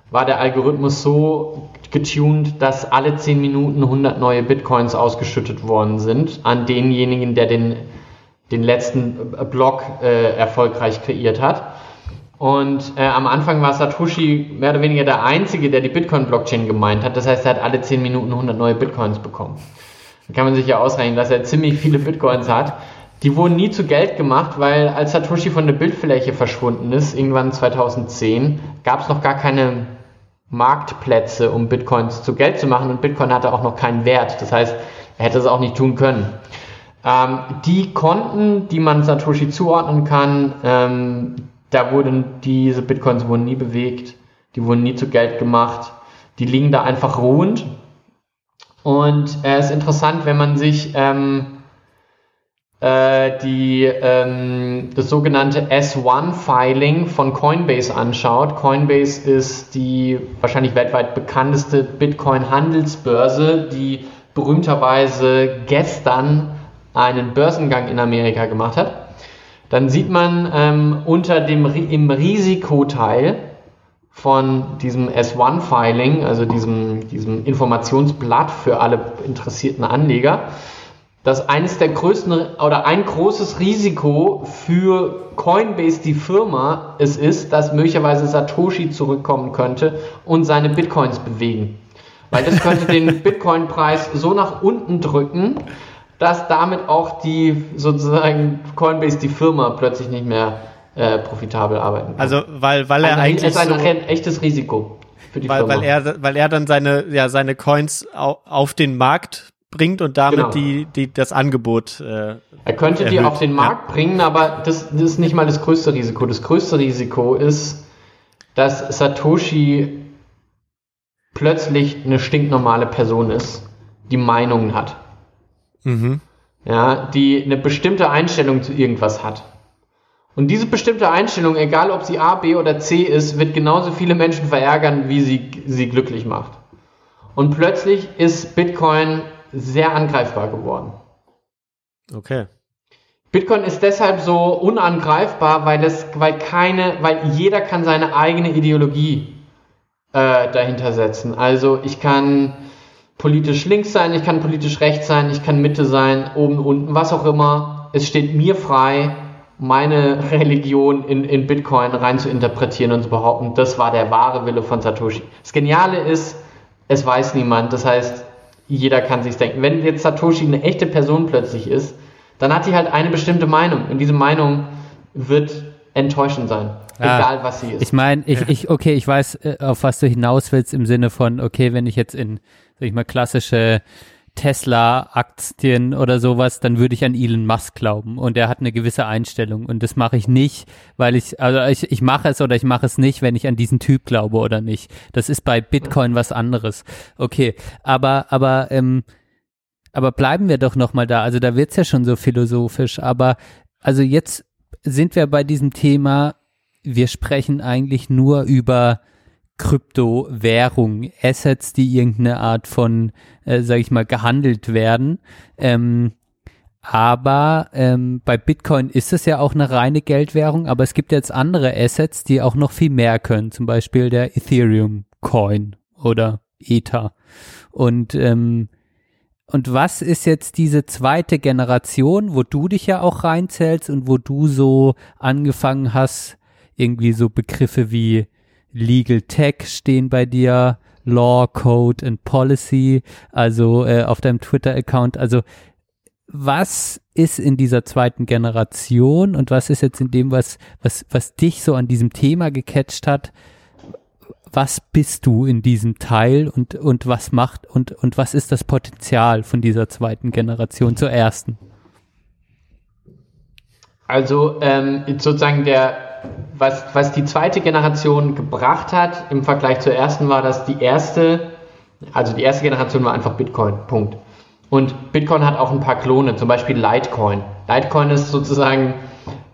war der Algorithmus so getuned, dass alle 10 Minuten 100 neue Bitcoins ausgeschüttet worden sind an denjenigen, der den, den letzten Block äh, erfolgreich kreiert hat. Und äh, am Anfang war Satoshi mehr oder weniger der Einzige, der die Bitcoin-Blockchain gemeint hat. Das heißt, er hat alle 10 Minuten 100 neue Bitcoins bekommen. Da kann man sich ja ausrechnen, dass er ziemlich viele Bitcoins hat. Die wurden nie zu Geld gemacht, weil als Satoshi von der Bildfläche verschwunden ist, irgendwann 2010, gab es noch gar keine Marktplätze, um Bitcoins zu Geld zu machen und Bitcoin hatte auch noch keinen Wert. Das heißt, er hätte es auch nicht tun können. Ähm, die Konten, die man Satoshi zuordnen kann, ähm, da wurden diese Bitcoins wurden nie bewegt, die wurden nie zu Geld gemacht, die liegen da einfach ruhend. Und es äh, ist interessant, wenn man sich ähm, äh, die, ähm, das sogenannte S1-Filing von Coinbase anschaut. Coinbase ist die wahrscheinlich weltweit bekannteste Bitcoin-Handelsbörse, die berühmterweise gestern einen Börsengang in Amerika gemacht hat. Dann sieht man ähm, unter dem im Risikoteil von diesem S1-Filing, also diesem, diesem Informationsblatt für alle interessierten Anleger, dass eines der größten oder ein großes Risiko für Coinbase, die Firma, es ist, dass möglicherweise Satoshi zurückkommen könnte und seine Bitcoins bewegen. Weil das könnte den Bitcoin-Preis so nach unten drücken, dass damit auch die sozusagen Coinbase, die Firma, plötzlich nicht mehr äh, profitabel arbeiten kann. Also, weil, weil er Ein- eigentlich es ist ein so, echtes Risiko für die weil, Firma. weil er, weil er dann seine, ja, seine Coins au, auf den Markt bringt und damit Genau. die, die, das Angebot, äh, Er könnte die erhöht. auf den Markt bringen, aber das, das ist nicht mal das größte Risiko. Das größte Risiko ist, dass Satoshi plötzlich eine stinknormale Person ist, die Meinungen hat. Mhm. Ja, die eine bestimmte Einstellung zu irgendwas hat. Und diese bestimmte Einstellung, egal ob sie A, B oder C ist, wird genauso viele Menschen verärgern, wie sie sie glücklich macht. Und plötzlich ist Bitcoin sehr angreifbar geworden. Okay. Bitcoin ist deshalb so unangreifbar, weil es, weil keine, weil jeder kann seine eigene Ideologie äh, dahinter setzen. Also ich kann politisch links sein, ich kann politisch rechts sein, ich kann Mitte sein, oben, unten, was auch immer. Es steht mir frei, meine Religion in, in Bitcoin rein zu interpretieren und zu behaupten, das war der wahre Wille von Satoshi. Das Geniale ist, es weiß niemand. Das heißt, jeder kann sich denken. Wenn jetzt Satoshi eine echte Person plötzlich ist, dann hat sie halt eine bestimmte Meinung. Und diese Meinung wird enttäuschend sein. Ah, egal was sie ist. Ich meine, ich, ich, okay, ich weiß, äh, auf was du hinaus willst im Sinne von, okay, wenn ich jetzt in, sag ich mal, klassische Tesla-Aktien oder sowas, dann würde ich an Elon Musk glauben und er hat eine gewisse Einstellung und das mache ich nicht, weil ich, also ich, ich mache es oder ich mache es nicht, wenn ich an diesen Typ glaube oder nicht. Das ist bei Bitcoin was anderes. Okay, aber, aber, ähm, aber bleiben wir doch nochmal da. Also da wird's ja schon so philosophisch, aber also jetzt sind wir bei diesem Thema, wir sprechen eigentlich nur über Kryptowährung, Assets, die irgendeine Art von, äh, sage ich mal, gehandelt werden. Ähm, aber ähm, bei Bitcoin ist es ja auch eine reine Geldwährung, aber es gibt jetzt andere Assets, die auch noch viel mehr können, zum Beispiel der Ethereum Coin oder Ether. Und ähm, und was ist jetzt diese zweite Generation, wo du dich ja auch reinzählst und wo du so angefangen hast, irgendwie so Begriffe wie Legal Tech stehen bei dir, Law, Code and Policy, also äh, auf deinem Twitter-Account. Also was ist in dieser zweiten Generation und was ist jetzt in dem, was, was, was dich so an diesem Thema gecatcht hat? Was bist du in diesem Teil und, und was macht und, und was ist das Potenzial von dieser zweiten Generation zur ersten? Also ähm, sozusagen der, was, was die zweite Generation gebracht hat im Vergleich zur ersten, war, dass die erste, also die erste Generation war einfach Bitcoin, Punkt. Und Bitcoin hat auch ein paar Klone, zum Beispiel Litecoin. Litecoin ist sozusagen,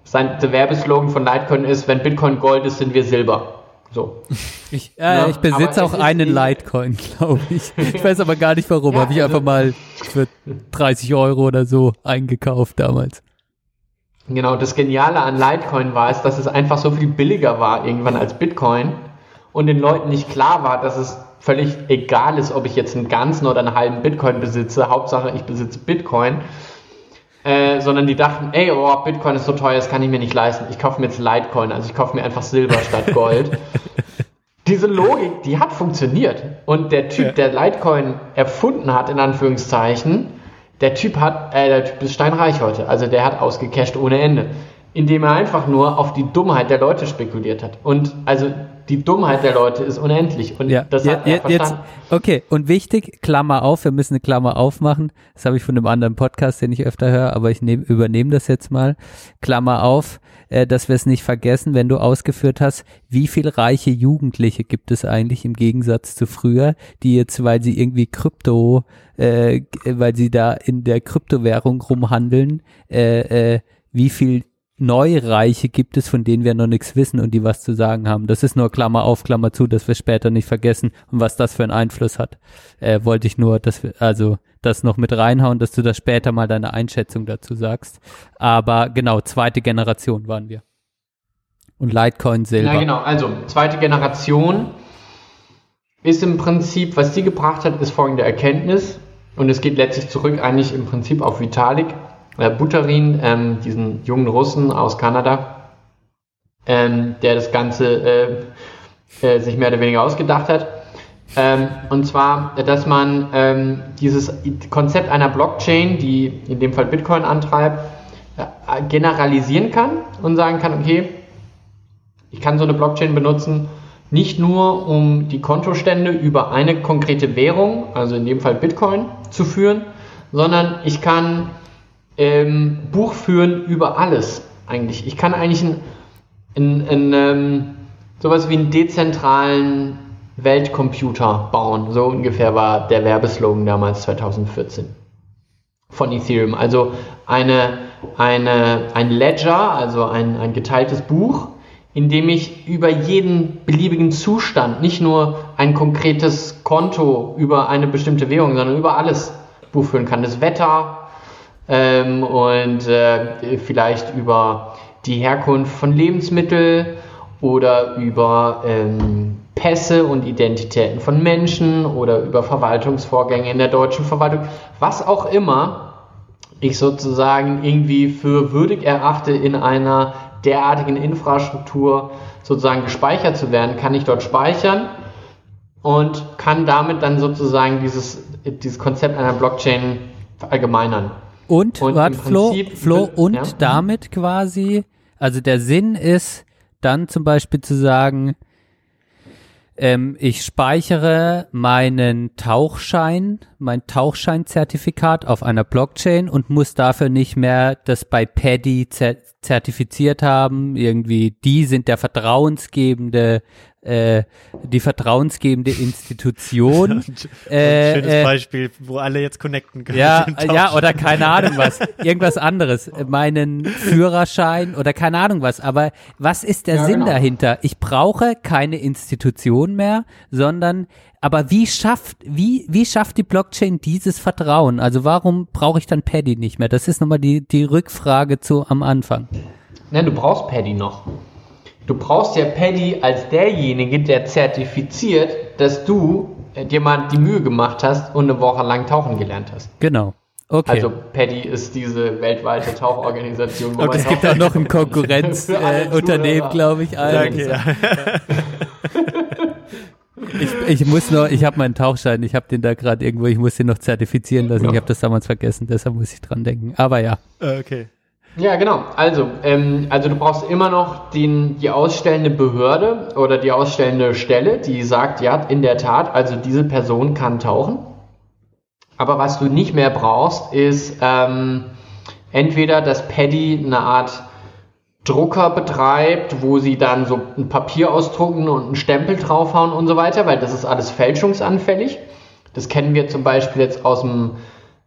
sein, der Werbeslogan von Litecoin ist, wenn Bitcoin Gold ist, sind wir Silber. So. Ich, äh, Ja, ich besitze auch einen Litecoin, glaube ich. Ich weiß aber gar nicht warum. Ja, Habe ich also- einfach mal für 30 Euro oder so eingekauft damals. Genau, das Geniale an Litecoin war es, dass es einfach so viel billiger war irgendwann als Bitcoin und den Leuten nicht klar war, dass es völlig egal ist, ob ich jetzt einen ganzen oder einen halben Bitcoin besitze. Hauptsache, ich besitze Bitcoin. Äh, sondern die dachten, ey, oh, Bitcoin ist so teuer, das kann ich mir nicht leisten. Ich kaufe mir jetzt Litecoin, also ich kaufe mir einfach Silber statt Gold. Diese Logik, die hat funktioniert. Und der Typ, der Litecoin erfunden hat, in Anführungszeichen, der Typ hat, äh, der Typ ist steinreich heute. Also der hat ausgecasht ohne Ende. Indem er einfach nur auf die Dummheit der Leute spekuliert hat. Und also die Dummheit der Leute ist unendlich. Und Ja, das ja, hat er ja, jetzt, verstanden. okay, und wichtig, Klammer auf, wir müssen eine Klammer aufmachen. Das habe ich von einem anderen Podcast, den ich öfter höre, aber ich nehm, übernehme das jetzt mal. Klammer auf, äh, dass wir es nicht vergessen, wenn du ausgeführt hast, wie viel reiche Jugendliche gibt es eigentlich im Gegensatz zu früher, die jetzt, weil sie irgendwie Krypto, äh, weil sie da in der Kryptowährung rumhandeln, äh, äh, wie viel Neureiche gibt es, von denen wir noch nichts wissen und die was zu sagen haben. Das ist nur Klammer auf, Klammer zu, dass wir später nicht vergessen und was das für einen Einfluss hat. Äh, wollte ich nur, dass wir, also das noch mit reinhauen, dass du da später mal deine Einschätzung dazu sagst. Aber genau, zweite Generation waren wir. Und Litecoin Silber. Ja, genau. Also, zweite Generation ist im Prinzip, was sie gebracht hat, ist folgende Erkenntnis. Und es geht letztlich zurück eigentlich im Prinzip auf Vitalik äh, Buterin, ähm, diesen jungen Russen aus Kanada, ähm, der das Ganze äh, äh, sich mehr oder weniger ausgedacht hat. Ähm, und zwar, dass man ähm, dieses Konzept einer Blockchain, die in dem Fall Bitcoin antreibt, äh, generalisieren kann und sagen kann, okay, ich kann so eine Blockchain benutzen, nicht nur um die Kontostände über eine konkrete Währung, also in dem Fall Bitcoin, zu führen, sondern ich kann ähm, Buch führen über alles eigentlich. Ich kann eigentlich ein, ein, ein, ähm, sowas wie einen dezentralen Weltcomputer bauen. So ungefähr war der Werbeslogan damals 2014 von Ethereum. Also eine, eine, ein Ledger, also ein, ein geteiltes Buch, in dem ich über jeden beliebigen Zustand, nicht nur ein konkretes Konto über eine bestimmte Währung, sondern über alles Buch führen kann. Das Wetter ähm, und äh, vielleicht über die Herkunft von Lebensmitteln oder über ähm, Pässe und Identitäten von Menschen oder über Verwaltungsvorgänge in der deutschen Verwaltung, was auch immer ich sozusagen irgendwie für würdig erachte, in einer derartigen Infrastruktur sozusagen gespeichert zu werden, kann ich dort speichern und kann damit dann sozusagen dieses, dieses Konzept einer Blockchain verallgemeinern. Und, Und warte, Flo, Prinzip Flo, und ja. damit quasi, also der Sinn ist dann zum Beispiel zu sagen, ähm, ich speichere meinen Tauchschein, mein Tauchscheinzertifikat auf einer Blockchain und muss dafür nicht mehr das bei Paddy zer zertifiziert haben. Irgendwie, die sind der vertrauensgebende, äh, die vertrauensgebende Institution. Äh, Schönes äh, Beispiel, wo alle jetzt connecten können. ja, ja, oder keine Ahnung was. Irgendwas anderes. Meinen Führerschein oder keine Ahnung was. Aber was ist der Ja, Sinn genau. dahinter? Ich brauche keine Institution mehr, sondern aber wie schafft, wie, wie schafft die Blockchain dieses Vertrauen? Also warum brauche ich dann Paddy nicht mehr? Das ist nochmal die, die Rückfrage zu am Anfang. Nein, du brauchst Paddy noch. Du brauchst ja Paddy als derjenige, der zertifiziert, dass du äh, dir mal die Mühe gemacht hast und eine Woche lang tauchen gelernt hast. Genau. Okay. Also Paddy ist diese weltweite Tauchorganisation. Wo Okay, es es gibt auch noch ein Konkurrenzunternehmen, äh, glaube ich. Danke, ja. Ich, ich muss noch, ich habe meinen Tauchschein, ich habe den da gerade irgendwo, ich muss den noch zertifizieren lassen. Ja. Ich habe das damals vergessen, deshalb muss ich dran denken. Aber ja. Äh, Okay. Ja, genau. Also, ähm, also du brauchst immer noch den, die ausstellende Behörde oder die ausstellende Stelle, die sagt, ja, in der Tat, also diese Person kann tauchen. Aber was du nicht mehr brauchst, ist ähm, entweder, dass Paddy eine Art Drucker betreibt, wo sie dann so ein Papier ausdrucken und einen Stempel draufhauen und so weiter, weil das ist alles fälschungsanfällig. Das kennen wir zum Beispiel jetzt aus dem,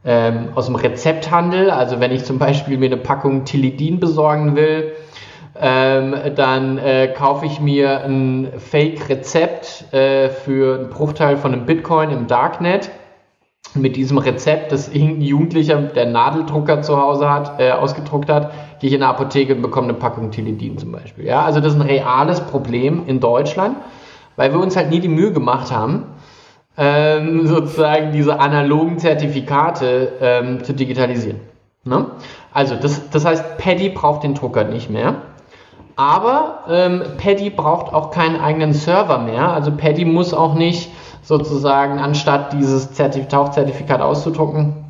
ähm, aus dem Rezepthandel. Also wenn ich zum Beispiel mir eine Packung Tilidin besorgen will, ähm, dann äh, kaufe ich mir ein Fake-Rezept äh, für einen Bruchteil von einem Bitcoin im Darknet mit diesem Rezept, das irgendein Jugendlicher, der Nadeldrucker zu Hause hat, äh, ausgedruckt hat, gehe ich in eine Apotheke und bekomme eine Packung Tilidin zum Beispiel. Ja, also das ist ein reales Problem in Deutschland, weil wir uns halt nie die Mühe gemacht haben, ähm, sozusagen diese analogen Zertifikate ähm, zu digitalisieren. Ne? Also das, das heißt, Paddy braucht den Drucker nicht mehr. Aber ähm, Paddy braucht auch keinen eigenen Server mehr. Also Paddy muss auch nicht sozusagen, anstatt dieses Zertif Tauchzertifikat auszudrucken,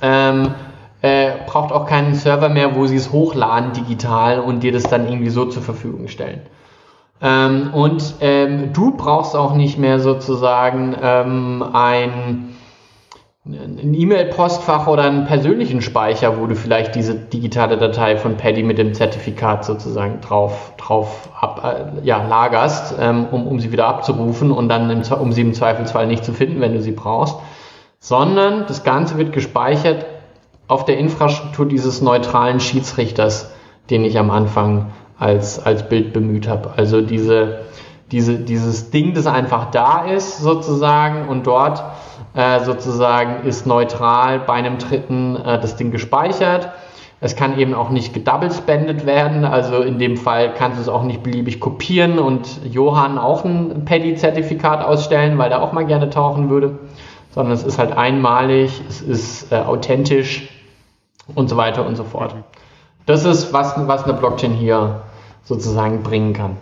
ähm, äh, braucht auch keinen Server mehr, wo sie es hochladen digital und dir das dann irgendwie so zur Verfügung stellen. Ähm, und ähm, du brauchst auch nicht mehr sozusagen ähm, ein, ein E-Mail-Postfach oder einen persönlichen Speicher, wo du vielleicht diese digitale Datei von Paddy mit dem Zertifikat sozusagen drauf, drauf ab, äh, ja, lagerst, ähm, um, um sie wieder abzurufen und dann im, um sie im Zweifelsfall nicht zu finden, wenn du sie brauchst, sondern das Ganze wird gespeichert auf der Infrastruktur dieses neutralen Schiedsrichters, den ich am Anfang als, als Bild bemüht habe. Also diese, diese, dieses Ding, das einfach da ist sozusagen und dort äh, sozusagen ist neutral bei einem Dritten äh, das Ding gespeichert. Es kann eben auch nicht gedoublespendet werden, also in dem Fall kannst du es auch nicht beliebig kopieren und Johann auch ein Paddy-Zertifikat ausstellen, weil er auch mal gerne tauchen würde, sondern es ist halt einmalig, es ist äh, authentisch und so weiter und so fort. Das ist, was, was eine Blockchain hier sozusagen bringen kann.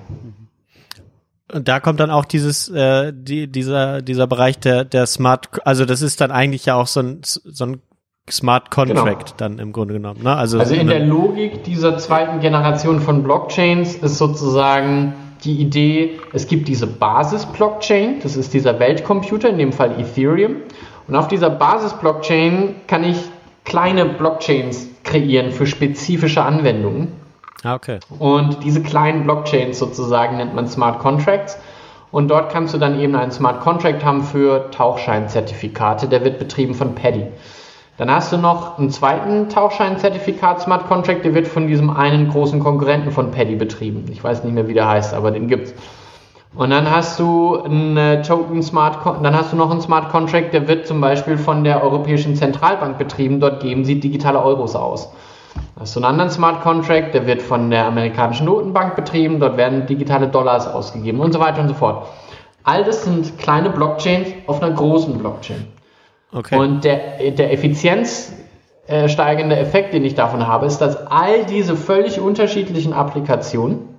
Und da kommt dann auch dieses, äh, die, dieser, dieser Bereich der, der Smart, also das ist dann eigentlich ja auch so ein, so ein Smart Contract dann im Grunde genommen, ne? Also, Also in der Logik dieser zweiten Generation von Blockchains ist sozusagen die Idee, es gibt diese Basis-Blockchain, das ist dieser Weltcomputer, in dem Fall Ethereum. Und auf dieser Basis-Blockchain kann ich kleine Blockchains kreieren für spezifische Anwendungen. Ah, okay. Und diese kleinen Blockchains sozusagen nennt man Smart Contracts. Und dort kannst du dann eben einen Smart Contract haben für Tauchscheinzertifikate. Der wird betrieben von Paddy. Dann hast du noch einen zweiten Tauchscheinzertifikat Smart Contract, der wird von diesem einen großen Konkurrenten von Paddy betrieben. Ich weiß nicht mehr, wie der heißt, aber den gibt's. Und dann hast du einen äh, Token Smart, dann hast du noch einen Smart Contract, der wird zum Beispiel von der Europäischen Zentralbank betrieben. Dort geben sie digitale Euros aus. Hast du einen anderen Smart Contract, der wird von der amerikanischen Notenbank betrieben. Dort werden digitale Dollars ausgegeben und so weiter und so fort. All das sind kleine Blockchains auf einer großen Blockchain. Okay. Und der, der Effizienz äh, steigende Effekt, den ich davon habe, ist, dass all diese völlig unterschiedlichen Applikationen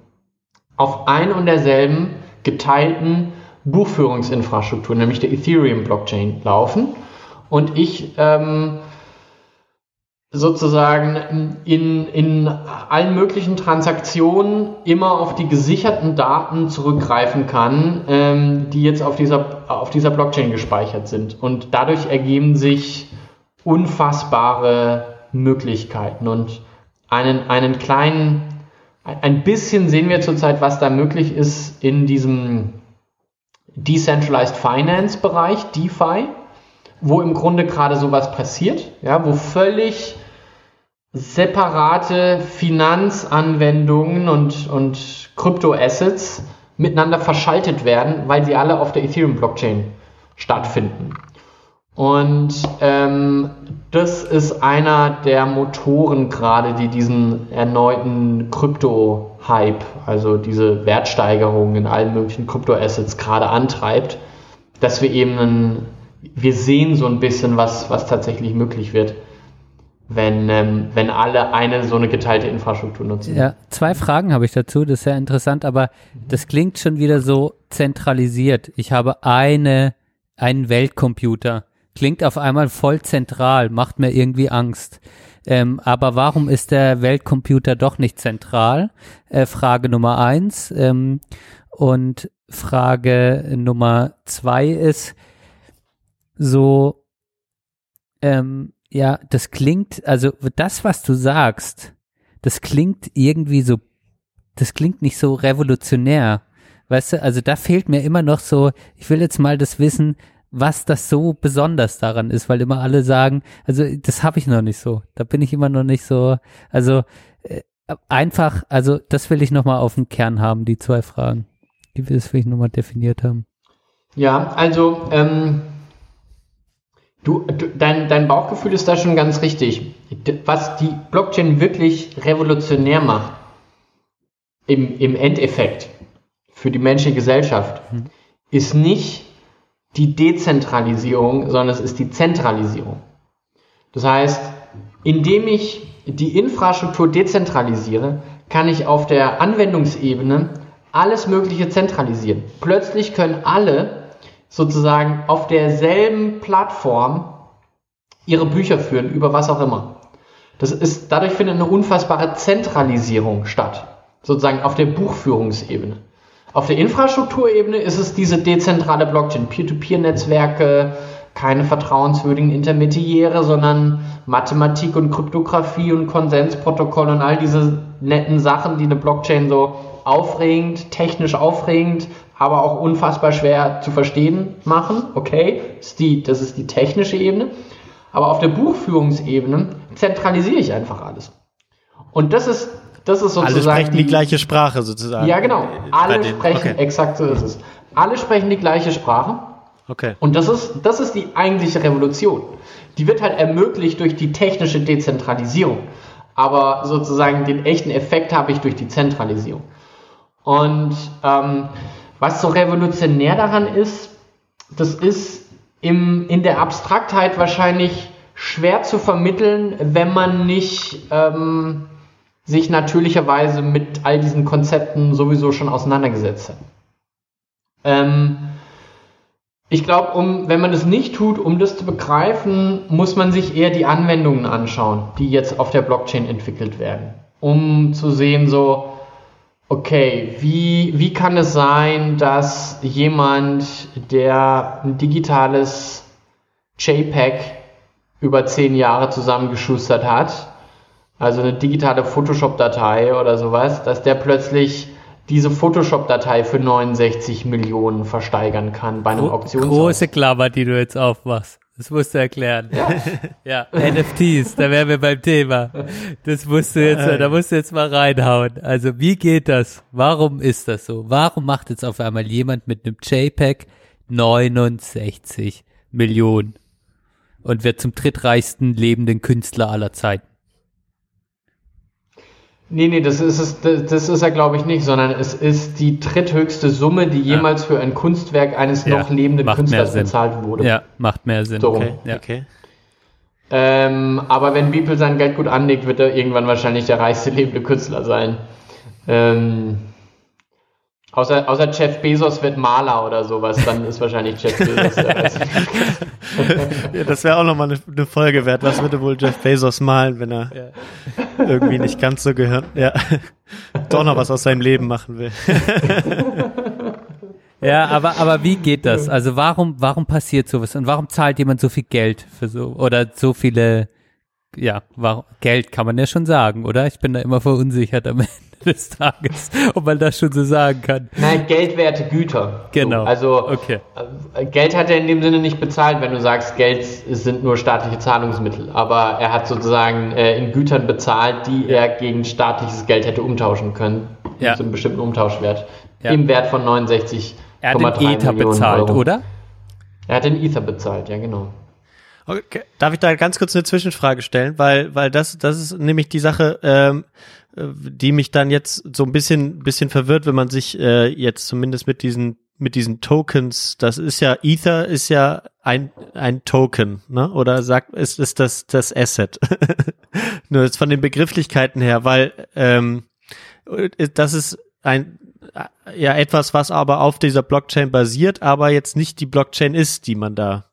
auf ein und derselben geteilten Buchführungsinfrastruktur, nämlich der Ethereum-Blockchain, laufen. Und ich ähm, sozusagen in, in allen möglichen Transaktionen immer auf die gesicherten Daten zurückgreifen kann, ähm, die jetzt auf dieser, auf dieser Blockchain gespeichert sind. Und dadurch ergeben sich unfassbare Möglichkeiten und einen, einen kleinen, ein bisschen sehen wir zurzeit, was da möglich ist in diesem Decentralized Finance Bereich, DeFi, wo im Grunde gerade sowas passiert, ja, wo völlig separate Finanzanwendungen und, und Kryptoassets miteinander verschaltet werden, weil sie alle auf der Ethereum-Blockchain stattfinden. Und ähm, das ist einer der Motoren gerade, die diesen erneuten Krypto-Hype, also diese Wertsteigerung in allen möglichen Kryptoassets gerade antreibt, dass wir eben, einen, wir sehen so ein bisschen, was, was tatsächlich möglich wird. Wenn, ähm, wenn alle eine so eine geteilte Infrastruktur nutzen. Ja, zwei Fragen habe ich dazu, das ist sehr interessant, aber das klingt schon wieder so zentralisiert. Ich habe eine, einen Weltcomputer. Klingt auf einmal voll zentral, macht mir irgendwie Angst. Ähm, aber warum ist der Weltcomputer doch nicht zentral? Äh, Frage Nummer eins. Ähm, und Frage Nummer zwei ist so, ähm, ja, das klingt, also das, was du sagst, das klingt irgendwie so, das klingt nicht so revolutionär. Weißt du, also da fehlt mir immer noch so, ich will jetzt mal das wissen, was das so besonders daran ist, weil immer alle sagen, also das habe ich noch nicht so. Da bin ich immer noch nicht so, also äh, einfach, also das will ich nochmal auf den Kern haben, die zwei Fragen, die wir das vielleicht nochmal definiert haben. Ja, also ähm, du, du, dein, dein Bauchgefühl ist da schon ganz richtig. Was die Blockchain wirklich revolutionär macht, im, im Endeffekt für die menschliche Gesellschaft, ist nicht die Dezentralisierung, sondern es ist die Zentralisierung. Das heißt, indem ich die Infrastruktur dezentralisiere, kann ich auf der Anwendungsebene alles Mögliche zentralisieren. Plötzlich können alle sozusagen auf derselben Plattform ihre Bücher führen, über was auch immer. Das ist, dadurch findet eine unfassbare Zentralisierung statt, sozusagen auf der Buchführungsebene. Auf der Infrastrukturebene ist es diese dezentrale Blockchain, Peer-to-Peer-Netzwerke, keine vertrauenswürdigen Intermediäre, sondern Mathematik und Kryptographie und Konsensprotokoll und all diese netten Sachen, die eine Blockchain so aufregend, technisch aufregend, aber auch unfassbar schwer zu verstehen machen. Okay, ist die, das ist die technische Ebene. Aber auf der Buchführungsebene zentralisiere ich einfach alles. Und das ist, das ist Alle sozusagen sprechen die, gleiche Sprache sozusagen. ja, genau. Alle sprechen, Okay. exakt so ist es. Alle sprechen die gleiche Sprache. okay. Und das ist, das ist die eigentliche Revolution. Die wird halt ermöglicht durch die technische Dezentralisierung. Aber sozusagen den echten Effekt habe ich durch die Zentralisierung. Und ähm, was so revolutionär daran ist, das ist im, in der Abstraktheit wahrscheinlich schwer zu vermitteln, wenn man nicht ähm, sich natürlicherweise mit all diesen Konzepten sowieso schon auseinandergesetzt hat. Ähm, ich glaube, um, wenn man das nicht tut, um das zu begreifen, muss man sich eher die Anwendungen anschauen, die jetzt auf der Blockchain entwickelt werden, um zu sehen, so, okay, wie, wie kann es sein, dass jemand, der ein digitales JPEG über zehn Jahre zusammengeschustert hat, also eine digitale Photoshop-Datei oder sowas, dass der plötzlich diese Photoshop-Datei für 69 Millionen versteigern kann bei einem Auktionshaus. große Klammer, die du jetzt aufmachst. Das musst du erklären. Ja, NFTs, da wären wir beim Thema. Das musst du jetzt, da musst du jetzt mal reinhauen. Also wie geht das? Warum ist das so? Warum macht jetzt auf einmal jemand mit einem JPEG 69 Millionen und wird zum drittreichsten lebenden Künstler aller Zeiten? Nee, nee, das ist es, das, das ist er glaube ich nicht, sondern es ist die dritthöchste Summe, die jemals für ein Kunstwerk eines Ja, noch lebenden Künstlers bezahlt wurde. Ja, macht mehr Sinn. So. Okay, Ja. okay. Ähm, aber wenn Beeple sein Geld gut anlegt, wird er irgendwann wahrscheinlich der reichste lebende Künstler sein. Ähm, außer, außer Jeff Bezos wird Maler oder sowas, dann ist wahrscheinlich Jeff Bezos der. Ja, das wäre auch nochmal eine, eine Folge wert. Was würde wohl Jeff Bezos malen, wenn er irgendwie nicht ganz so gehört, ja, doch noch was aus seinem Leben machen will. Ja, aber, aber wie geht das? Also warum, warum passiert sowas? Und warum zahlt jemand so viel Geld für so, oder so viele, ja, warum, Geld kann man ja schon sagen, oder? Ich bin da immer verunsichert am Ende des Tages, ob man das schon so sagen kann. Nein, geldwerte Güter. Genau. So, also Okay. äh, Geld hat er in dem Sinne nicht bezahlt, wenn du sagst, Geld sind nur staatliche Zahlungsmittel. Aber er hat sozusagen äh, in Gütern bezahlt, die er gegen staatliches Geld hätte umtauschen können. Ja. Zu einem bestimmten Umtauschwert. Ja. Im Wert von 69,3 Er hat den Ether Millionen bezahlt, Euro. oder? Er hat den Ether bezahlt, ja genau. Okay. Darf ich da ganz kurz eine Zwischenfrage stellen? Weil, weil das, das ist nämlich die Sache, ähm, äh, die mich dann jetzt so ein bisschen, bisschen verwirrt, wenn man sich äh, jetzt zumindest mit diesen mit diesen Tokens, das ist ja, Ether ist ja ein, ein Token, ne? Oder sagt, ist, ist das das Asset? Nur jetzt von den Begrifflichkeiten her, weil ähm, das ist ein ja etwas, was aber auf dieser Blockchain basiert, aber jetzt nicht die Blockchain ist, die man da.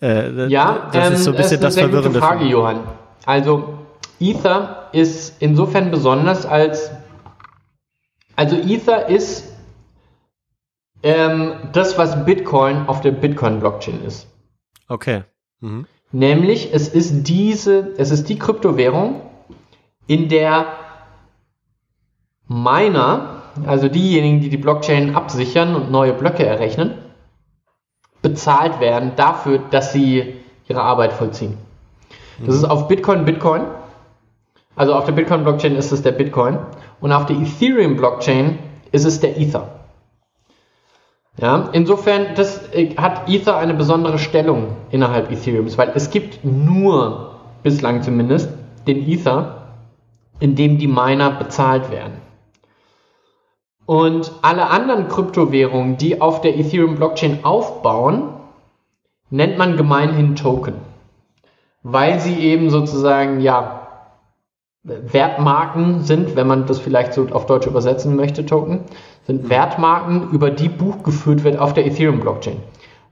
Äh, Ja, das ähm, ist so ein bisschen das, ist eine sehr Verwirrende. Gute Frage. Johann. Also Ether ist insofern besonders als also Ether ist ähm, das, was Bitcoin auf der Bitcoin-Blockchain ist. Okay. Mhm. Nämlich, es ist diese, es ist die Kryptowährung, in der Miner, also diejenigen, die die Blockchain absichern und neue Blöcke errechnen, bezahlt werden dafür, dass sie ihre Arbeit vollziehen. Das ist auf Bitcoin Bitcoin. Also auf der Bitcoin-Blockchain ist es der Bitcoin und auf der Ethereum-Blockchain ist es der Ether. Ja, insofern das, äh, hat Ether eine besondere Stellung innerhalb Ethereums, weil es gibt nur, bislang zumindest, den Ether, in dem die Miner bezahlt werden. Und alle anderen Kryptowährungen, die auf der Ethereum-Blockchain aufbauen, nennt man gemeinhin Token. Weil sie eben sozusagen, ja, Wertmarken sind, wenn man das vielleicht so auf Deutsch übersetzen möchte, Token, sind Wertmarken, über die Buch geführt wird auf der Ethereum-Blockchain.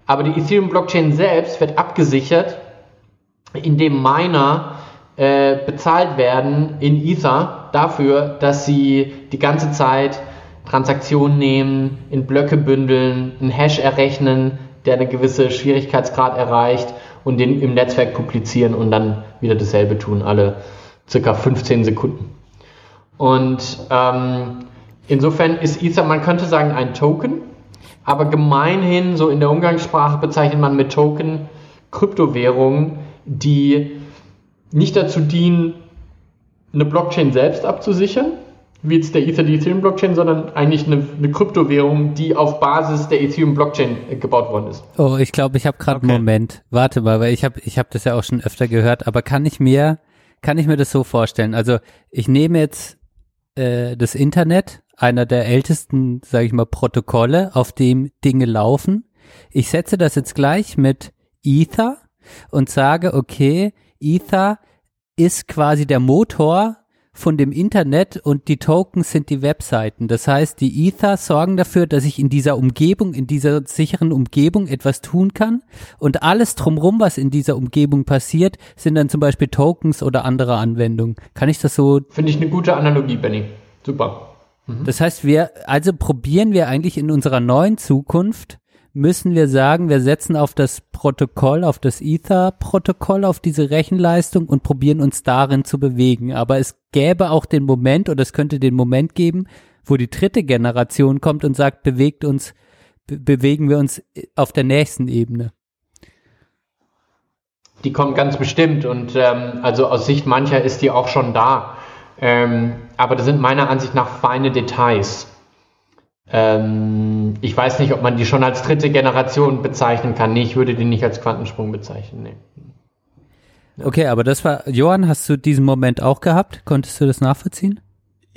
Aber die Ethereum-Blockchain selbst wird abgesichert, indem Miner äh, bezahlt werden in Ether dafür, dass sie die ganze Zeit Transaktionen nehmen, in Blöcke bündeln, einen Hash errechnen, der eine gewisse Schwierigkeitsgrad erreicht und den im Netzwerk publizieren und dann wieder dasselbe tun, alle circa 15 Sekunden. Und ähm, insofern ist Ether, man könnte sagen, ein Token, aber gemeinhin, so in der Umgangssprache bezeichnet man mit Token Kryptowährungen, die nicht dazu dienen, eine Blockchain selbst abzusichern, wie jetzt der Ether die Ethereum-Blockchain, sondern eigentlich eine, eine Kryptowährung, die auf Basis der Ethereum-Blockchain äh, gebaut worden ist. Oh, ich glaube, ich habe gerade Okay. einen Moment. Warte mal, weil ich habe ich hab das ja auch schon öfter gehört, aber kann ich mir kann ich mir das so vorstellen? Also, ich nehme jetzt äh, das Internet, einer der ältesten, sage ich mal, Protokolle, auf dem Dinge laufen. Ich setze das jetzt gleich mit Ether und sage, okay, Ether ist quasi der Motor von dem Internet und die Tokens sind die Webseiten. Das heißt, die Ether sorgen dafür, dass ich in dieser Umgebung, in dieser sicheren Umgebung etwas tun kann. Und alles drumrum, was in dieser Umgebung passiert, sind dann zum Beispiel Tokens oder andere Anwendungen. Kann ich das so Finde ich eine gute Analogie, Benny. Super. das heißt, wir, also probieren wir eigentlich in unserer neuen Zukunft, müssen wir sagen, wir setzen auf das Protokoll, auf das Ether-Protokoll, auf diese Rechenleistung und probieren uns darin zu bewegen. Aber es gäbe auch den Moment, oder es könnte den Moment geben, wo die dritte Generation kommt und sagt, bewegt uns, be bewegen wir uns auf der nächsten Ebene. Die kommt ganz bestimmt und ähm, also aus Sicht mancher ist die auch schon da. Ähm, aber das sind meiner Ansicht nach feine Details. Ähm, ich weiß nicht, ob man die schon als dritte Generation bezeichnen kann. Nee, ich würde die nicht als Quantensprung bezeichnen. Nee. Okay, aber das war, Johann, hast du diesen Moment auch gehabt? Konntest du das nachvollziehen?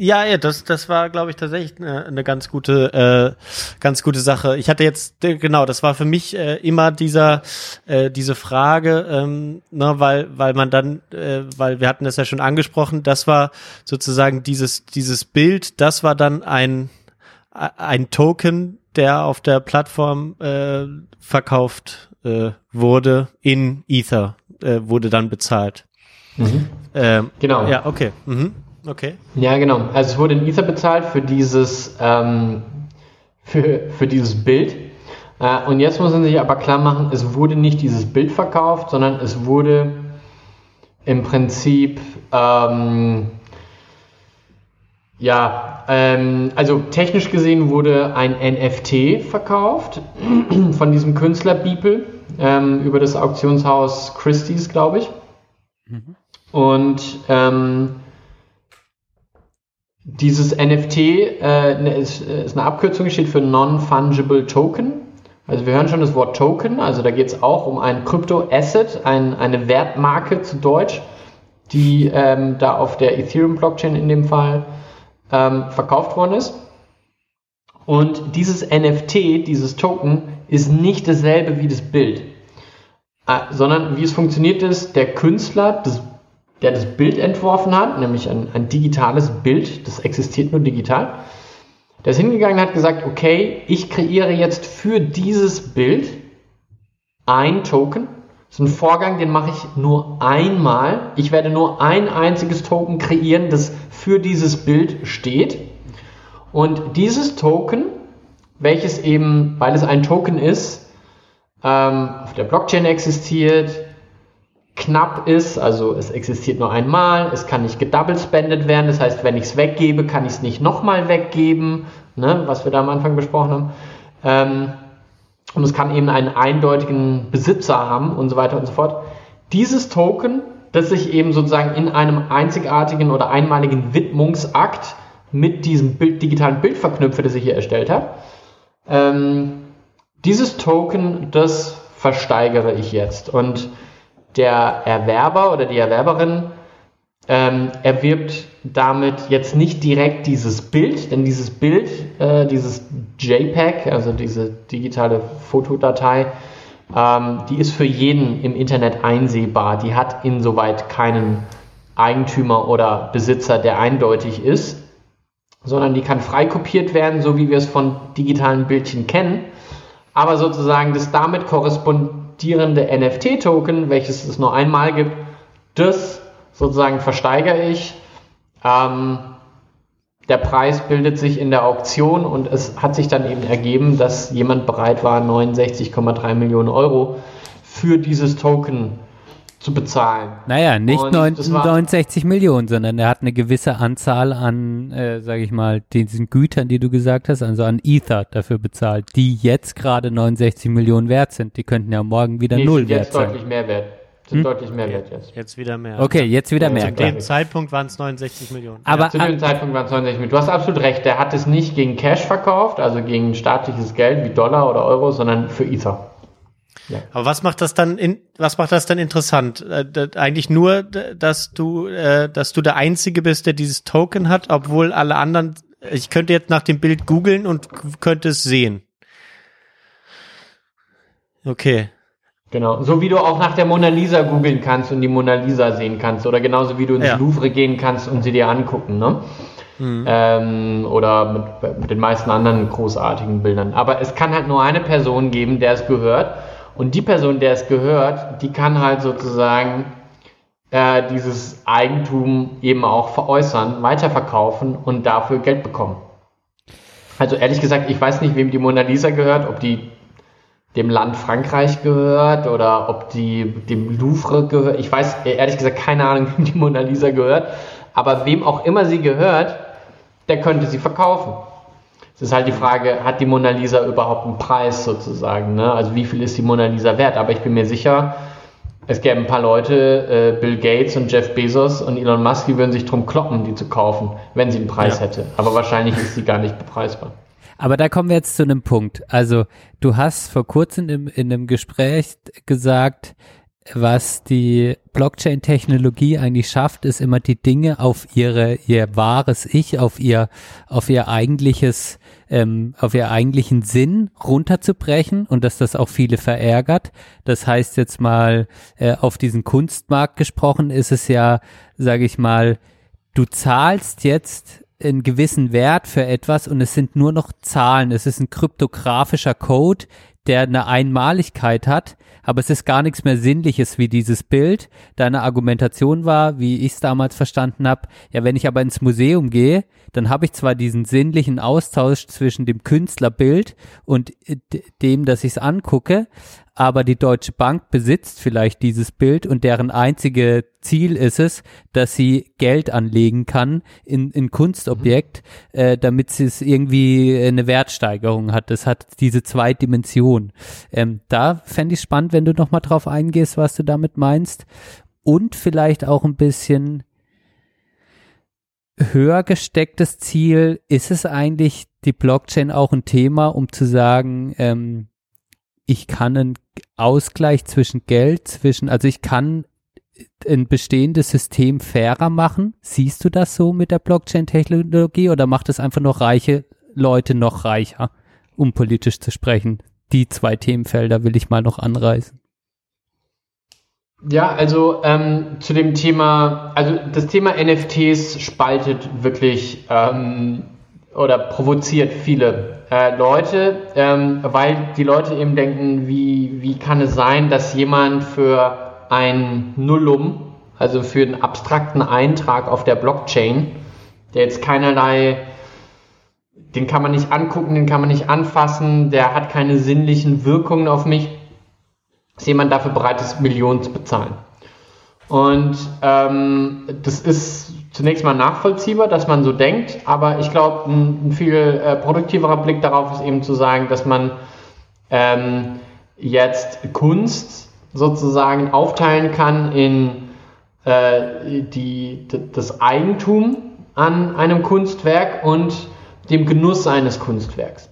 Ja, ja, das, das war, glaube ich, tatsächlich eine, eine ganz gute, äh, ganz gute Sache. Ich hatte jetzt, genau, das war für mich äh, immer dieser, äh, diese Frage, ähm, ne, weil, weil man dann, äh, weil wir hatten das ja schon angesprochen, das war sozusagen dieses, dieses Bild, das war dann ein, ein Token, der auf der Plattform äh, verkauft äh, wurde in Ether, äh, wurde dann bezahlt. Ähm, Genau. ja, okay. Mhm. Okay. Ja, genau. Also es wurde in Ether bezahlt für dieses, ähm, für, für dieses Bild. Äh, und jetzt muss man sich aber klar machen, es wurde nicht dieses Bild verkauft, sondern es wurde im Prinzip, ähm, ja, ähm, also technisch gesehen wurde ein NFT verkauft von diesem Künstler Beeple ähm, über das Auktionshaus Christie's, glaube ich. Und ähm, dieses NFT äh, ne, ist, ist eine Abkürzung, steht für Non-Fungible Token. Also wir hören schon das Wort Token, also da geht es auch um ein Krypto-Asset, ein, eine Wertmarke zu Deutsch, die ähm, da auf der Ethereum-Blockchain in dem Fall ähm, verkauft worden ist. Und dieses NFT, dieses Token, ist nicht dasselbe wie das Bild. Äh, sondern wie es funktioniert ist, der Künstler, das, der das Bild entworfen hat, nämlich ein, ein digitales Bild, das existiert nur digital, der ist hingegangen und hat gesagt, okay, ich kreiere jetzt für dieses Bild ein Token. Das ist ein Vorgang, den mache ich nur einmal. Ich werde nur ein einziges Token kreieren, das für dieses Bild steht. Und dieses Token, welches eben, weil es ein Token ist, ähm, auf der Blockchain existiert, knapp ist, also es existiert nur einmal, es kann nicht gedoublespendet werden, das heißt, wenn ich es weggebe, kann ich es nicht nochmal weggeben, ne, was wir da am Anfang besprochen haben. Ähm, und es kann eben einen eindeutigen Besitzer haben und so weiter und so fort. Dieses Token, das sich eben sozusagen in einem einzigartigen oder einmaligen Widmungsakt mit diesem Bild, digitalen Bild verknüpfe, das ich hier erstellt habe, ähm, dieses Token, das versteigere ich jetzt. Und der Erwerber oder die Erwerberin ähm, erwirbt damit jetzt nicht direkt dieses Bild, denn dieses Bild, äh, dieses JPEG, also diese digitale Fotodatei, ähm, die ist für jeden im Internet einsehbar. Die hat insoweit keinen Eigentümer oder Besitzer, der eindeutig ist, sondern die kann frei kopiert werden, so wie wir es von digitalen Bildchen kennen. Aber sozusagen das damit korrespondierende NFT-Token, welches es nur einmal gibt, das sozusagen versteigere ich. Ähm, der Preis bildet sich in der Auktion und es hat sich dann eben ergeben, dass jemand bereit war, 69,3 Millionen Euro für dieses Token zu bezahlen. Naja, nicht Und neun- das war- 69 Millionen, sondern er hat eine gewisse Anzahl an, äh, sage ich mal, diesen Gütern, die du gesagt hast, also an Ether dafür bezahlt, die jetzt gerade 69 Millionen wert sind. Die könnten ja morgen wieder Nee, null wert jetzt sein. deutlich mehr wert. Sind deutlich mehr wert jetzt. Jetzt wieder mehr. Okay, jetzt wieder Ja, mehr. zu dem Zeitpunkt waren es 69 Millionen. Aber Zu dem Zeitpunkt waren es 69 Millionen. Du hast absolut recht, der hat es nicht gegen Cash verkauft, also gegen staatliches Geld wie Dollar oder Euro, sondern für Ether. Aber was macht das dann in, was macht das dann interessant? Äh, eigentlich nur, dass du, äh, dass du der Einzige bist, der dieses Token hat, obwohl alle anderen, ich könnte jetzt nach dem Bild googeln und könnte es sehen. Okay. Genau. So wie du auch nach der Mona Lisa googeln kannst und die Mona Lisa sehen kannst. Oder genauso wie du ins Ja. Louvre gehen kannst und sie dir angucken, ne? Ähm, oder mit, mit den meisten anderen großartigen Bildern. Aber es kann halt nur eine Person geben, der es gehört. Und die Person, der es gehört, die kann halt sozusagen äh, dieses Eigentum eben auch veräußern, weiterverkaufen und dafür Geld bekommen. Also ehrlich gesagt, ich weiß nicht, wem die Mona Lisa gehört, ob die dem Land Frankreich gehört oder ob die dem Louvre gehört. Ich weiß ehrlich gesagt keine Ahnung, wem die Mona Lisa gehört. Aber wem auch immer sie gehört, der könnte sie verkaufen. Es ist halt die Frage, hat die Mona Lisa überhaupt einen Preis sozusagen? Ne? Also wie viel ist die Mona Lisa wert? Aber ich bin mir sicher, es gäbe ein paar Leute, äh, Bill Gates und Jeff Bezos und Elon Musk, die würden sich drum kloppen, die zu kaufen, wenn sie einen Preis Ja. hätte. Aber wahrscheinlich ist sie gar nicht bepreisbar. Aber da kommen wir jetzt zu einem Punkt. Also du hast vor kurzem im, in einem Gespräch gesagt, was die Blockchain-Technologie eigentlich schafft, ist immer die Dinge auf ihre ihr wahres Ich, auf ihr auf ihr eigentliches ähm, auf ihr eigentlichen Sinn runterzubrechen und dass das auch viele verärgert. Das heißt jetzt mal äh, auf diesen Kunstmarkt gesprochen ist es ja, sage ich mal, du zahlst jetzt einen gewissen Wert für etwas und es sind nur noch Zahlen. Es ist ein kryptografischer Code, der eine Einmaligkeit hat, aber es ist gar nichts mehr Sinnliches wie dieses Bild. Deine Argumentation war, wie ich es damals verstanden habe, ja, wenn ich aber ins Museum gehe, dann habe ich zwar diesen sinnlichen Austausch zwischen dem Künstlerbild und äh, dem, dass ich es angucke, aber die Deutsche Bank besitzt vielleicht dieses Bild und deren einzige Ziel ist es, dass sie Geld anlegen kann in, in Kunstobjekt, äh, damit sie es irgendwie eine Wertsteigerung hat. Das hat diese zwei Dimensionen. Ähm, da fände ich spannend, wenn du noch mal drauf eingehst, was du damit meinst und vielleicht auch ein bisschen höher gestecktes Ziel. Ist es eigentlich die Blockchain auch ein Thema, um zu sagen, ähm, ich kann einen Ausgleich zwischen Geld, zwischen, also ich kann ein bestehendes System fairer machen. Siehst du das so mit der Blockchain-Technologie oder macht es einfach nur reiche Leute noch reicher, um politisch zu sprechen. Die zwei Themenfelder will ich mal noch anreißen. Ja, also ähm, zu dem Thema, also das Thema NFTs spaltet wirklich ähm, oder provoziert viele äh, Leute, ähm, weil die Leute eben denken, wie, wie kann es sein, dass jemand für ein Nullum, also für einen abstrakten Eintrag auf der Blockchain, der jetzt keinerlei, den kann man nicht angucken, den kann man nicht anfassen, der hat keine sinnlichen Wirkungen auf mich, dass jemand dafür bereit ist, Millionen zu bezahlen. Und ähm, das ist zunächst mal nachvollziehbar, dass man so denkt, aber ich glaube, ein, ein, viel äh, produktiverer Blick darauf ist eben zu sagen, dass man ähm, jetzt Kunst sozusagen aufteilen kann in äh, die, das Eigentum an einem Kunstwerk und dem Genuss eines Kunstwerks.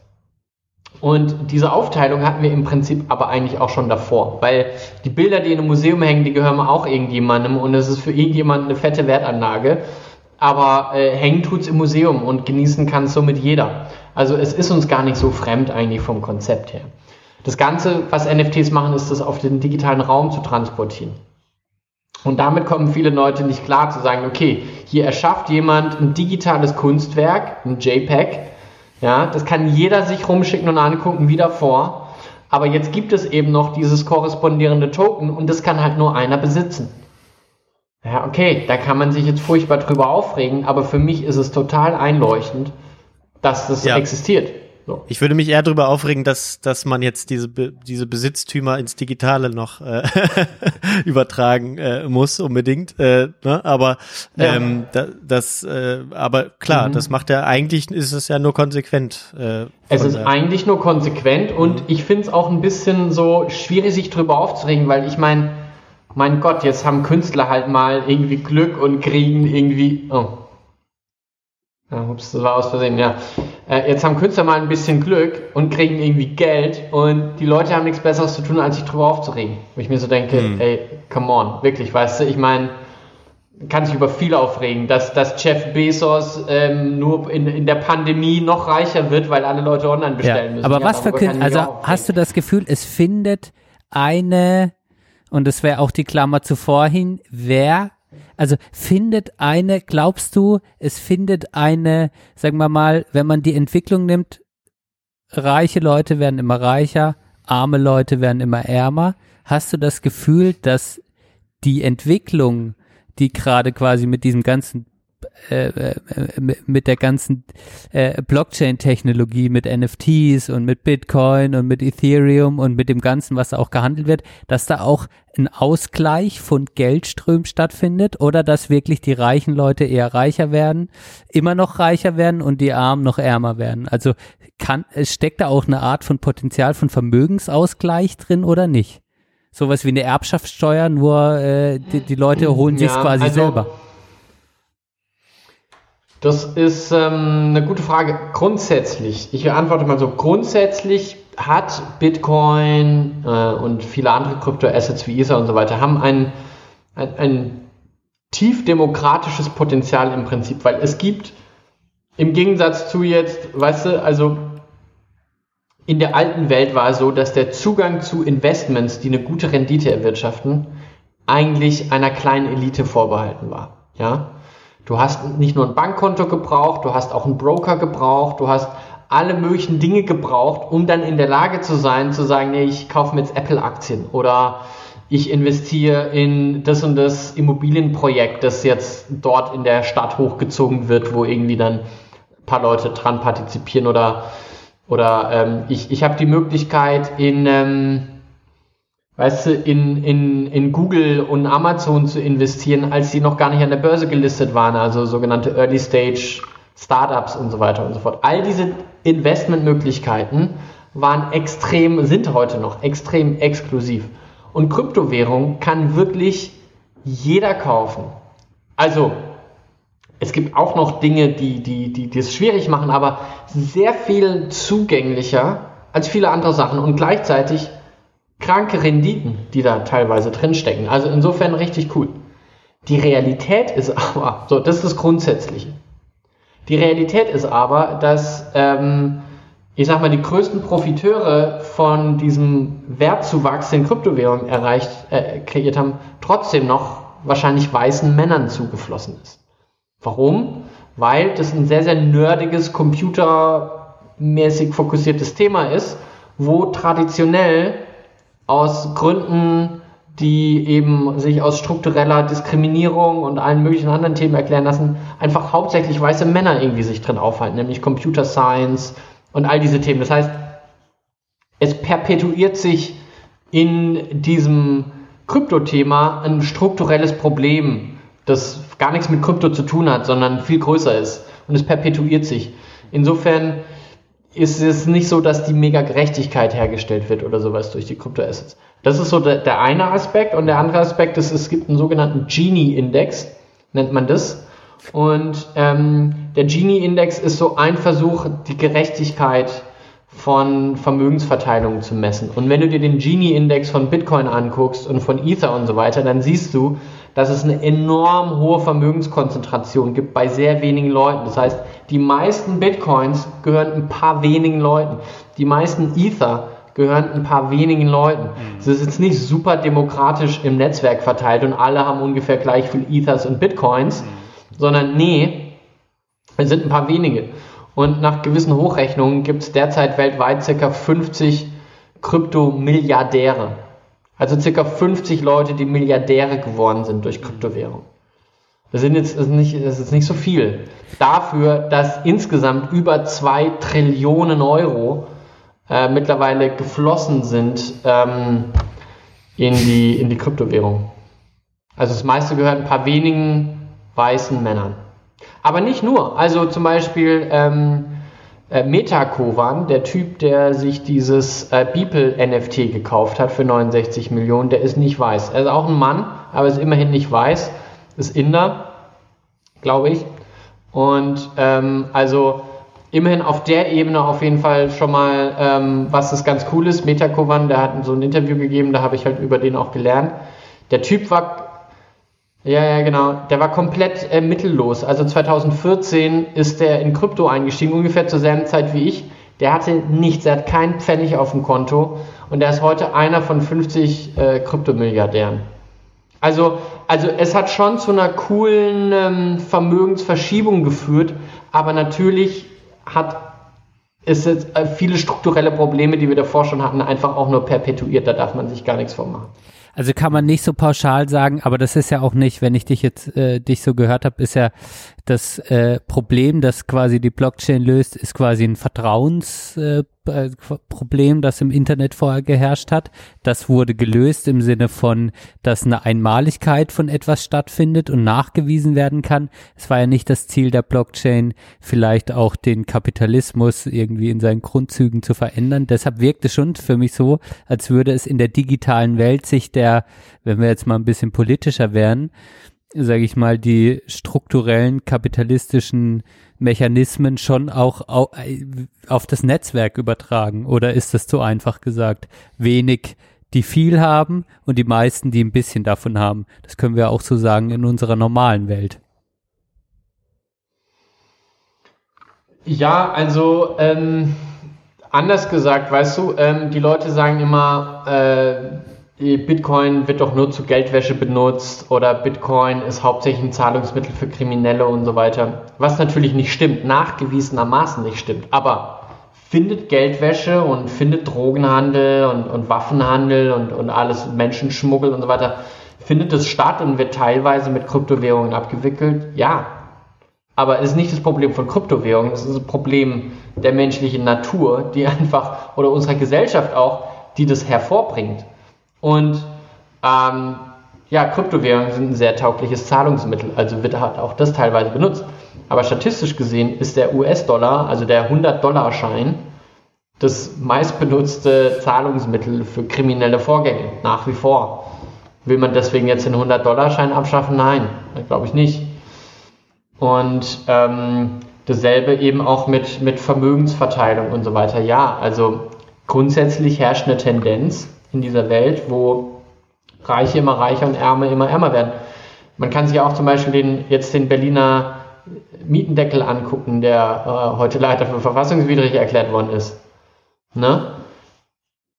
Und diese Aufteilung hatten wir im Prinzip aber eigentlich auch schon davor, weil die Bilder, die in einem Museum hängen, die gehören auch irgendjemandem und es ist für irgendjemanden eine fette Wertanlage. Aber äh, hängen tut's im Museum und genießen kann es somit jeder. Also es ist uns gar nicht so fremd eigentlich vom Konzept her. Das Ganze, was NFTs machen, ist das auf den digitalen Raum zu transportieren. Und damit kommen viele Leute nicht klar zu sagen, okay, hier erschafft jemand ein digitales Kunstwerk, ein JPEG, ja, das kann jeder sich rumschicken und angucken wie davor. Aber jetzt gibt es eben noch dieses korrespondierende Token und das kann halt nur einer besitzen. Ja, okay, da kann man sich jetzt furchtbar drüber aufregen, aber für mich ist es total einleuchtend, dass das ja. existiert. So. Ich würde mich eher darüber aufregen, dass, dass man jetzt diese, diese Besitztümer ins Digitale noch äh, übertragen äh, muss, unbedingt. Äh, ne? Aber ja. ähm, da, das, äh, aber klar, mhm. das macht ja eigentlich ist es ja nur konsequent. Äh, es ist eigentlich nur konsequent und mhm. ich finde es auch ein bisschen so schwierig, sich drüber aufzuregen, weil ich meine, mein Gott, jetzt haben Künstler halt mal irgendwie Glück und kriegen irgendwie. Oh. Ja, ups, das war aus Versehen, ja. Äh, jetzt haben Künstler mal ein bisschen Glück und kriegen irgendwie Geld und die Leute haben nichts Besseres zu tun, als sich drüber aufzuregen. Wo ich mir so denke, hm. ey, come on, wirklich, weißt du, ich meine, kann sich über viel aufregen, dass, dass Jeff Bezos ähm, nur in, in der Pandemie noch reicher wird, weil alle Leute online bestellen ja, müssen. Aber ja, was für Künstler, also hast du das Gefühl, es findet eine und das wäre auch die Klammer zuvor hin, wer, also findet eine, glaubst du, es findet eine, sagen wir mal, wenn man die Entwicklung nimmt, reiche Leute werden immer reicher, arme Leute werden immer ärmer. Hast du das Gefühl, dass die Entwicklung, die gerade quasi mit diesem ganzen äh, äh, mit der ganzen äh, Blockchain-Technologie, mit NFTs und mit Bitcoin und mit Ethereum und mit dem Ganzen, was da auch gehandelt wird, dass da auch ein Ausgleich von Geldströmen stattfindet oder dass wirklich die reichen Leute eher reicher werden, immer noch reicher werden und die Armen noch ärmer werden. Also kann, es steckt da auch eine Art von Potenzial von Vermögensausgleich drin oder nicht? Sowas wie eine Erbschaftssteuer, nur äh, die, die Leute holen sich ja, quasi also selber. Das ist ähm, eine gute Frage. Grundsätzlich, ich antworte mal so, grundsätzlich hat Bitcoin äh, und viele andere Kryptoassets wie Ether und so weiter haben ein, ein, ein tief demokratisches Potenzial im Prinzip, weil es gibt im Gegensatz zu jetzt, weißt du, also in der alten Welt war es so, dass der Zugang zu Investments, die eine gute Rendite erwirtschaften, eigentlich einer kleinen Elite vorbehalten war. Ja, Du hast nicht nur ein Bankkonto gebraucht, du hast auch einen Broker gebraucht, du hast alle möglichen Dinge gebraucht, um dann in der Lage zu sein, zu sagen, nee, ich kaufe mir jetzt Apple-Aktien oder ich investiere in das und das Immobilienprojekt, das jetzt dort in der Stadt hochgezogen wird, wo irgendwie dann ein paar Leute dran partizipieren oder, oder ähm, ich, ich habe die Möglichkeit in... Ähm, weißt du, in, in, in Google und Amazon zu investieren, als sie noch gar nicht an der Börse gelistet waren, also sogenannte Early Stage Startups und so weiter und so fort. All diese Investmentmöglichkeiten waren extrem, sind heute noch extrem exklusiv. Und Kryptowährung kann wirklich jeder kaufen. Also, es gibt auch noch Dinge, die, die, die, die es schwierig machen, aber sehr viel zugänglicher als viele andere Sachen und gleichzeitig kranke Renditen, die da teilweise drinstecken. Also insofern richtig cool. Die Realität ist aber, so, das ist das Grundsätzliche. Die Realität ist aber, dass, ähm, ich sag mal, die größten Profiteure von diesem Wertzuwachs, den Kryptowährungen erreicht, äh, kreiert haben, trotzdem noch wahrscheinlich weißen Männern zugeflossen ist. Warum? Weil das ein sehr, sehr nerdiges, computermäßig fokussiertes Thema ist, wo traditionell aus Gründen, die eben sich aus struktureller Diskriminierung und allen möglichen anderen Themen erklären lassen, einfach hauptsächlich weiße Männer irgendwie sich drin aufhalten, nämlich Computer Science und all diese Themen. Das heißt, es perpetuiert sich in diesem Kryptothema ein strukturelles Problem, das gar nichts mit Krypto zu tun hat, sondern viel größer ist und es perpetuiert sich. Insofern ist es nicht so, dass die mega Gerechtigkeit hergestellt wird oder sowas durch die Kryptoassets. Das ist so der, der eine Aspekt und der andere Aspekt ist, es gibt einen sogenannten Gini-Index, nennt man das. Und ähm, der Gini-Index ist so ein Versuch, die Gerechtigkeit von Vermögensverteilungen zu messen. Und wenn du dir den Gini-Index von Bitcoin anguckst und von Ether und so weiter, dann siehst du, dass es eine enorm hohe Vermögenskonzentration gibt bei sehr wenigen Leuten. Das heißt, die meisten Bitcoins gehören ein paar wenigen Leuten. Die meisten Ether gehören ein paar wenigen Leuten. Es ist jetzt nicht super demokratisch im Netzwerk verteilt und alle haben ungefähr gleich viel Ethers und Bitcoins, sondern nee, es sind ein paar wenige. Und nach gewissen Hochrechnungen gibt es derzeit weltweit ca. 50 Kryptomilliardäre. Also ca. 50 Leute, die Milliardäre geworden sind durch Kryptowährung. Das, sind jetzt, ist nicht, das ist nicht so viel. Dafür, dass insgesamt über 2 Trillionen Euro äh, mittlerweile geflossen sind ähm, in, die, in die Kryptowährung. Also das meiste gehört ein paar wenigen weißen Männern. Aber nicht nur. Also zum Beispiel ähm, äh, Metakovan, der Typ, der sich dieses äh, Beeple NFT gekauft hat für 69 Millionen, der ist nicht weiß. Er ist auch ein Mann, aber ist immerhin nicht weiß. Ist Inder, glaube ich. Und ähm, also immerhin auf der Ebene auf jeden Fall schon mal, ähm, was ist ganz cool ist. Metakovan, der hat so ein Interview gegeben, da habe ich halt über den auch gelernt. Der Typ war ja, ja, genau. Der war komplett äh, mittellos. Also 2014 ist er in Krypto eingestiegen, ungefähr zur selben Zeit wie ich. Der hatte nichts, er hat keinen Pfennig auf dem Konto und er ist heute einer von 50 äh, Kryptomilliardären. Also, also es hat schon zu einer coolen ähm, Vermögensverschiebung geführt, aber natürlich hat es jetzt äh, viele strukturelle Probleme, die wir davor schon hatten, einfach auch nur perpetuiert. Da darf man sich gar nichts vormachen. Also kann man nicht so pauschal sagen, aber das ist ja auch nicht, wenn ich dich jetzt äh, dich so gehört habe, ist ja das äh, Problem, das quasi die Blockchain löst, ist quasi ein Vertrauensproblem, äh, Problem, das im Internet vorher geherrscht hat. Das wurde gelöst im Sinne von, dass eine Einmaligkeit von etwas stattfindet und nachgewiesen werden kann. Es war ja nicht das Ziel der Blockchain, vielleicht auch den Kapitalismus irgendwie in seinen Grundzügen zu verändern. Deshalb wirkt es schon für mich so, als würde es in der digitalen Welt sich der, wenn wir jetzt mal ein bisschen politischer wären, sage ich mal, die strukturellen kapitalistischen Mechanismen schon auch auf das Netzwerk übertragen? Oder ist das zu einfach gesagt? Wenig, die viel haben und die meisten, die ein bisschen davon haben. Das können wir auch so sagen in unserer normalen Welt. Ja, also ähm, anders gesagt, weißt du, ähm, die Leute sagen immer, äh, Bitcoin wird doch nur zu Geldwäsche benutzt oder Bitcoin ist hauptsächlich ein Zahlungsmittel für Kriminelle und so weiter. Was natürlich nicht stimmt, nachgewiesenermaßen nicht stimmt. Aber findet Geldwäsche und findet Drogenhandel und, und Waffenhandel und, und alles Menschenschmuggel und so weiter, findet es statt und wird teilweise mit Kryptowährungen abgewickelt? Ja. Aber es ist nicht das Problem von Kryptowährungen, es ist ein Problem der menschlichen Natur, die einfach, oder unserer Gesellschaft auch, die das hervorbringt. Und ähm, ja, Kryptowährungen sind ein sehr taugliches Zahlungsmittel, also wird halt auch das teilweise benutzt. Aber statistisch gesehen ist der US-Dollar, also der 100-Dollar-Schein, das meistbenutzte Zahlungsmittel für kriminelle Vorgänge, nach wie vor. Will man deswegen jetzt den 100-Dollar-Schein abschaffen? Nein, glaube ich nicht. Und ähm, dasselbe eben auch mit, mit Vermögensverteilung und so weiter. Ja, also grundsätzlich herrscht eine Tendenz, in dieser Welt, wo Reiche immer reicher und Ärme immer ärmer werden. Man kann sich auch zum Beispiel den, jetzt den Berliner Mietendeckel angucken, der äh, heute leider für verfassungswidrig erklärt worden ist. Ne?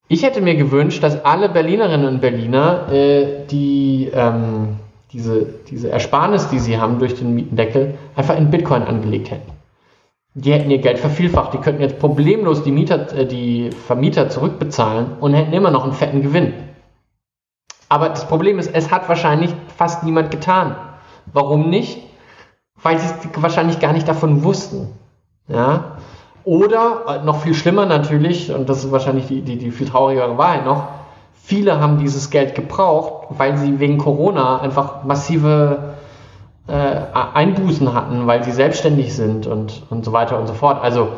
Ich hätte mir gewünscht, dass alle Berlinerinnen und Berliner äh, die, ähm, diese, diese Ersparnis, die sie haben durch den Mietendeckel, einfach in Bitcoin angelegt hätten. Die hätten ihr Geld vervielfacht, die könnten jetzt problemlos die, Mieter, äh, die Vermieter zurückbezahlen und hätten immer noch einen fetten Gewinn. Aber das Problem ist, es hat wahrscheinlich fast niemand getan. Warum nicht? Weil sie es wahrscheinlich gar nicht davon wussten. Ja? Oder, äh, noch viel schlimmer natürlich, und das ist wahrscheinlich die, die, die viel traurigere Wahrheit noch, viele haben dieses Geld gebraucht, weil sie wegen Corona einfach massive äh, Einbußen hatten, weil sie selbstständig sind und, und so weiter und so fort. Also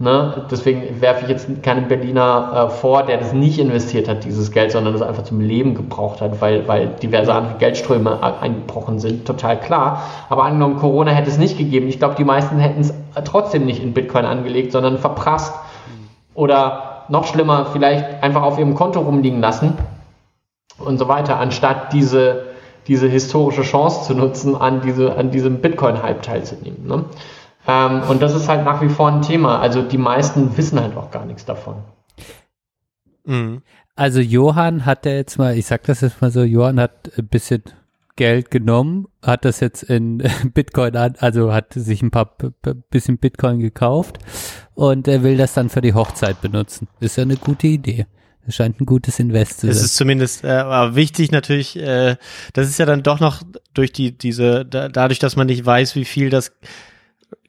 Ne? Deswegen werfe ich jetzt keinen Berliner äh, vor, der das nicht investiert hat, dieses Geld, sondern das einfach zum Leben gebraucht hat, weil, weil diverse andere Geldströme eingebrochen sind. Total klar. Aber angenommen, Corona hätte es nicht gegeben. Ich glaube, die meisten hätten es trotzdem nicht in Bitcoin angelegt, sondern verprasst. Oder noch schlimmer, vielleicht einfach auf ihrem Konto rumliegen lassen und so weiter, anstatt diese, diese historische Chance zu nutzen, an, diese, an diesem Bitcoin-Hype teilzunehmen. Ne? Ähm, und das ist halt nach wie vor ein Thema. Also die meisten wissen halt auch gar nichts davon. Mhm. Also Johann hat der jetzt mal, ich sag das jetzt mal so, Johann hat ein bisschen Geld genommen, hat das jetzt in Bitcoin an, also hat sich ein paar bisschen Bitcoin gekauft und er will das dann für die Hochzeit benutzen. Ist ja eine gute Idee. Das scheint ein gutes Invest zu sein. Es ist zumindest äh, aber wichtig natürlich, äh, das ist ja dann doch noch durch die diese da, dadurch, dass man nicht weiß, wie viel das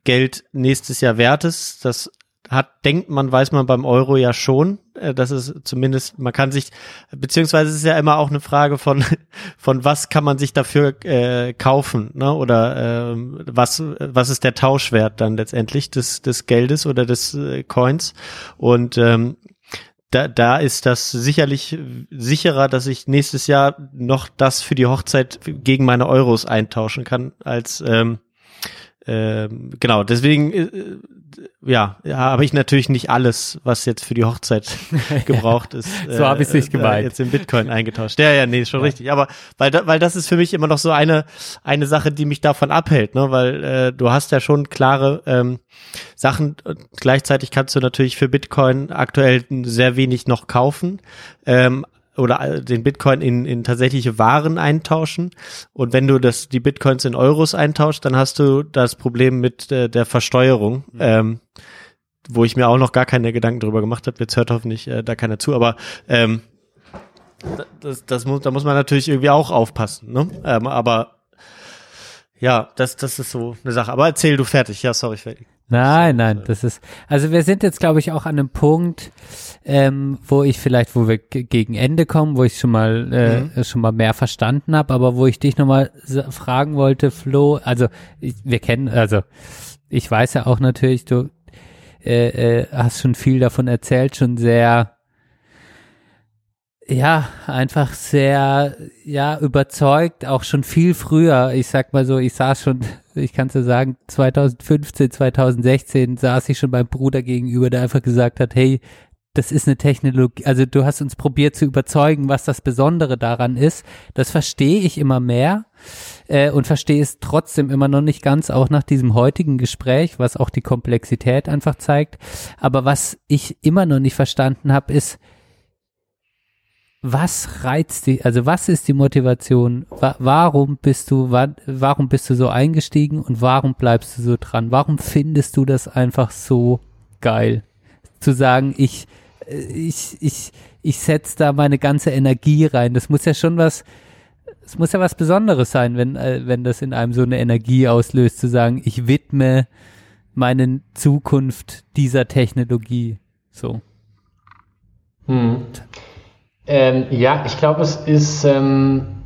Geld nächstes Jahr wert ist. Das hat, denkt man, weiß man beim Euro ja schon. Äh, das ist zumindest, man kann sich, beziehungsweise es ist ja immer auch eine Frage von, von was kann man sich dafür äh, kaufen, ne? Oder äh, was, was ist der Tauschwert dann letztendlich des, des Geldes oder des äh, Coins? Und ähm, da, da ist das sicherlich sicherer, dass ich nächstes Jahr noch das für die Hochzeit gegen meine Euros eintauschen kann, als ähm, ähm, genau, deswegen äh, ja, ja habe ich natürlich nicht alles, was jetzt für die Hochzeit gebraucht ist. so habe ich es nicht äh, gemeint. Jetzt in Bitcoin eingetauscht. Ja, ja, nee, schon ja. richtig. Aber weil, weil das ist für mich immer noch so eine eine Sache, die mich davon abhält, ne? Weil äh, du hast ja schon klare ähm, Sachen. Gleichzeitig kannst du natürlich für Bitcoin aktuell sehr wenig noch kaufen. Ähm, oder den Bitcoin in, in tatsächliche Waren eintauschen. Und wenn du das, die Bitcoins in Euros eintauschst, dann hast du das Problem mit äh, der Versteuerung. Mhm. Ähm, wo ich mir auch noch gar keine Gedanken drüber gemacht habe. Jetzt hört hoffentlich äh, da keiner zu, aber ähm, das, das muss, da muss man natürlich irgendwie auch aufpassen. Ne? Ähm, aber ja, das, das ist so eine Sache. Aber erzähl du fertig. Ja, sorry, fertig. Nein, nein, das ist, also wir sind jetzt, glaube ich, auch an einem Punkt, ähm, wo ich vielleicht, wo wir gegen Ende kommen, wo ich schon mal, äh, mhm. schon mal mehr verstanden habe, aber wo ich dich nochmal fragen wollte, Flo, also ich, wir kennen, also ich weiß ja auch natürlich, du äh, äh, hast schon viel davon erzählt, schon sehr ja, einfach sehr, ja, überzeugt, auch schon viel früher. Ich sag mal so, ich saß schon, ich kann so sagen, 2015, 2016 saß ich schon beim Bruder gegenüber, der einfach gesagt hat, hey, das ist eine Technologie, also du hast uns probiert zu überzeugen, was das Besondere daran ist. Das verstehe ich immer mehr äh, und verstehe es trotzdem immer noch nicht ganz, auch nach diesem heutigen Gespräch, was auch die Komplexität einfach zeigt. Aber was ich immer noch nicht verstanden habe, ist, was reizt dich, also was ist die Motivation? Wa warum bist du, wa warum bist du so eingestiegen und warum bleibst du so dran? Warum findest du das einfach so geil? Zu sagen, ich, äh, ich, ich, ich setze da meine ganze Energie rein. Das muss ja schon was, es muss ja was Besonderes sein, wenn, äh, wenn das in einem so eine Energie auslöst, zu sagen, ich widme meine Zukunft dieser Technologie. So. Hm. Ähm, ja, ich glaube, es ist, ähm,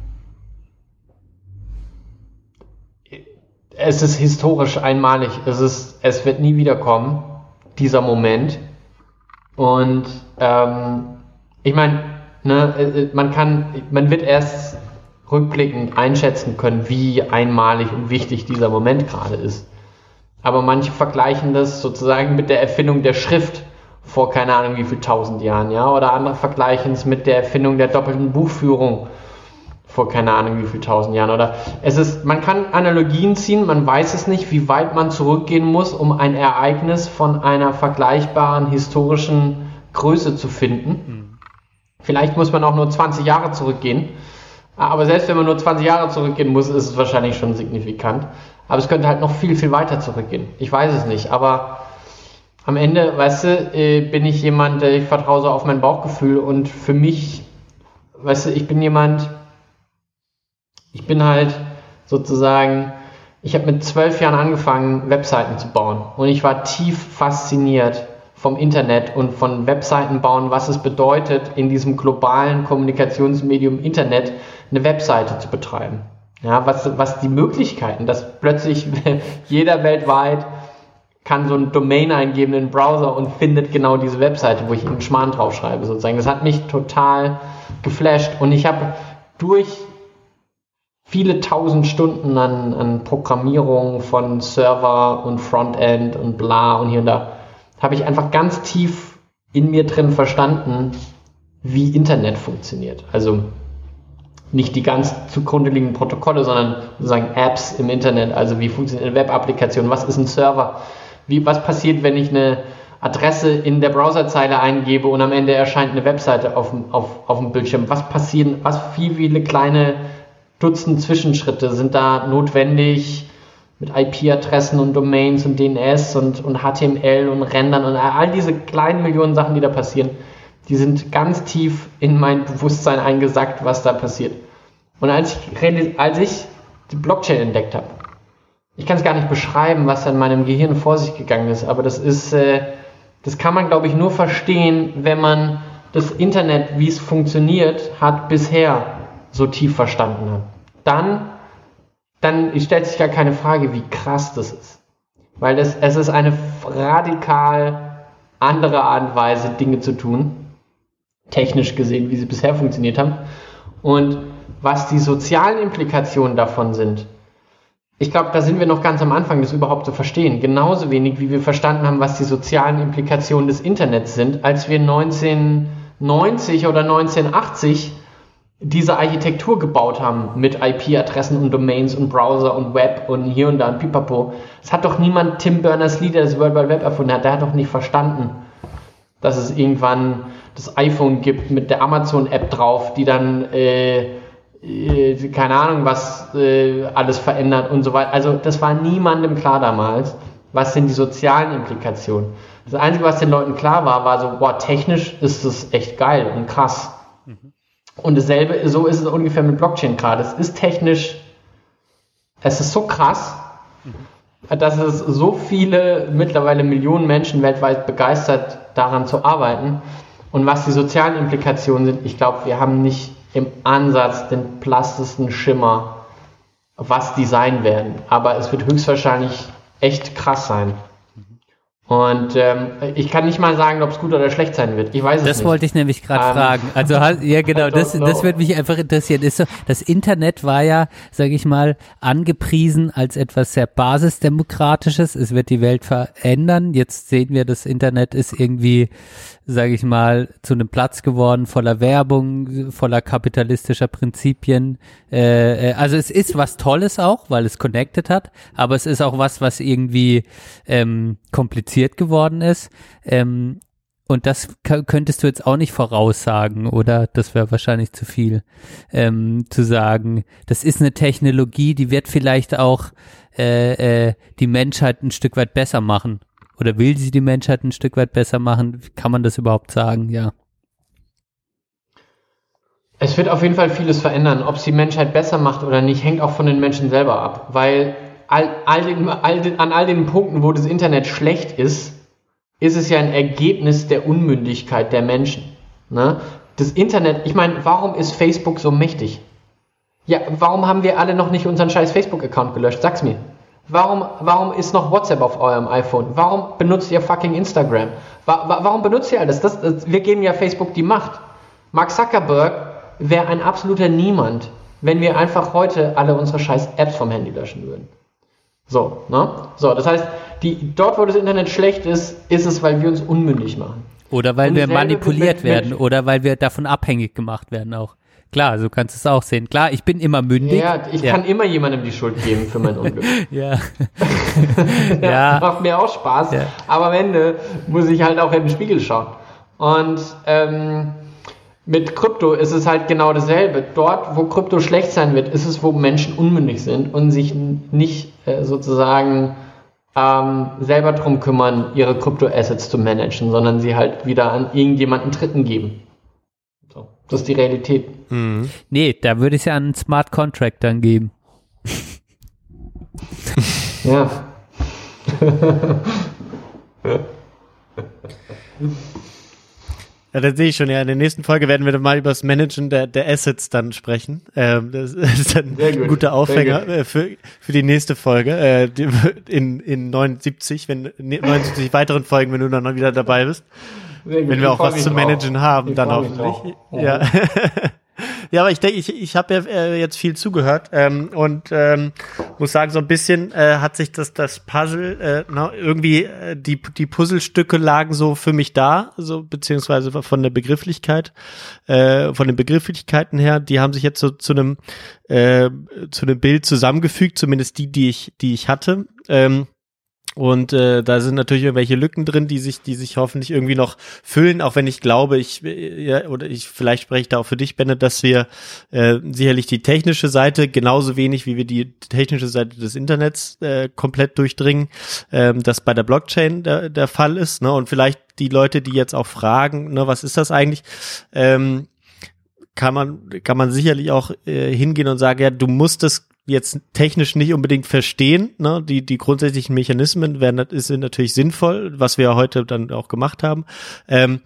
es ist historisch einmalig. Es ist, es wird nie wiederkommen, dieser Moment. Und ähm, ich meine, ne, äh, äh, man kann, man wird erst rückblickend einschätzen können, wie einmalig und wichtig dieser Moment gerade ist. Aber manche vergleichen das sozusagen mit der Erfindung der Schrift vor keine Ahnung wie viel tausend Jahren, ja, oder andere vergleichen es mit der Erfindung der doppelten Buchführung vor keine Ahnung wie viel tausend Jahren. Oder es ist, man kann Analogien ziehen, man weiß es nicht, wie weit man zurückgehen muss, um ein Ereignis von einer vergleichbaren historischen Größe zu finden. Vielleicht muss man auch nur 20 Jahre zurückgehen. Aber selbst wenn man nur 20 Jahre zurückgehen muss, ist es wahrscheinlich schon signifikant. Aber es könnte halt noch viel, viel weiter zurückgehen. Ich weiß es nicht. Aber am Ende, weißt du, äh, bin ich jemand, der ich vertraue so auf mein Bauchgefühl und für mich, weißt du, ich bin jemand, ich bin halt sozusagen, ich habe mit zwölf Jahren angefangen, Webseiten zu bauen und ich war tief fasziniert vom Internet und von Webseiten bauen, was es bedeutet, in diesem globalen Kommunikationsmedium Internet eine Webseite zu betreiben. Ja, was, was die Möglichkeiten, dass plötzlich jeder weltweit kann so ein Domain eingeben in den Browser und findet genau diese Webseite, wo ich einen Schmarrn draufschreibe, sozusagen. Das hat mich total geflasht und ich habe durch viele tausend Stunden an, an Programmierung von Server und Frontend und bla und hier und da, habe ich einfach ganz tief in mir drin verstanden, wie Internet funktioniert. Also nicht die ganz zugrunde liegenden Protokolle, sondern sozusagen Apps im Internet, also wie funktioniert eine Web-Applikation, was ist ein Server, wie, was passiert, wenn ich eine Adresse in der Browserzeile eingebe und am Ende erscheint eine Webseite auf dem, auf, auf dem Bildschirm. Was passieren, was wie viele kleine Dutzend Zwischenschritte sind da notwendig mit IP-Adressen und Domains und DNS und, und HTML und Rendern und all diese kleinen Millionen Sachen, die da passieren, die sind ganz tief in mein Bewusstsein eingesackt, was da passiert. Und als ich, als ich die Blockchain entdeckt habe, ich kann es gar nicht beschreiben, was in meinem Gehirn vor sich gegangen ist, aber das ist, äh, das kann man, glaube ich, nur verstehen, wenn man das Internet, wie es funktioniert hat, bisher so tief verstanden hat. Dann, dann stellt sich gar keine Frage, wie krass das ist. Weil es, es ist eine radikal andere Art und Weise, Dinge zu tun, technisch gesehen, wie sie bisher funktioniert haben. Und was die sozialen Implikationen davon sind, ich glaube, da sind wir noch ganz am Anfang, das überhaupt zu verstehen. Genauso wenig, wie wir verstanden haben, was die sozialen Implikationen des Internets sind, als wir 1990 oder 1980 diese Architektur gebaut haben mit IP-Adressen und Domains und Browser und Web und hier und da und pipapo. Es hat doch niemand Tim Berners-Lee, der das World Wide Web erfunden hat, der hat doch nicht verstanden, dass es irgendwann das iPhone gibt mit der Amazon-App drauf, die dann äh, äh, keine Ahnung, was äh, alles verändert und so weiter. Also das war niemandem klar damals. Was sind die sozialen Implikationen? Das Einzige, was den Leuten klar war, war so, boah, technisch ist das echt geil und krass. Und dasselbe, so ist es ungefähr mit Blockchain gerade. Es ist technisch, es ist so krass, dass es so viele, mittlerweile Millionen Menschen weltweit begeistert, daran zu arbeiten. Und was die sozialen Implikationen sind, ich glaube, wir haben nicht im Ansatz den plastischsten Schimmer, was die sein werden. Aber es wird höchstwahrscheinlich echt krass sein. Und ähm, ich kann nicht mal sagen, ob es gut oder schlecht sein wird. Ich weiß es Das nicht. wollte ich nämlich gerade Ähm, fragen. Also ja genau, das das würde mich einfach interessieren. Ist so, das Internet war ja, sage ich mal, angepriesen als etwas sehr basisdemokratisches. Es wird die Welt verändern. Jetzt sehen wir, das Internet ist irgendwie, sage ich mal, zu einem Platz geworden voller Werbung, voller kapitalistischer Prinzipien. Äh, äh, also es ist was Tolles auch, weil es connected hat, aber es ist auch was, was irgendwie ähm, kompliziert geworden ist. Ähm, und das könntest du jetzt auch nicht voraussagen, oder? Das wäre wahrscheinlich zu viel, ähm, zu sagen. Das ist eine Technologie, die wird vielleicht auch äh, äh, die Menschheit ein Stück weit besser machen. Oder will sie die Menschheit ein Stück weit besser machen? Kann man das überhaupt sagen? Ja. Es wird auf jeden Fall vieles verändern. Ob es die Menschheit besser macht oder nicht, hängt auch von den Menschen selber ab. Weil all, all den, all den, an all den Punkten, wo das Internet schlecht ist, ist es ja ein Ergebnis der Unmündigkeit der Menschen. Ne? Das Internet, ich meine, warum ist Facebook so mächtig? Ja, warum haben wir alle noch nicht unseren scheiß Facebook-Account gelöscht? Sag's mir. Warum, warum ist noch WhatsApp auf eurem iPhone? Warum benutzt ihr fucking Instagram? Wa wa warum benutzt ihr alles? Das, das, wir geben ja Facebook die Macht. Mark Zuckerberg wäre ein absoluter Niemand, wenn wir einfach heute alle unsere scheiß Apps vom Handy löschen würden. So, ne? So, das heißt, die, dort, wo das Internet schlecht ist, ist es, weil wir uns unmündig machen. Oder weil Und wir manipuliert werden oder weil wir davon abhängig gemacht werden auch. Klar, so kannst du es auch sehen. Klar, ich bin immer mündig. Ja, ich ja. kann immer jemandem die Schuld geben für mein Unglück. Ja. ja. ja. Macht mir auch Spaß. Ja. Aber am Ende muss ich halt auch in den Spiegel schauen. Und ähm, mit Krypto ist es halt genau dasselbe. Dort, wo Krypto schlecht sein wird, ist es, wo Menschen unmündig sind und sich nicht äh, sozusagen ähm, selber drum kümmern, ihre Krypto-Assets zu managen, sondern sie halt wieder an irgendjemanden Dritten geben. Das ist die Realität. Nee, da würde ich es ja an einen Smart Contract dann geben. Ja. Ja, das sehe ich schon, ja. In der nächsten Folge werden wir dann mal über das Managen der, der Assets dann sprechen. Ähm, das ist dann Sehr gut, ein guter Aufhänger äh, für, für die nächste Folge. Äh, in, in 79, wenn 79 weiteren Folgen, wenn du dann noch wieder dabei bist. Wenn wir Ich auch was zu managen haben, Ich dann hoffentlich. drauf. Ja. ja, aber ich denke, ich, ich habe ja äh, jetzt viel zugehört ähm, und ähm, muss sagen, so ein bisschen äh, hat sich das das Puzzle äh, na, irgendwie äh, die die Puzzlestücke lagen so für mich da, so beziehungsweise von der Begrifflichkeit, äh, von den Begrifflichkeiten her, die haben sich jetzt so zu einem äh, zu einem Bild zusammengefügt, zumindest die, die ich die ich hatte. Ähm, und äh, da sind natürlich irgendwelche Lücken drin, die sich, die sich hoffentlich irgendwie noch füllen, auch wenn ich glaube, ich äh, ja, oder ich vielleicht spreche ich da auch für dich, Bennett, dass wir äh, sicherlich die technische Seite genauso wenig wie wir die technische Seite des Internets äh, komplett durchdringen, ähm, das bei der Blockchain der, der Fall ist, ne? Und vielleicht die Leute, die jetzt auch fragen, ne, was ist das eigentlich? Ähm, kann man kann man sicherlich auch äh, hingehen und sagen, ja, du musst das jetzt technisch nicht unbedingt verstehen, ne? Die die grundsätzlichen Mechanismen werden sind natürlich sinnvoll, was wir heute dann auch gemacht haben. Ähm,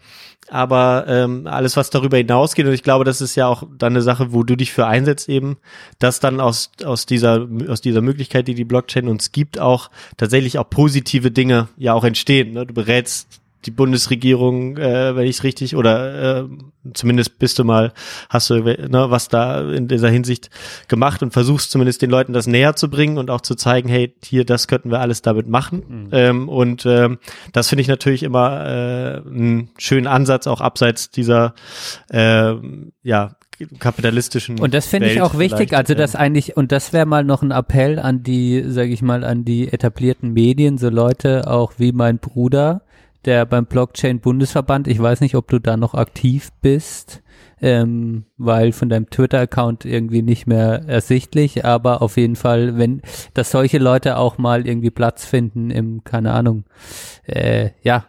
aber ähm, alles, was darüber hinausgeht, und ich glaube, das ist ja auch dann eine Sache, wo du dich für einsetzt, eben, dass dann aus, aus dieser, aus dieser Möglichkeit, die die Blockchain uns gibt, auch tatsächlich auch positive Dinge ja auch entstehen. Ne? Du berätst die Bundesregierung, äh, wenn ich es richtig, oder äh, zumindest bist du mal, hast du ne, was da in dieser Hinsicht gemacht und versuchst zumindest den Leuten das näher zu bringen und auch zu zeigen, hey, hier, das könnten wir alles damit machen. Ähm, und ähm, das finde ich natürlich immer äh, einen schönen Ansatz, auch abseits dieser ähm, ja, kapitalistischen Und das finde ich auch wichtig, also ähm. das eigentlich, und das wäre mal noch ein Appell an die, sage ich mal, an die etablierten Medien, so Leute auch wie mein Bruder, der beim Blockchain Bundesverband, ich weiß nicht, ob du da noch aktiv bist, ähm, weil von deinem Twitter-Account irgendwie nicht mehr ersichtlich, aber auf jeden Fall, wenn, dass solche Leute auch mal irgendwie Platz finden im, keine Ahnung, äh, ja,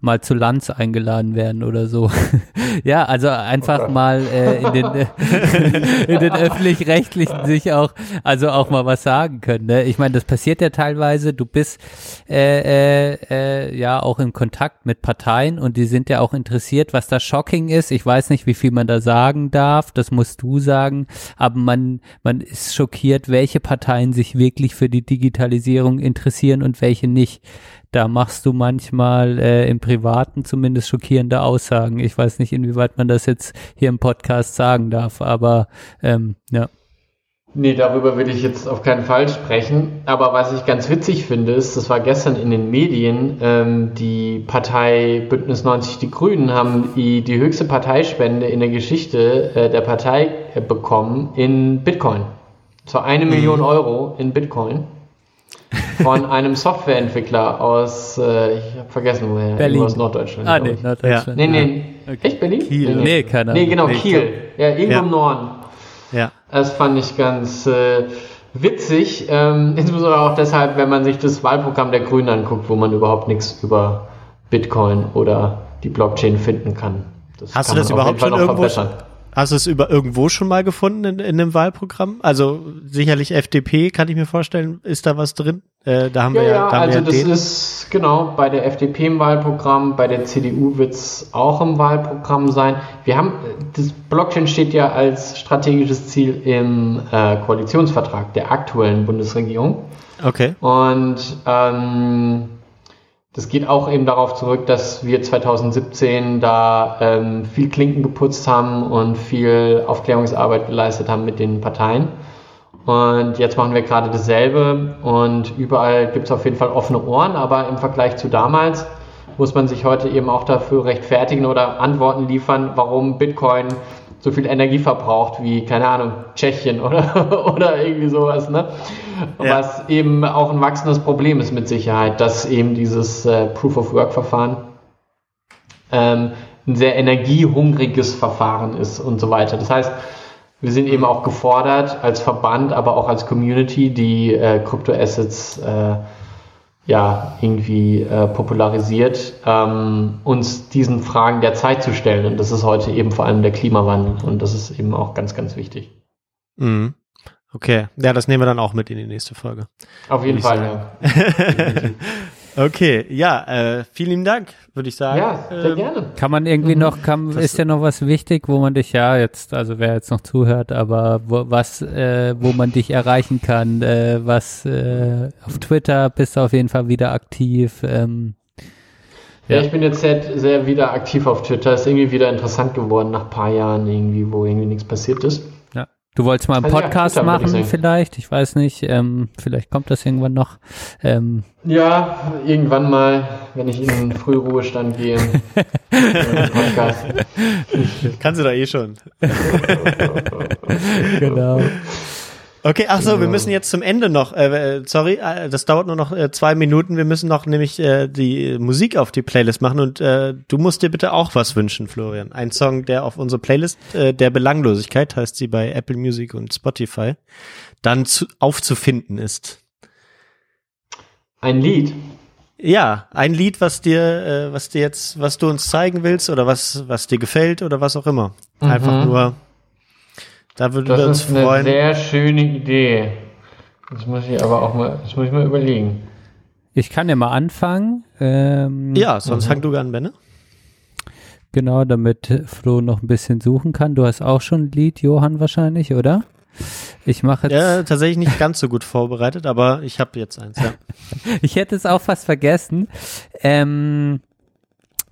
mal zu Lanz eingeladen werden oder so. ja, also einfach mal äh, in den, in den öffentlich-rechtlichen sich auch, also auch mal was sagen können. Ne? Ich meine, das passiert ja teilweise. Du bist äh, äh, äh, ja auch in Kontakt mit Parteien und die sind ja auch interessiert, was da shocking ist. Ich weiß nicht, wie viel man da sagen darf. Das musst du sagen. Aber man man ist schockiert, welche Parteien sich wirklich für die Digitalisierung interessieren und welche nicht. Da machst du manchmal äh, im Privaten zumindest schockierende Aussagen. Ich weiß nicht, inwieweit man das jetzt hier im Podcast sagen darf, aber ähm, ja. Nee, darüber will ich jetzt auf keinen Fall sprechen. Aber was ich ganz witzig finde, ist, das war gestern in den Medien, ähm, die Partei Bündnis 90 Die Grünen haben die, die höchste Parteispende in der Geschichte äh, der Partei äh, bekommen in Bitcoin. So eine Million Euro in Bitcoin. Von einem Softwareentwickler aus, äh, ich habe vergessen woher, Berlin. aus Norddeutschland. Ah, nee, ich. Norddeutschland. Nee, nee. Okay. Echt Berlin? Kiel. Nee, keine Ahnung. Nee, genau, Nee, Kiel. Ja, irgendwo Ja. im Norden. Ja. Das fand ich ganz äh, witzig, ähm, insbesondere auch deshalb, wenn man sich das Wahlprogramm der Grünen anguckt, wo man überhaupt nichts über Bitcoin oder die Blockchain finden kann. Das Hast kann du das überhaupt schon noch irgendwo? verbessern. Hast du es über irgendwo schon mal gefunden in, in dem Wahlprogramm? Also sicherlich FDP, kann ich mir vorstellen, ist da was drin? Äh, da haben Ja, wir ja, ja, da also wir das ist genau bei der FDP im Wahlprogramm, bei der CDU wird es auch im Wahlprogramm sein. Wir haben, das Blockchain steht ja als strategisches Ziel im äh, Koalitionsvertrag der aktuellen Bundesregierung. Okay. Und ähm, das geht auch eben darauf zurück, dass wir 2017 da ähm, viel Klinken geputzt haben und viel Aufklärungsarbeit geleistet haben mit den Parteien. Und jetzt machen wir gerade dasselbe und überall gibt es auf jeden Fall offene Ohren, aber im Vergleich zu damals muss man sich heute eben auch dafür rechtfertigen oder Antworten liefern, warum Bitcoin so viel Energie verbraucht wie, keine Ahnung, Tschechien oder, oder irgendwie sowas, ne? Ja. Was eben auch ein wachsendes Problem ist mit Sicherheit, dass eben dieses äh, Proof-of-Work-Verfahren ähm, ein sehr energiehungriges Verfahren ist und so weiter. Das heißt, wir sind eben auch gefordert als Verband, aber auch als Community, die äh, Kryptoassets äh, ja irgendwie äh, popularisiert, ähm, uns diesen Fragen der Zeit zu stellen. Und das ist heute eben vor allem der Klimawandel und das ist eben auch ganz, ganz wichtig. Mhm. Okay, ja, das nehmen wir dann auch mit in die nächste Folge. Auf jeden Fall, ja. Okay, ja, äh, vielen lieben Dank, würde ich sagen. Ja, sehr Ähm, gerne. Kann man irgendwie Mhm. noch, kann, Das- ist ja noch was wichtig, wo man dich ja jetzt, also wer jetzt noch zuhört, aber wo, was, äh, wo man dich erreichen kann, äh, was äh, auf Twitter bist du auf jeden Fall wieder aktiv. Ähm, Ja, Ja. ich bin jetzt sehr, sehr wieder aktiv auf Twitter. Ist irgendwie wieder interessant geworden nach ein paar Jahren irgendwie, wo irgendwie nichts passiert ist. Ja. Du wolltest mal einen Also ja, Podcast würde ich machen, sagen. vielleicht, ich weiß nicht, ähm, vielleicht kommt das irgendwann noch. Ähm, Ja, irgendwann mal, wenn ich in den Frühruhestand gehe. Kannst du da eh schon. genau. Okay, ach so, wir Genau. müssen jetzt zum Ende noch, äh, äh, sorry, äh, das dauert nur noch äh, zwei Minuten. Wir müssen noch nämlich äh, die Musik auf die Playlist machen und äh, du musst dir bitte auch was wünschen, Florian. Ein Song, der auf unsere Playlist äh, der Belanglosigkeit, heißt sie bei Apple Music und Spotify, dann zu, aufzufinden ist. Ein Lied. Ja, ein Lied, was dir, äh, was dir jetzt, was du uns zeigen willst oder was, was dir gefällt oder was auch immer. Einfach Mhm. nur, da würden wir Das uns ist eine freuen. sehr schöne Idee. Das muss ich aber auch mal, das muss ich mal überlegen. Ich kann ja mal anfangen. Ähm, Ja, sonst fang du an, Benne. Genau, damit Flo noch ein bisschen suchen kann. Du hast auch schon ein Lied, Johann, wahrscheinlich, oder? Ich mache jetzt. Ja, tatsächlich nicht ganz so gut vorbereitet, aber ich habe jetzt eins, ja. Ich hätte es auch fast vergessen. Ähm,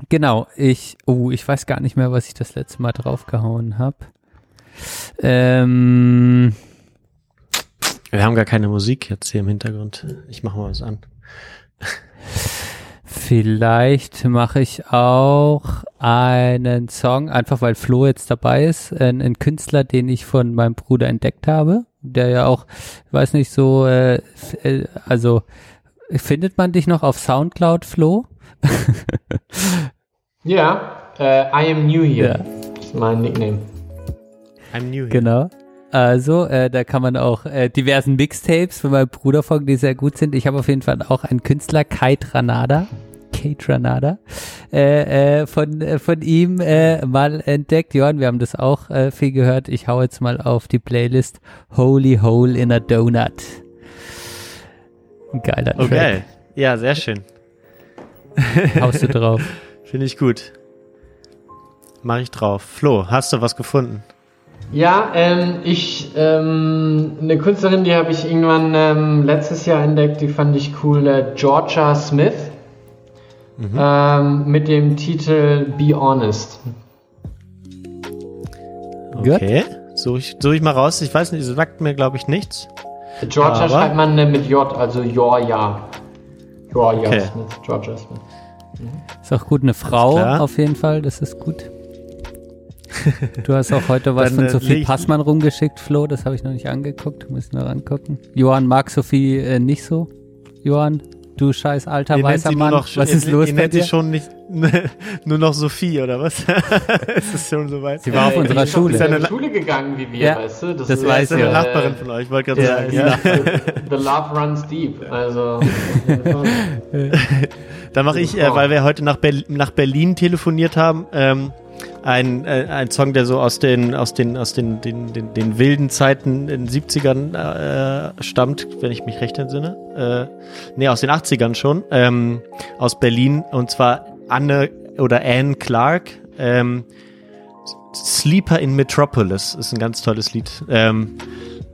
genau, ich, oh, ich weiß gar nicht mehr, was ich das letzte Mal draufgehauen habe. Ähm, Wir haben gar keine Musik jetzt hier im Hintergrund. Ich mache mal was an. vielleicht mache ich auch einen Song, einfach weil Flo jetzt dabei ist, ein, ein Künstler, den ich von meinem Bruder entdeckt habe, der ja auch, weiß nicht, so, äh, äh, also findet man dich noch auf Soundcloud, Flo? Ja, äh, I am new here. Ja. Das ist mein Nickname. I'm new here. Genau. Also, äh, da kann man auch äh, diversen Mixtapes von meinem Bruder folgen, die sehr gut sind. Ich habe auf jeden Fall auch einen Künstler, Kai Tranada, Kate Ranada, äh, äh, von, äh, von ihm äh, mal entdeckt. Johann, wir haben das auch äh, viel gehört. Ich hau jetzt mal auf die Playlist Holy Hole in a Donut. Ein geiler Track. geil. Ja, sehr schön. Haust du drauf. Finde ich gut. Mach ich drauf. Flo, hast du was gefunden? Ja, ähm, ich, ähm, eine Künstlerin, die habe ich irgendwann ähm, letztes Jahr entdeckt, die fand ich cool, äh, Georgia Smith, ähm, mit dem Titel Be Honest. Okay. Suche ich, such ich mal raus. Ich weiß nicht, es sagt mir, glaube ich, nichts. Georgia Aber- schreibt man äh, mit J, also Georgia. Georgia Okay. Smith, Georgia Smith. Ist auch gut, eine Frau auf jeden Fall, das ist gut. Du hast auch heute was Dann, von äh, Sophie ich- Passmann rumgeschickt, Flo, das habe ich noch nicht angeguckt, muss ich noch angucken. Johann mag Sophie äh, nicht so. Johann, du scheiß alter Ihr weißer sie Mann, noch, was ihr, ist los ihr nennt sie dir? schon nicht, nur noch Sophie, oder was? ist es schon soweit? Sie war auf Äh, unserer ist Schule. in dieselbe Ist ja Schule gegangen wie wir, Ja, weißt du? das ist, weiß ist eine ja. Nachbarin von euch, ich wollte gerade Ja, sagen. Ja. The Love runs deep. Also, Da mache ich, äh, weil wir heute nach, Berl nach Berlin telefoniert haben, ähm, ein, äh, ein Song, der so aus den, aus den, aus den, den, den, den wilden Zeiten in den 70ern äh, stammt, wenn ich mich recht entsinne. Äh, nee, aus den 80ern schon, ähm, aus Berlin, und zwar Anne oder Anne Clark. Ähm, Sleeper in Metropolis ist ein ganz tolles Lied. Ähm,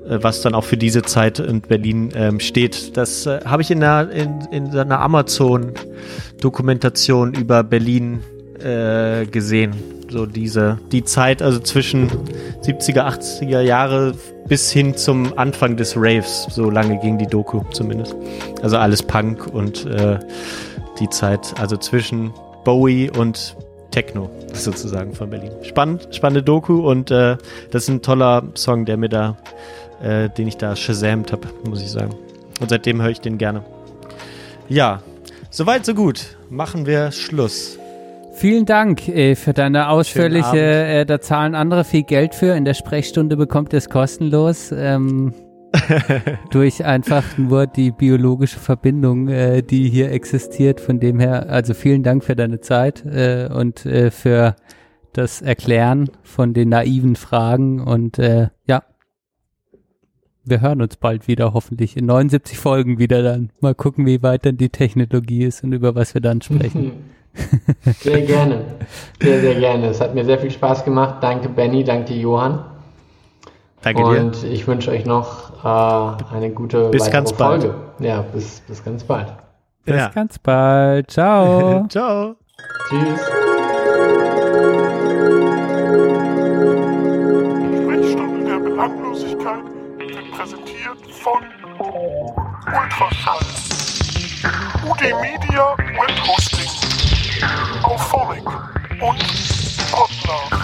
äh, was dann auch für diese Zeit in Berlin ähm, steht. Das äh, habe ich in einer, in, in einer Amazon-Dokumentation über Berlin äh, gesehen. So diese, die Zeit, also zwischen 70er, 80er Jahre bis hin zum Anfang des Raves. So lange ging die Doku zumindest. Also alles Punk und äh, die Zeit, also zwischen Bowie und Techno sozusagen von Berlin. Spannend, spannende Doku und äh, das ist ein toller Song, der mir da, äh, den ich da shazamt habe, muss ich sagen. Und seitdem höre ich den gerne. Ja, soweit so gut. Machen wir Schluss. Vielen Dank äh, für deine ausführliche, äh, da zahlen andere viel Geld für. In der Sprechstunde bekommt ihr es kostenlos. Ähm, durch einfach nur die biologische Verbindung, äh, die hier existiert. Von dem her, also vielen Dank für deine Zeit äh, und äh, für das Erklären von den naiven Fragen. Und äh, ja, wir hören uns bald wieder, hoffentlich in 79 Folgen wieder dann. Mal gucken, wie weit dann die Technologie ist und über was wir dann sprechen. Sehr gerne. Sehr, sehr gerne. Es hat mir sehr viel Spaß gemacht. Danke, Benny. Danke, Johann. Danke Und ich wünsche euch noch äh, eine gute Bis weitere ganz bald. Folge. Ja, bis, bis ganz bald. Bis Ja. ganz bald. Ciao. dir. Ciao. Tschüss. Sprechstunde der Belanglosigkeit wird präsentiert von Ultraschall. UD Media Web Hosting. Comic und Potluck.